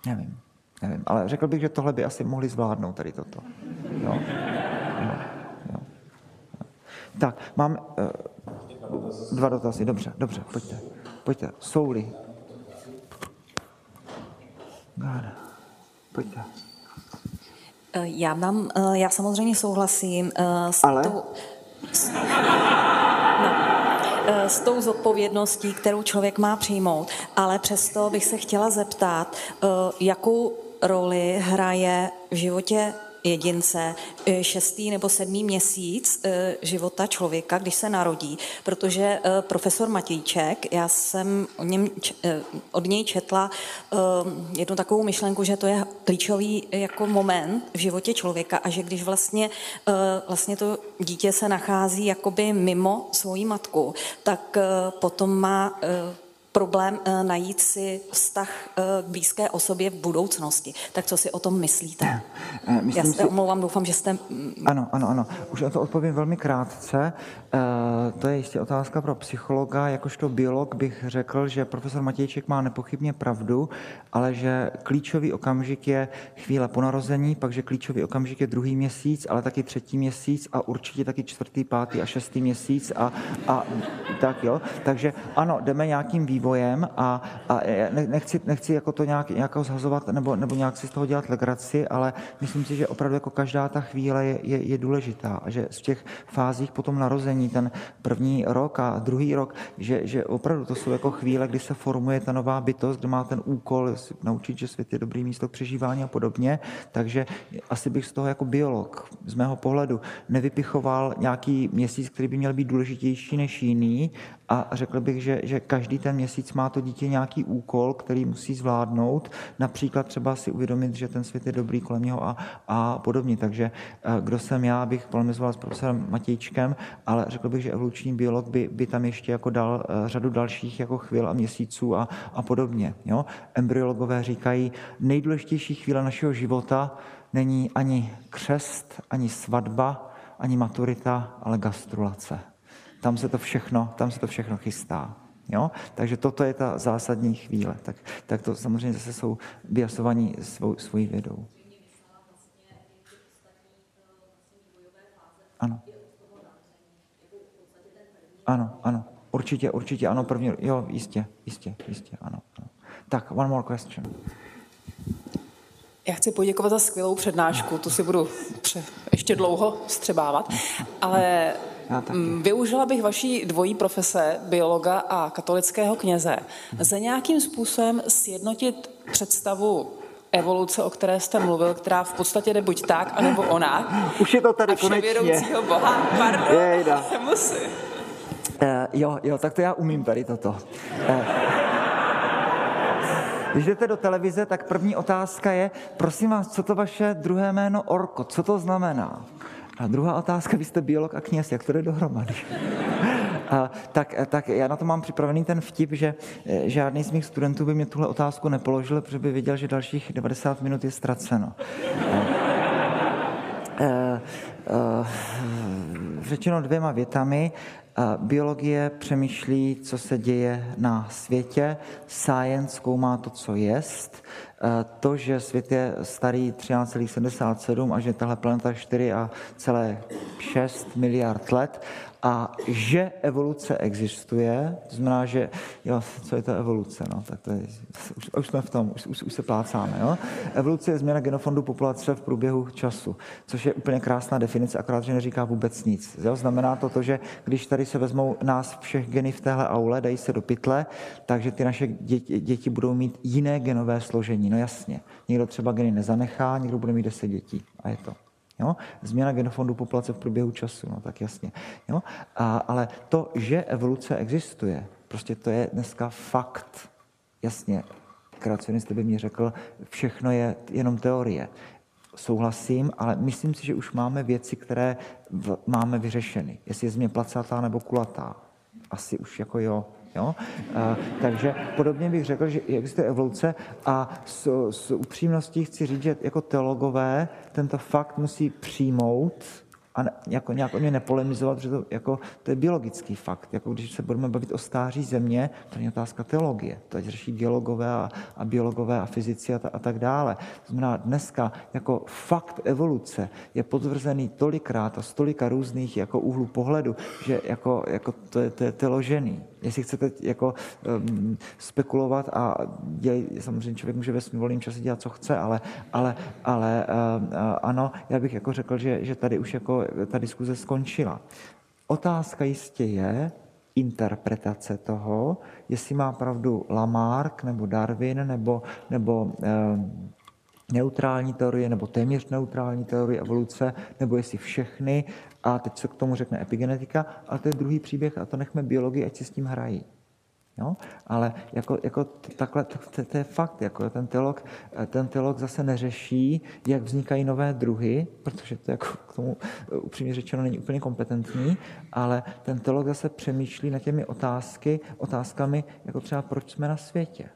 [SPEAKER 2] Nevím, nevím, ale řekl bych, že tohle by asi mohli zvládnout tady toto. Jo? Jo. Jo. Tak, mám uh, dva dotazy, dobře, dobře, pojďte, pojďte, Souli. God. Pojďte.
[SPEAKER 8] Eh, Já mám, eh, já samozřejmě souhlasím s
[SPEAKER 2] Ale?
[SPEAKER 8] tou, s, eh, s tou zodpovědností, kterou člověk má přijmout, ale přesto bych se chtěla zeptat, eh, jakou roli hraje v životě jedince eh, šestý nebo sedmý měsíc eh, života člověka, když se narodí, protože eh, profesor Matějček, já jsem o něm, od něj četla jednu takovou myšlenku, že to je klíčový jako moment v životě člověka a že když vlastně, vlastně to dítě se nachází jakoby mimo svoji matku, tak potom má problém eh, najít si vztah eh, k blízké osobě v budoucnosti. Tak co si o tom myslíte?
[SPEAKER 2] Eh,
[SPEAKER 8] Já
[SPEAKER 2] myslím
[SPEAKER 8] se
[SPEAKER 2] si-
[SPEAKER 8] omlouvám, doufám, že jste...
[SPEAKER 2] Ano, ano, ano. Už na to odpovím velmi krátce. Eh, To je jistě otázka pro psychologa. Jakožto biolog bych řekl, že profesor Matějček má nepochybně pravdu, ale že klíčový okamžik je chvíle po narození, pak že klíčový okamžik je druhý měsíc, ale taky třetí měsíc a určitě taky čtvrtý, pátý a šestý měsíc a, a tak jo. Takže ano, jdeme nějakým vývojem a, a já ne- nechci, nechci jako to nějak, nějak zhazovat nebo, nebo nějak si z toho dělat legraci, ale myslím si, že opravdu jako každá ta chvíle je, je, je důležitá a že v těch fázích po tom narození, ten první rok a druhý rok, že, že opravdu to jsou jako chvíle, kdy se formuje ta nová bytost, kde má ten úkol si naučit, že svět je dobrý místo k přežívání a podobně. Takže asi bych z toho jako biolog, z mého pohledu, nevypichoval nějaký měsíc, který by měl být důležitější než jiný a řekl bych, že, že každý ten měsíc má to dítě nějaký úkol, který musí zvládnout, například třeba si uvědomit, že ten svět je dobrý kolem něho a, a podobně. Takže eh, kdo jsem já, bych polemizoval s profesorem Matějčkem, ale řekl bych, že evoluční biolog by, by tam ještě jako dal eh, řadu dalších jako chvíl a měsíců a, a podobně. Jo? Embryologové říkají, nejdůležitější chvíle našeho života není ani křest, ani svatba, ani maturita, ale gastrulace. Tam se to všechno, tam se to všechno chystá. Jo? Takže toto je ta zásadní chvíle. Tak, tak to samozřejmě zase jsou vyjasovaní svou, svojí vědou. Ano. Ano, ano. Určitě, určitě, ano, první, jo, jistě, jistě, jistě, ano, ano. Tak, one more question.
[SPEAKER 9] Já chci poděkovat za skvělou přednášku, tu si budu pře- ještě dlouho střebávat, ale
[SPEAKER 2] Já taky.
[SPEAKER 9] mm, využila bych vaší dvojí profese, biologa a katolického kněze, za nějakým způsobem sjednotit představu evoluce, o které jste mluvil, která v podstatě jde buď tak, anebo ona.
[SPEAKER 2] Už je to tady
[SPEAKER 9] a vševědoucího Boha. Pardon,
[SPEAKER 2] Jejda.
[SPEAKER 9] musím.
[SPEAKER 2] Uh, jo, jo, tak to já umím tady toto. Uh, když jdete do televize, tak první otázka je, prosím vás, co to vaše druhé jméno Orko, co to znamená? A druhá otázka, vy jste biolog a kněz, jak to jde dohromady? A, tak, tak já na to mám připravený ten vtip, že eh, žádný z mých studentů by mě tuhle otázku nepoložil, protože by věděl, že dalších 90 minut je ztraceno. Eh, eh, řečeno dvěma větami, biologie přemýšlí, co se děje na světě, science zkoumá to, co jest, to, že svět je starý 13,77 a že tahle planeta je 4,6 miliard let a že evoluce existuje, to znamená, že, jo, co je to evoluce, no, tak to je, už, už jsme v tom, už, už, už se plácáme, jo. Evoluce je změna genofondu populace v průběhu času, což je úplně krásná definice, akorát, že neříká vůbec nic. Jo. Znamená to to, že když tady se vezmou nás všech geny v téhle aule, dají se do pytle, takže ty naše děti, děti budou mít jiné genové složení, no jasně. Někdo třeba geny nezanechá, někdo bude mít 10 dětí a je to. Jo? Změna genofondu populace v průběhu času, no tak jasně. Jo? A, ale to, že evoluce existuje, prostě to je dneska fakt. Jasně, kreacionista by mi řekl, všechno je jenom teorie. Souhlasím, ale myslím si, že už máme věci, které v, máme vyřešeny. Jestli je země placatá nebo kulatá. Asi už jako jo. Jo? A, takže podobně bych řekl, že existuje evoluce a s, s upřímností chci říct, že jako teologové tento fakt musí přijmout a jako nějak o ně nepolemizovat, že to, jako, to je biologický fakt. Jako když se budeme bavit o stáří země, to je otázka teologie. To ať řeší geologové a, a biologové a fyzici a, ta, a tak dále. To znamená, dneska jako fakt evoluce je potvrzený tolikrát a z tolika různých jako úhlů pohledu, že jako, jako to, je, to je teložený. Jestli chcete jako um, spekulovat a dělej, samozřejmě člověk může ve svým volným čase dělat, co chce, ale, ale, ale uh, uh, ano, já bych jako řekl, že, že tady už jako ta diskuze skončila. Otázka jistě je, interpretace toho, jestli má pravdu Lamarck nebo Darwin nebo, nebo uh, neutrální teorie nebo téměř neutrální teorie evoluce, nebo jestli všechny, a teď se k tomu řekne epigenetika, ale to je druhý příběh a to nechme biologii, ať si s tím hrají. Jo? Ale jako, jako takhle, to, to je fakt, jako ten teolog, ten teolog zase neřeší, jak vznikají nové druhy, protože to jako k tomu upřímně řečeno není úplně kompetentní, ale ten teolog zase přemýšlí nad těmi otázky, otázkami, jako třeba proč jsme na světě.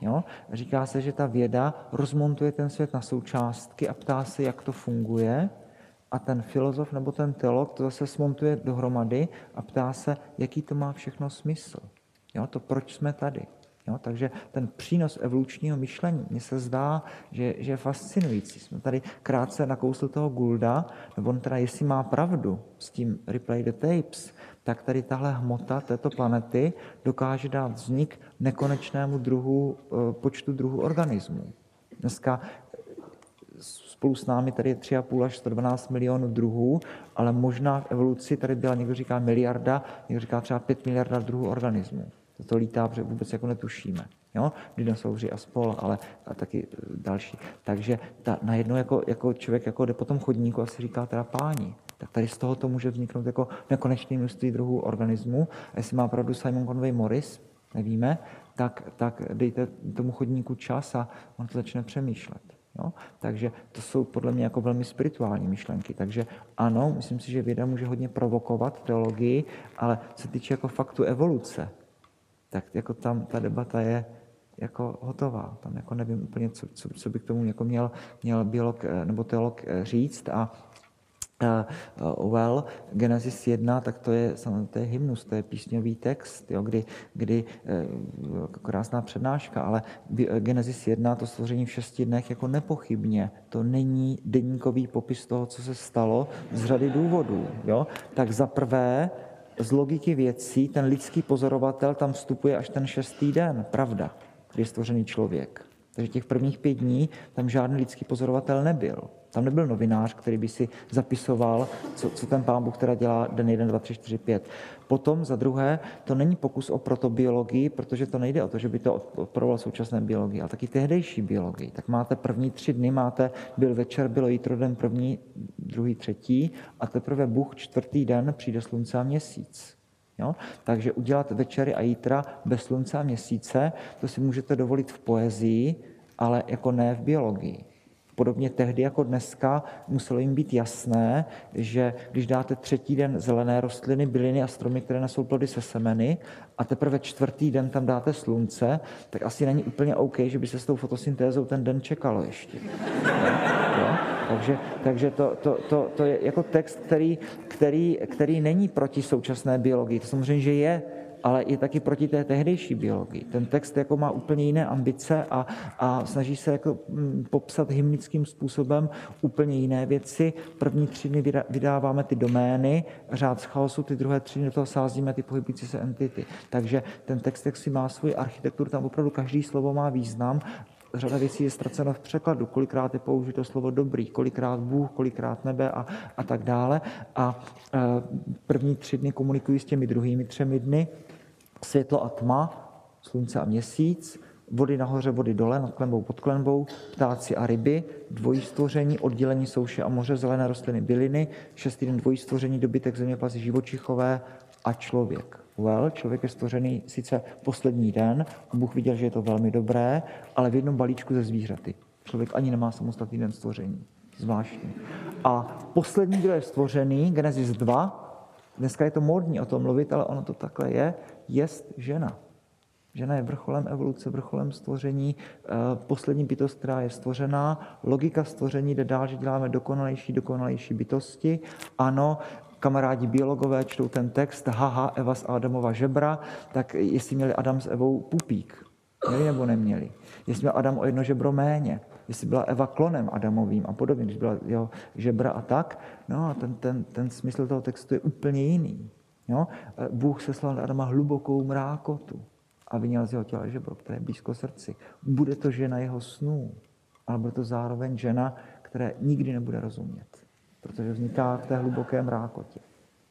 [SPEAKER 2] Jo? Říká se, že ta věda rozmontuje ten svět na součástky a ptá se, jak to funguje, a ten filozof nebo ten teolog to zase smontuje dohromady a ptá se, jaký to má všechno smysl. Jo? To, proč jsme tady. Jo? Takže ten přínos evolučního myšlení, mně se zdá, že, že je fascinující. Jsme tady krátce nakousli toho Gulda, nebo on teda, jestli má pravdu s tím replay the tapes, tak tady tahle hmota této planety dokáže dát vznik nekonečnému druhu, eh, počtu druhů organismů. Dneska spolu s námi tady je 3,5 až 112 milionů druhů, ale možná v evoluci tady byla, někdo říká miliarda, někdo říká třeba 5 miliarda druhů organismů. To lítá, protože vůbec jako netušíme. Jo? Dinosauři a spol, ale a taky eh, další. Takže ta, najednou jako, jako člověk jako jde po tom chodníku a si říká teda páni. Tak tady z toho to může vzniknout jako nekonečné množství druhů organismů. A jestli má pravdu Simon Conway Morris, nevíme, tak, tak dejte tomu chodníku čas a on to začne přemýšlet. Jo? Takže to jsou podle mě jako velmi spirituální myšlenky. Takže ano, myslím si, že věda může hodně provokovat teologii, ale co se týče jako faktu evoluce, tak jako tam ta debata je jako hotová. Tam jako nevím úplně, co, co, co by k tomu jako měl, měl biolog eh, nebo teolog eh, říct a uh, well, Genesis 1, tak to je, to je hymnus, to je písňový text, jo, kdy, kdy uh, krásná přednáška, ale Genesis 1, to stvoření v šesti dnech, jako nepochybně, to není denníkový popis toho, co se stalo z řady důvodů. Jo? Tak za prvé, z logiky věcí, ten lidský pozorovatel tam vstupuje až ten šestý den, pravda, kdy je stvořený člověk. Takže těch prvních pět dní tam žádný lidský pozorovatel nebyl. Tam nebyl novinář, který by si zapisoval, co, co ten pán Bůh teda dělá den 1, 2, 3, 4, 5. Potom za druhé, to není pokus o protobiologii, protože to nejde o to, že by to odporovalo současné biologii, ale taky tehdejší biologii. Tak máte první tři dny, máte, byl večer, bylo jítro den první, druhý, třetí a teprve Bůh čtvrtý den přijde slunce a měsíc. Jo? Takže udělat večery a jítra bez slunce a měsíce, to si můžete dovolit v poezii, ale jako ne v biologii. Podobně tehdy jako dneska muselo jim být jasné, že když dáte třetí den zelené rostliny, byliny a stromy, které nesou plody se semeny, a teprve čtvrtý den tam dáte slunce, tak asi není úplně OK, že by se s tou fotosyntézou ten den čekalo ještě. Jo? Takže, takže to, to, to, to je jako text, který, který, který není proti současné biologii. To samozřejmě, že je, ale je taky proti té tehdejší biologii. Ten text jako má úplně jiné ambice a, a snaží se jako mm, popsat hymnickým způsobem úplně jiné věci. První tři dny vydáváme ty domény, řád z chaosu, ty druhé tři dny do toho sázíme ty pohybující se entity. Takže ten text jak si má svůj architekturu, tam opravdu každý slovo má význam řada věcí je ztracena v překladu, kolikrát je použito slovo dobrý, kolikrát Bůh, kolikrát nebe a, a tak dále. A e, první tři dny komunikují s těmi druhými třemi dny světlo a tma, slunce a měsíc, vody nahoře, vody dole, nad klenbou, pod klenbou, ptáci a ryby, dvojí stvoření, oddělení souše a moře, zelené rostliny, byliny, šestý den dvojí stvoření, dobytek, zeměplasy, živočichové a člověk. Well, člověk je stvořený sice poslední den, Bůh viděl, že je to velmi dobré, ale v jednom balíčku ze zvířaty. Člověk ani nemá samostatný den stvoření. Zvláštní. A poslední, kdo je stvořený, Genesis 2, dneska je to módní o tom mluvit, ale ono to takhle je, jest žena. Žena je vrcholem evoluce, vrcholem stvoření, eh, poslední bytost, která je stvořená. Logika stvoření jde dál, že děláme dokonalejší, dokonalejší bytosti. Ano, kamarádi biologové čtou ten text, haha, Eva z Adamova žebra, tak jestli měli Adam s Evou pupík, měli nebo neměli. Jestli měl Adam o jedno žebro méně, jestli byla Eva klonem Adamovým a podobně, když byla jeho žebra a tak, no a ten, ten, ten smysl toho textu je úplně jiný. Jo? Bůh seslal na Adama hlubokou mrákotu a vyněl z jeho těla žebro, které je blízko srdci. Bude to žena jeho snů, ale bude to zároveň žena, které nikdy nebude rozumět, protože vzniká v té hluboké mrákotě.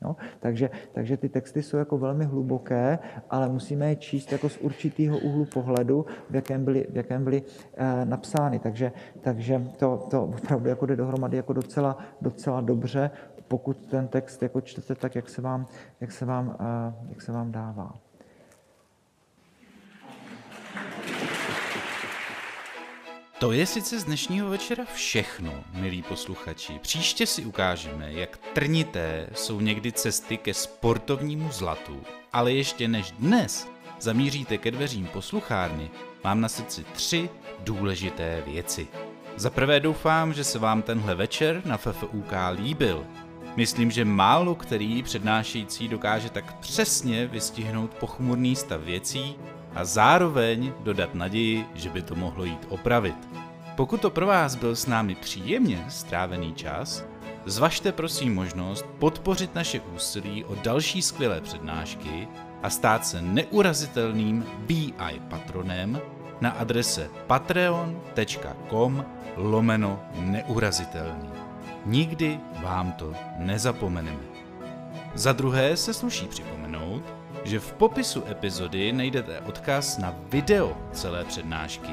[SPEAKER 2] No, takže, takže ty texty jsou jako velmi hluboké, ale musíme je číst jako z určitého úhlu pohledu, v jakém byly, v jakém byly eh, napsány. Takže, takže to, to opravdu jako jde dohromady jako docela, docela dobře, pokud ten text jako čtete tak, jak se vám, jak se vám, eh, jak se vám dává.
[SPEAKER 1] To je sice z dnešního večera všechno, milí posluchači. Příště si ukážeme, jak trnité jsou někdy cesty ke sportovnímu zlatu. Ale ještě než dnes zamíříte ke dveřím posluchárny, mám na srdci tři důležité věci. Za prvé doufám, že se vám tenhle večer na FFUK líbil. Myslím, že málo který přednášející dokáže tak přesně vystihnout pochmurný stav věcí, a zároveň dodat naději, že by to mohlo jít opravit. Pokud to pro vás byl s námi příjemně strávený čas, zvažte prosím možnost podpořit naše úsilí o další skvělé přednášky a stát se neurazitelným BI patronem na adrese patreon.com lomeno neurazitelný. Nikdy vám to nezapomeneme. Za druhé se sluší připomenout, že v popisu epizody najdete odkaz na video celé přednášky,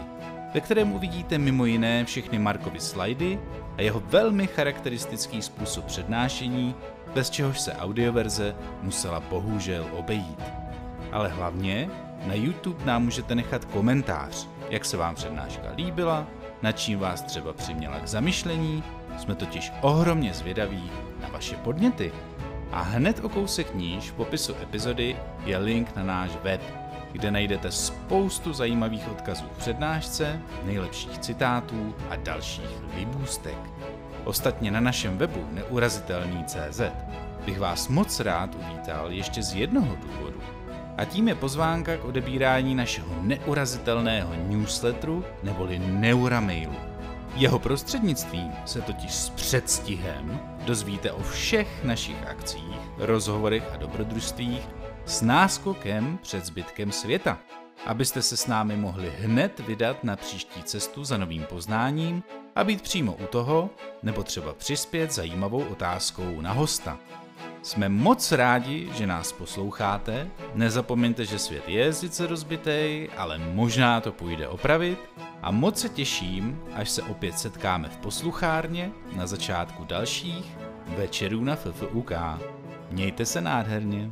[SPEAKER 1] ve kterém uvidíte mimo jiné všechny Markovy slajdy a jeho velmi charakteristický způsob přednášení, bez čehož se audioverze musela bohužel obejít. Ale hlavně na YouTube nám můžete nechat komentář, jak se vám přednáška líbila, nad čím vás třeba přiměla k zamyšlení, jsme totiž ohromně zvědaví na vaše podněty. A hned o kousek níž v popisu epizody je link na náš web, kde najdete spoustu zajímavých odkazů v přednášce, nejlepších citátů a dalších libůstek. Ostatně na našem webu neurazitelný.cz bych vás moc rád uvítal ještě z jednoho důvodu. A tím je pozvánka k odebírání našeho neurazitelného newsletteru neboli Neuramailu. Jeho prostřednictvím se totiž s předstihem dozvíte o všech našich akcích, rozhovorech a dobrodružstvích s náskokem před zbytkem světa, abyste se s námi mohli hned vydat na příští cestu za novým poznáním a být přímo u toho, nebo třeba přispět zajímavou otázkou na hosta. Jsme moc rádi, že nás posloucháte. Nezapomeňte, že svět je sice rozbitý, ale možná to půjde opravit. A moc se těším, až se opět setkáme v posluchárně na začátku dalších večerů na FFUK. Mějte se nádherně.